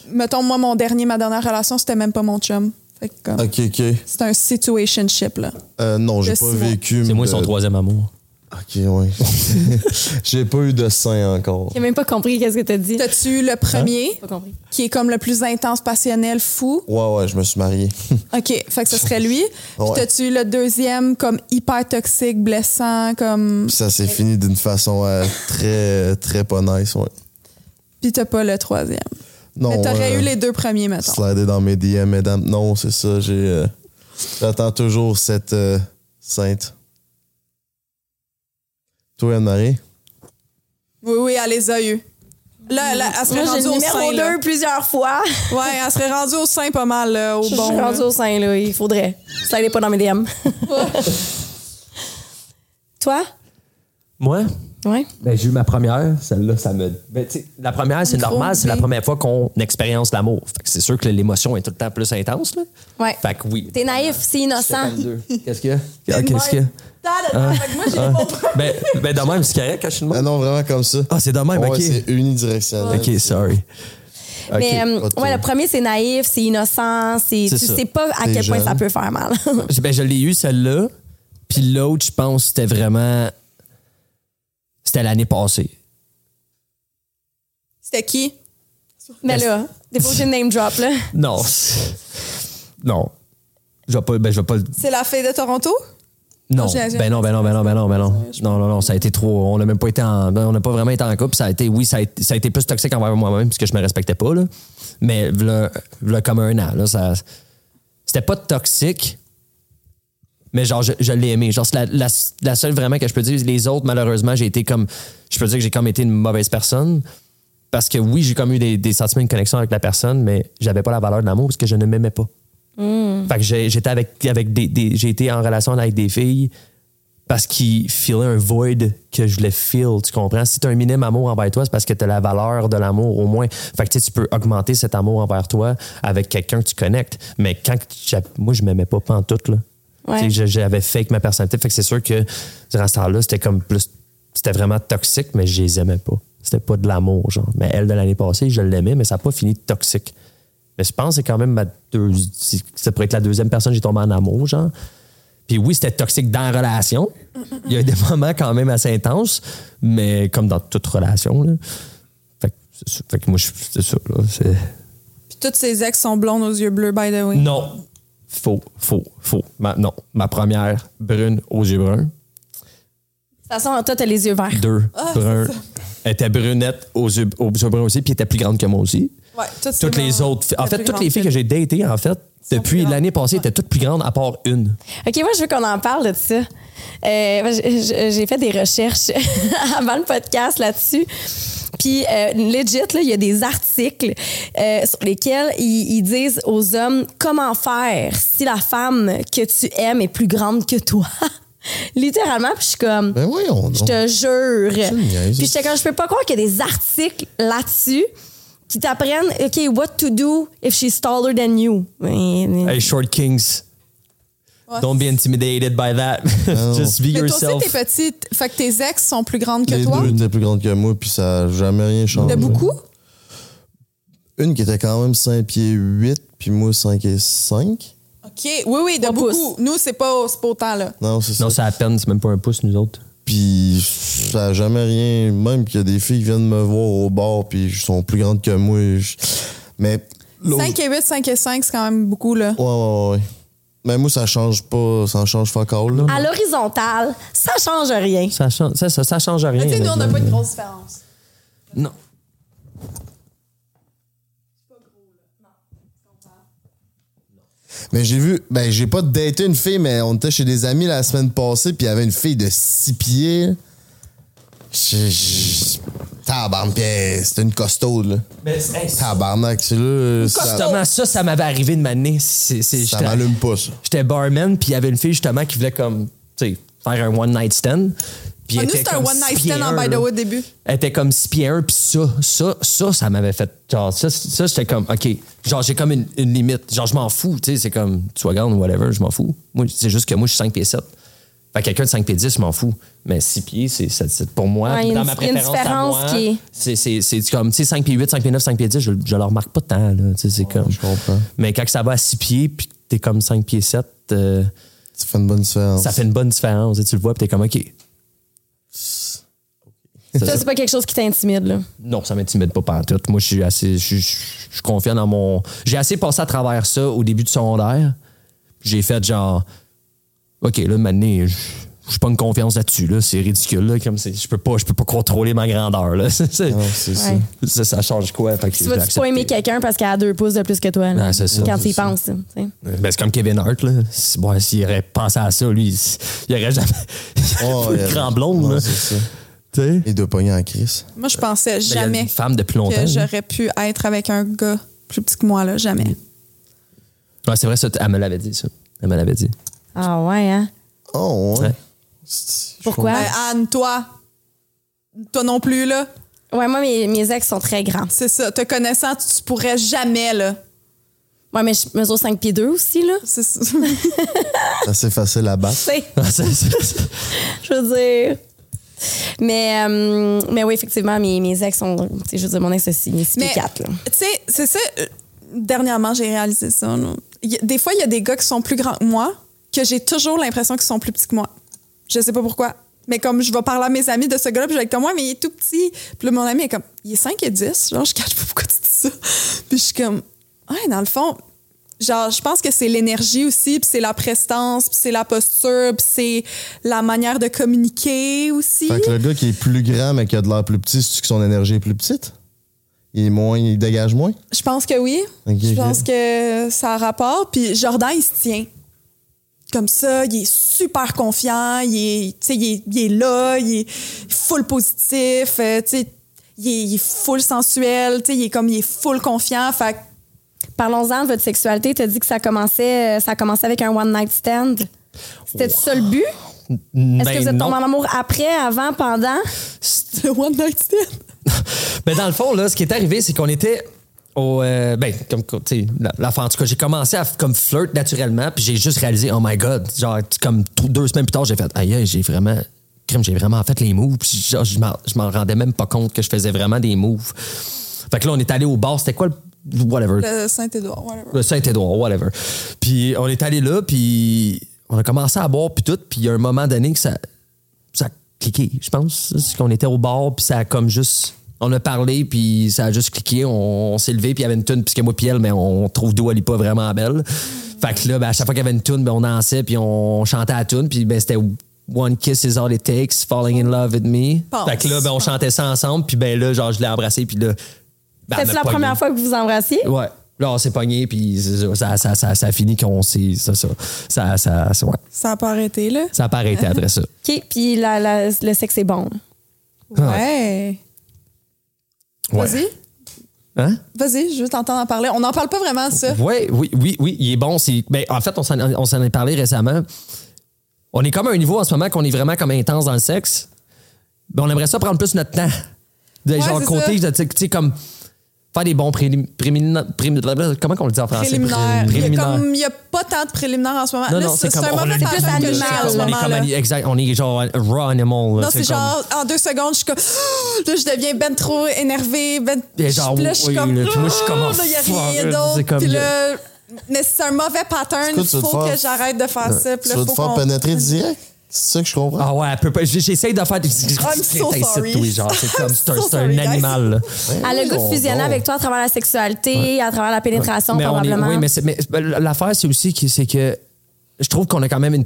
mettons, moi, mon dernier, ma dernière relation, c'était même pas mon chum. Fait que comme, Ok, ok. c'est un situationship, là. Euh, non, j'ai pas vécu. C'est moi de- son troisième amour. Ok, ouais. j'ai pas eu de sein encore. J'ai même pas compris qu'est-ce que t'as dit. T'as-tu eu le premier, Pas compris. qui est comme le plus intense, passionnel, fou? Ouais, ouais, je me suis marié. OK, fait que ce serait lui. Puis Ouais. t'as-tu eu le deuxième, comme hyper toxique, blessant, comme... Puis ça s'est fini d'une façon euh, très, très pas nice, ouais. Puis t'as pas le troisième. Non, mais t'aurais euh, eu les deux premiers, mettons. Slider dans mes DM, mesdames. Non, c'est ça, j'ai. euh, J'attends toujours cette euh, sainte. Toi, Anne-Marie? Oui, oui, elle les a eu. Là, là, elle serait Moi, j'ai rendue le au numéro sein, là. 2 plusieurs fois. Ouais, elle serait rendue au sein pas mal, là, au Je bon. suis là. rendue au sein, là. Il faudrait. Ça n'est pas dans mes DM. Toi? Moi? Ouais. Ben, j'ai eu ma première, celle-là, ça me. Ben, tu sais, la première, c'est normal, c'est la première fois qu'on expérience l'amour. Fait que c'est sûr que l'émotion est tout le temps plus intense, là. Ouais. Fait que oui. T'es naïf, c'est innocent. Qu'est-ce qu'il y a? Ah, Qu'est-ce qu'il y a? Fait que moi, j'ai pas Ben, ben, de même, c'est correct quand je suis de Ah non, vraiment comme ça. Ah, c'est de même, Ouais, ok. c'est unidirectionnel. Ok, sorry. Ok. Mais euh, pas de ouais, le premier, c'est naïf, c'est innocent. C'est, C'est tu ça. sais pas à T'es quel point ça peut faire mal. Ben, je l'ai eu, celle-là. Puis l'autre, je pense, c'était vraiment. C'était l'année passée. C'était qui? Mais là, des fois, j'ai une name drop, là. Non. non. Je vais pas. Ben, je vais pas. le- C'est la fille de Toronto? Non. Ben non, ben non, ben non, ben non, ben non. Non, non, non, ça a été trop. On n'a même pas été en. ben, on n'a pas vraiment été en couple. Ça a été, oui, ça a été, ça a été plus toxique envers moi-même parce que je me respectais pas, là. Mais là, comme un an, là, ça. C'était pas toxique, Mais genre, je, je l'ai aimé. Genre, c'est la, la, la seule vraiment que je peux dire. Les autres, malheureusement, j'ai été comme. Je peux dire que j'ai comme été une mauvaise personne. Parce que oui, j'ai comme eu des, des sentiments de connexion avec la personne, mais j'avais pas la valeur de l'amour parce que je ne m'aimais pas. Fait que j'ai- j'étais avec, avec des, des- j'ai été en relation avec des filles parce qu'ils filaient un void que je voulais feel, tu comprends? Si tu as un minimum amour envers toi, c'est parce que tu as la valeur de l'amour au moins. Fait que tu peux augmenter cet amour envers toi avec quelqu'un que tu connectes. Mais quand moi, je m'aimais pas, tout, là. Ouais. J'avais fake ma personnalité. Fait que c'est sûr que durant ce temps-là, c'était comme plus. C'était vraiment toxique, mais je les aimais pas. C'était pas de l'amour, genre. Mais elle de l'année passée, je l'aimais, mais ça n'a pas fini toxique. Mais je pense que c'est quand même ma deux, ça pourrait être la deuxième personne que j'ai tombé en amour, genre. Puis oui, c'était toxique dans la relation. Il y a eu des moments quand même assez intenses, mais comme dans toute relation, là. Fait que. Fait moi, je- c'est ça, là. Puis toutes ses ex sont blondes aux yeux bleus, by the way. Non. Faux, faux, faux. Ma- non. Ma première, brune aux yeux bruns. De toute façon, toi, t'as les yeux verts. Deux, bruns. Elle était brunette aux yeux, aux yeux bruns aussi, puis elle était plus grande que moi aussi. Ouais, toutes les autres. En fait, toutes les filles que j'ai datées, en fait, depuis l'année passée, étaient toutes plus grandes, à part une. OK, moi, je veux qu'on en parle de ça. Euh, j'ai fait des recherches avant le podcast là-dessus. Puis, euh, legit, là, il y a des articles euh, sur lesquels ils, ils disent aux hommes comment faire si la femme que tu aimes est plus grande que toi? Littéralement, puis je suis comme... Ben voyons Je donc. te jure. Puis j'étais comme, je peux pas croire qu'il y a des articles là-dessus qui t'apprennent, OK, what to do if she's taller than you? Hey, short kings. Ouais. Don't be intimidated by that. Just be Mais toi yourself. aussi, t'es petite. Fait que tes ex sont plus grandes que Les toi? deux étaient plus grandes que moi, puis ça n'a jamais rien changé. De beaucoup? Une qui était quand même 5 pieds 8, puis moi 5 et 5. OK. Oui, oui, de beaucoup. Nous, c'est pas, c'est pas autant, là. Non, c'est ça. Non, c'est à peine, c'est même pas un pouce, nous autres. Puis ça n'a jamais rien. Même qu'il y a des filles qui viennent me voir au bar, puis elles sont plus grandes que moi. je- Mais. l'autre- 5 et 8, 5 et 5, c'est quand même beaucoup, là. Ouais, ouais, ouais. Mais moi, ça change pas. Ça change fuck all, là. À l'horizontale, ça change rien. Ça change, ça, ça, ça change rien. Mais tu sais, nous, on n'a pas une grosse différence. Non. Mais j'ai vu. Ben, j'ai pas daté une fille, mais on était chez des amis la semaine passée, puis il y avait une fille de 6 pieds. Tabarnak, c'était une costaude, là. Mais hey, Tabarnak, c'est là. Justement, ça, ça m'avait arrivé de c'est, ça j'étais- m'allume pas, ça. J'étais barman, puis il y avait une fille justement qui voulait comme, tu sais, faire un one night stand. Puis Ah, elle nous, était c'était un comme one night six pieds stand en un, by the way au début. Elle était comme 6 pieds 1, puis ça, ça, ça, ça m'avait fait. Genre, ça, ça j'étais comme, OK. Genre, j'ai comme une, une limite. Genre, je m'en fous, tu sais, c'est comme, tu sois grande ou whatever, je m'en fous. Moi, c'est juste que moi, je suis 5 pieds 7. Fait que quelqu'un de 5 pieds 10, je m'en fous. Mais 6 pieds, c'est, c'est- c'est- pour moi, Ouais, dans une- ma il y a une préférence à différence moi, qui est- c'est, c'est, c'est comme, tu sais, 5 pieds 8, 5 pieds 9, 5 pieds 10, je, je le remarque pas tant, là. Tu sais, c'est comme. je comprends. Mais quand ça va à 6 pieds, puis que t'es comme 5 pieds 7, euh, Ça fait une bonne différence. ça fait une bonne différence. Et tu le vois, puis t'es comme, OK. Ça, c'est pas quelque chose qui t'intimide, là? Non, ça m'intimide pas pantoute. Moi, je suis assez. Je suis- je suis confiant dans mon. J'ai assez passé à travers ça au début du secondaire. J'ai fait genre. OK, là, maintenant, je je pas une confiance là-dessus. Là. C'est ridicule. Là, comme c'est- je peux pas, je peux pas contrôler ma grandeur. Là. C'est- c'est- Non, c'est ça. Ouais. ça. Ça change quoi? Fait que Tu accepté. pas aimer quelqu'un parce qu'elle a deux pouces de plus que toi, là, Ah, c'est ça. quand tu y ça. penses. Ben, c'est comme Kevin Hart. Là. Si- bon, S'il aurait pensé à ça, lui, il aurait jamais. Oh, grand blonde. Non, là. c'est ça. Tu sais? Et de pogner en crise. Moi, je pensais Ben, jamais une femme depuis longtemps. que j'aurais pu être avec un gars plus petit que moi, là. Jamais. Ouais, c'est vrai, ça, elle me l'avait dit, ça. Elle me l'avait dit. Ah ouais, hein? Oh, ouais. Pourquoi? Ben, Anne, toi, toi non plus, là. Ouais, moi, mes, mes ex sont très grands. C'est ça. Te connaissant, tu, tu pourrais jamais, là. Ouais, mais je mesure 5 pieds 2 aussi, là. C'est ça. C'est assez facile à battre. C'est- je veux dire. Mais, euh, mais oui, effectivement, mes, mes ex sont. tu sais, Je veux dire, mon ex, c'est 6 pieds Mais, 4, là. tu sais, c'est ça. euh, Dernièrement, j'ai réalisé ça. là. Des fois, il y a des gars qui sont plus grands que moi, que j'ai toujours l'impression qu'ils sont plus petits que moi. Je sais pas pourquoi. Mais comme je vais parler à mes amis de ce gars-là, puis je vais être comme moi, mais il est tout petit. Puis là, mon ami est comme, il est 5 et 10. Genre, je cache pas pourquoi tu dis ça. Puis je suis comme, ouais, dans le fond, genre, je pense que c'est l'énergie aussi, puis c'est la prestance, puis c'est la posture, puis c'est la manière de communiquer aussi. Fait que le gars qui est plus grand mais qui a de l'air plus petit, c'est que son énergie est plus petite? Il est moins, il dégage moins? Je pense que oui. Je pense que ça a rapport. Puis Jordan, il se tient. comme ça, il est super confiant, il est, tu sais, il est, il est là, il est full positif, euh, tu sais, il est, il est full sensuel, tu sais, il est comme, il est full confiant. Fait que Parlons-en de votre sexualité. Tu as dit que ça commençait, euh, ça a commencé avec un one night stand. C'était ça le but? Est-ce Ben que vous êtes tombé en amour après, avant, pendant? le one night stand. Ben, dans le fond, là, ce qui est arrivé, c'est qu'on était au. euh, ben, comme, tu sais, la, la fin, en tout cas, j'ai commencé à comme flirt naturellement, puis j'ai juste réalisé, oh my god. Genre, comme deux semaines plus tard, j'ai fait, aïe, aïe, j'ai vraiment. Crime, j'ai vraiment fait les moves, puis genre, je m'en- je m'en rendais même pas compte que je faisais vraiment des moves. Fait que là, on est allé au bar, c'était quoi le. Whatever. Le Saint-Édouard, whatever. Le Saint-Édouard, whatever. Puis on est allé là, puis on a commencé à boire, puis tout. Puis il y a un moment donné que ça, ça a cliqué, je pense. C'est qu'on était au bar, puis ça a comme juste... On a parlé, puis ça a juste cliqué. On, on s'est levé, puis il y avait une tune, puisque moi puis elle, mais on trouve Dua Lipa vraiment belle. Fait que là, ben, à chaque fois qu'il y avait une tune, ben, on dansait, puis on chantait la tune, puis ben, c'était... One kiss is all it takes, falling in love with me. Pense. Fait que là, ben, on chantait ça ensemble, puis ben là, genre, je l'ai embrassé, puis là. Ben, m'a la pogné. première fois que vous vous embrassiez? Ouais. Là, on s'est pogné, puis c'est ça, ça, ça, ça, ça a fini qu'on s'est. Ça, ça, ça, ça, ça, ouais. Ça a pas arrêté, là? ça a pas arrêté après ça. OK, puis la- la- le sexe est bon. Ouais. Ouais. Vas-y. Hein? Vas-y, je veux t'entendre en parler. On n'en parle pas vraiment de ça. Ouais, oui, oui, oui, il est bon. C'est, ben, en fait, on s'en, on s'en est parlé récemment. On est comme à un niveau en ce moment qu'on est vraiment comme intense dans le sexe. Ben, on aimerait ça prendre plus notre temps. De Ouais, genre c'est côté, tu sais, comme faire des bons prélim- préliminaires. prélim- comment on le dit en français? Préliminaire. Il y a Préliminaires. comme- Il n'y a pas tant de préliminaires en ce moment. Non, Là, non, c'est comme un plus animal, en ce moment, là. ani- exact, on est genre un raw animal. là. Non, c'est comme- genre, en deux secondes, je suis comme, là, je deviens ben trop énervée, ben, Et genre, là, je suis oui, comme, là, puis moi, je suis comme, oh, là, il y a rien d'autre, puis là, mais c'est un mauvais pattern, il faut que j'arrête de faire ça, Tu vas faut te faire qu'on... pénétrer direct? C'est ça que je comprends? Ah ouais, elle peut pas. J'essaye de faire des. I'm so sorry. oui, genre, c'est comme, c'est un, so c'est un animal, là. Elle a le goût de fusionner avec toi à travers la sexualité, à travers la pénétration, Mais on est, probablement. oui, mais, c'est- mais l'affaire, c'est aussi que c'est que je trouve qu'on a quand même une.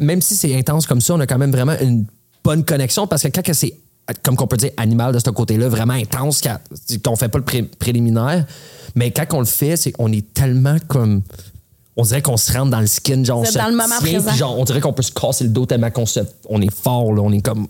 Même si c'est intense comme ça, on a quand même vraiment une bonne connexion parce que quand que c'est, comme qu'on peut dire, animal de ce côté-là, vraiment intense, qu'on fait pas le pré- préliminaire, mais quand on le fait, c'est on est tellement comme. On dirait qu'on se rentre dans le skin, genre, on se dans le moment tient, présent. puis genre, on dirait qu'on peut se casser le dos tellement qu'on se, on est fort, là, on est comme.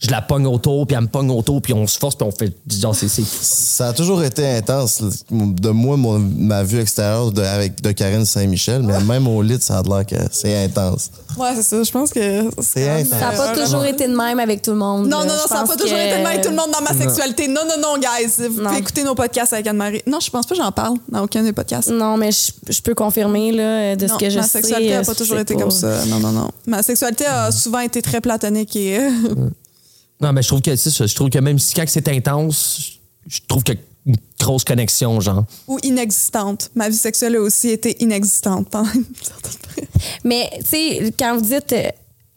Je la pogne autour, puis elle me pogne autour, puis on se force, puis on fait. Genre, c'est. c'est- Ça a toujours été intense. De moi, mon- ma vue extérieure de, avec, de Karine Saint-Michel, mais même au lit, ça a l'air que c'est intense. Ouais, c'est ça, je pense que... C'est intense. Ça n'a pas euh, toujours été de même avec tout le monde. Non, non, non, Je ça n'a pas toujours été de même avec tout le monde dans ma sexualité. Non, non, non, guys. Vous Non. pouvez écouter nos podcasts avec Anne-Marie. Non, je pense pas que j'en parle dans aucun des podcasts. Non, mais je, je peux confirmer là, de non, ce que je ma sais. sexualité n'a euh, pas toujours c'est été pas- comme ça. Non, non, non. Ma sexualité a souvent été très platonique et... Non, mais je trouve que c'est ça. Je trouve que même si quand c'est intense, je trouve qu'il y a une grosse connexion, genre. ou inexistante. Ma vie sexuelle a aussi été inexistante pendant une certaine période. Mais, tu sais, quand vous dites, euh,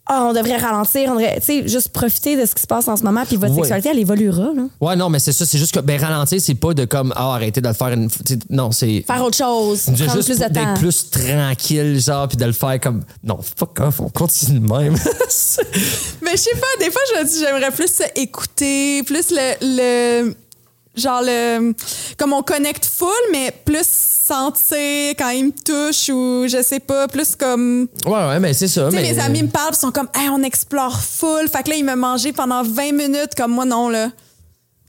Ah, on devrait ralentir, on devrait, tu sais, juste profiter de ce qui se passe en ce moment, puis votre Ouais. sexualité, elle évoluera, là. Ouais, non, mais c'est ça. C'est juste que, ben, ralentir, c'est pas de comme, ah, arrêter de le faire une. Non, c'est. Faire autre chose, prendre juste plus de temps. d'être plus tranquille, genre, puis de le faire comme. Non, fuck off, on continue de même. Mais je sais pas, des fois, je me dis, j'aimerais plus écouter, plus le, le. Genre, le. Comme on connecte full, mais plus sentir quand il me touche ou je sais pas, plus comme. ouais, ouais, mais c'est ça. Tu sais, mais... mes amis me parlent, ils sont comme, hey, on explore full. Fait que là, ils me mangeaient pendant 20 minutes, comme moi, non, là.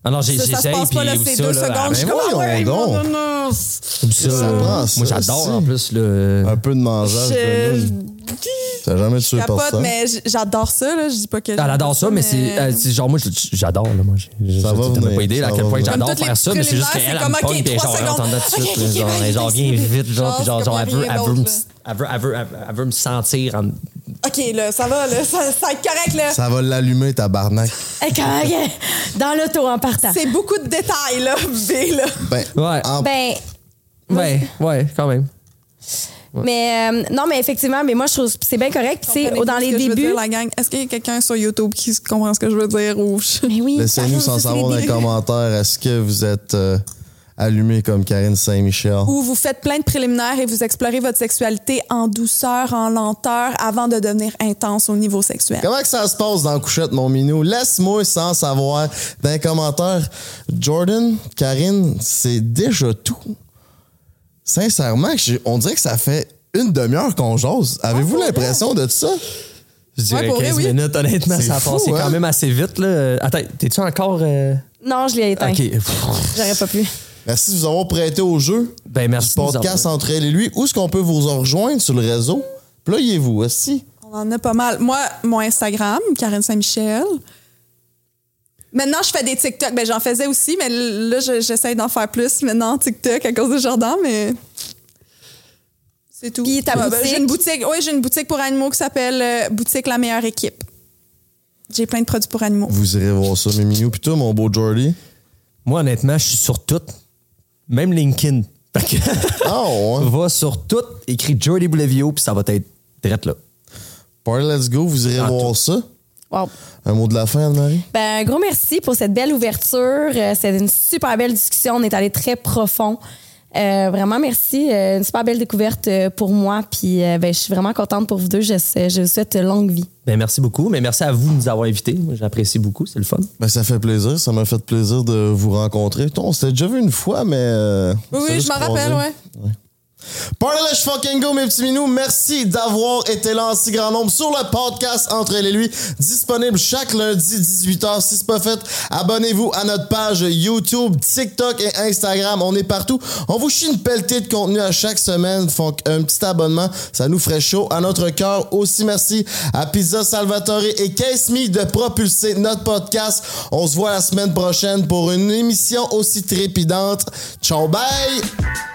Ah non, j'ai- Ça, ça se j'essaye, passe puis pas, là, c'est ça, deux là, secondes. Je suis ben, comme, ah ça, prend ça, Moi, j'adore, en plus, le. Un peu de mangeage. Je- T'as jamais tué Capote, personne. mais j'adore ça, là. Je dis pas que. Elle adore ça, mais c'est euh, c'est genre, moi, je- j'adore, là, moi. j'ai- Ça je- va venir, pas idée, là, à ça quel point j'adore Comme toutes faire les ça, mais c'est juste qu'elle, me comme, pogne, OK, puis trois genre, entend tout de suite, genre, viens vite, genre, puis genre, elle veut, elle veut, elle veut, elle veut, elle veut- elle veut me sentir en- OK, là, ça va, là. Ça, ça va être correct, là. Ça va l'allumer, tabarnak. Hey, comment- Dans l'auto en partant. C'est beaucoup de détails, là, B, là. Ben, Ouais. en- Ben, Ouais, ouais, quand même. Mais euh, non, mais effectivement, mais moi, je trouve que c'est bien correct. Puis, dans les débuts. dire, la gang? Est-ce qu'il y a quelqu'un sur YouTube qui comprend ce que je veux dire? Ou je- Mais oui. Laissez-nous sans ça, c'est savoir dans les commentaires, est-ce que vous êtes euh, allumé comme Karine Saint-Michel? Ou vous faites plein de préliminaires et vous explorez votre sexualité en douceur, en lenteur, avant de devenir intense au niveau sexuel? Comment que ça se passe dans la couchette, mon minou? Laisse-moi sans savoir. Dans les commentaires, Jordan, Karine, c'est déjà tout. Sincèrement, on dirait que ça fait une demi-heure qu'on jase. Avez-vous l'impression de ça? Je dirais Ouais, pour 15 vrai, oui. minutes, honnêtement, ça a fou, passé hein? quand même assez vite. Là. Attends, t'es-tu encore. euh, Non, je l'ai éteint. OK. J'aurais pas pu. Merci de vous avoir prêté au jeu. Ben, merci Du podcast entre elle et lui. Où est-ce qu'on peut vous rejoindre sur le réseau? Ployez-vous, aussi. On en a pas mal. Moi, mon Instagram, Karine Saint-Michel. Maintenant, je fais des TikTok. Ben, j'en faisais aussi, mais là, je- j'essaie d'en faire plus maintenant, TikTok, à cause de Jordan, mais. C'est tout. Puis ta Ouais, boutique? J'ai une boutique. Oui, j'ai une boutique pour animaux qui s'appelle euh, Boutique La Meilleure Équipe. J'ai plein de produits pour animaux. Vous irez voir ça, mes mignons. Puis toi, mon beau Jordy? Moi, honnêtement, je suis sur tout. Même LinkedIn. Fait que ouais. va sur tout, écrit Jordy Bolivio, puis ça va être direct là. Party Let's Go, vous irez voir tout. ça. Wow. Un mot de la fin, Anne-Marie? Ben, un gros merci pour cette belle ouverture. Euh, C'était une super belle discussion. On est allé très profond. Euh, vraiment, merci. Euh, une super belle découverte pour moi. Puis, euh, ben, je suis vraiment contente pour vous deux. Je, je vous souhaite longue vie. Ben, merci beaucoup, mais merci à vous de nous avoir invités. J'apprécie beaucoup, c'est le fun. Ben, ça fait plaisir. Ça m'a fait plaisir de vous rencontrer. Toi, On s'était déjà vu une fois, mais. euh, Oui, oui, je m'en rappelle, ouais. Party Let's fucking go, mes petits minous. Merci d'avoir été là en si grand nombre sur le podcast Entre et lui, disponible chaque lundi 18h. Si c'est pas fait, abonnez-vous à notre page YouTube, TikTok et Instagram. On est partout. On vous chie une pelletée de contenu à chaque semaine. Font un petit abonnement, ça nous ferait chaud à notre cœur. Aussi merci à Pizza Salvatore et Case de propulser notre podcast. On se voit la semaine prochaine pour une émission aussi trépidante. Ciao, bye!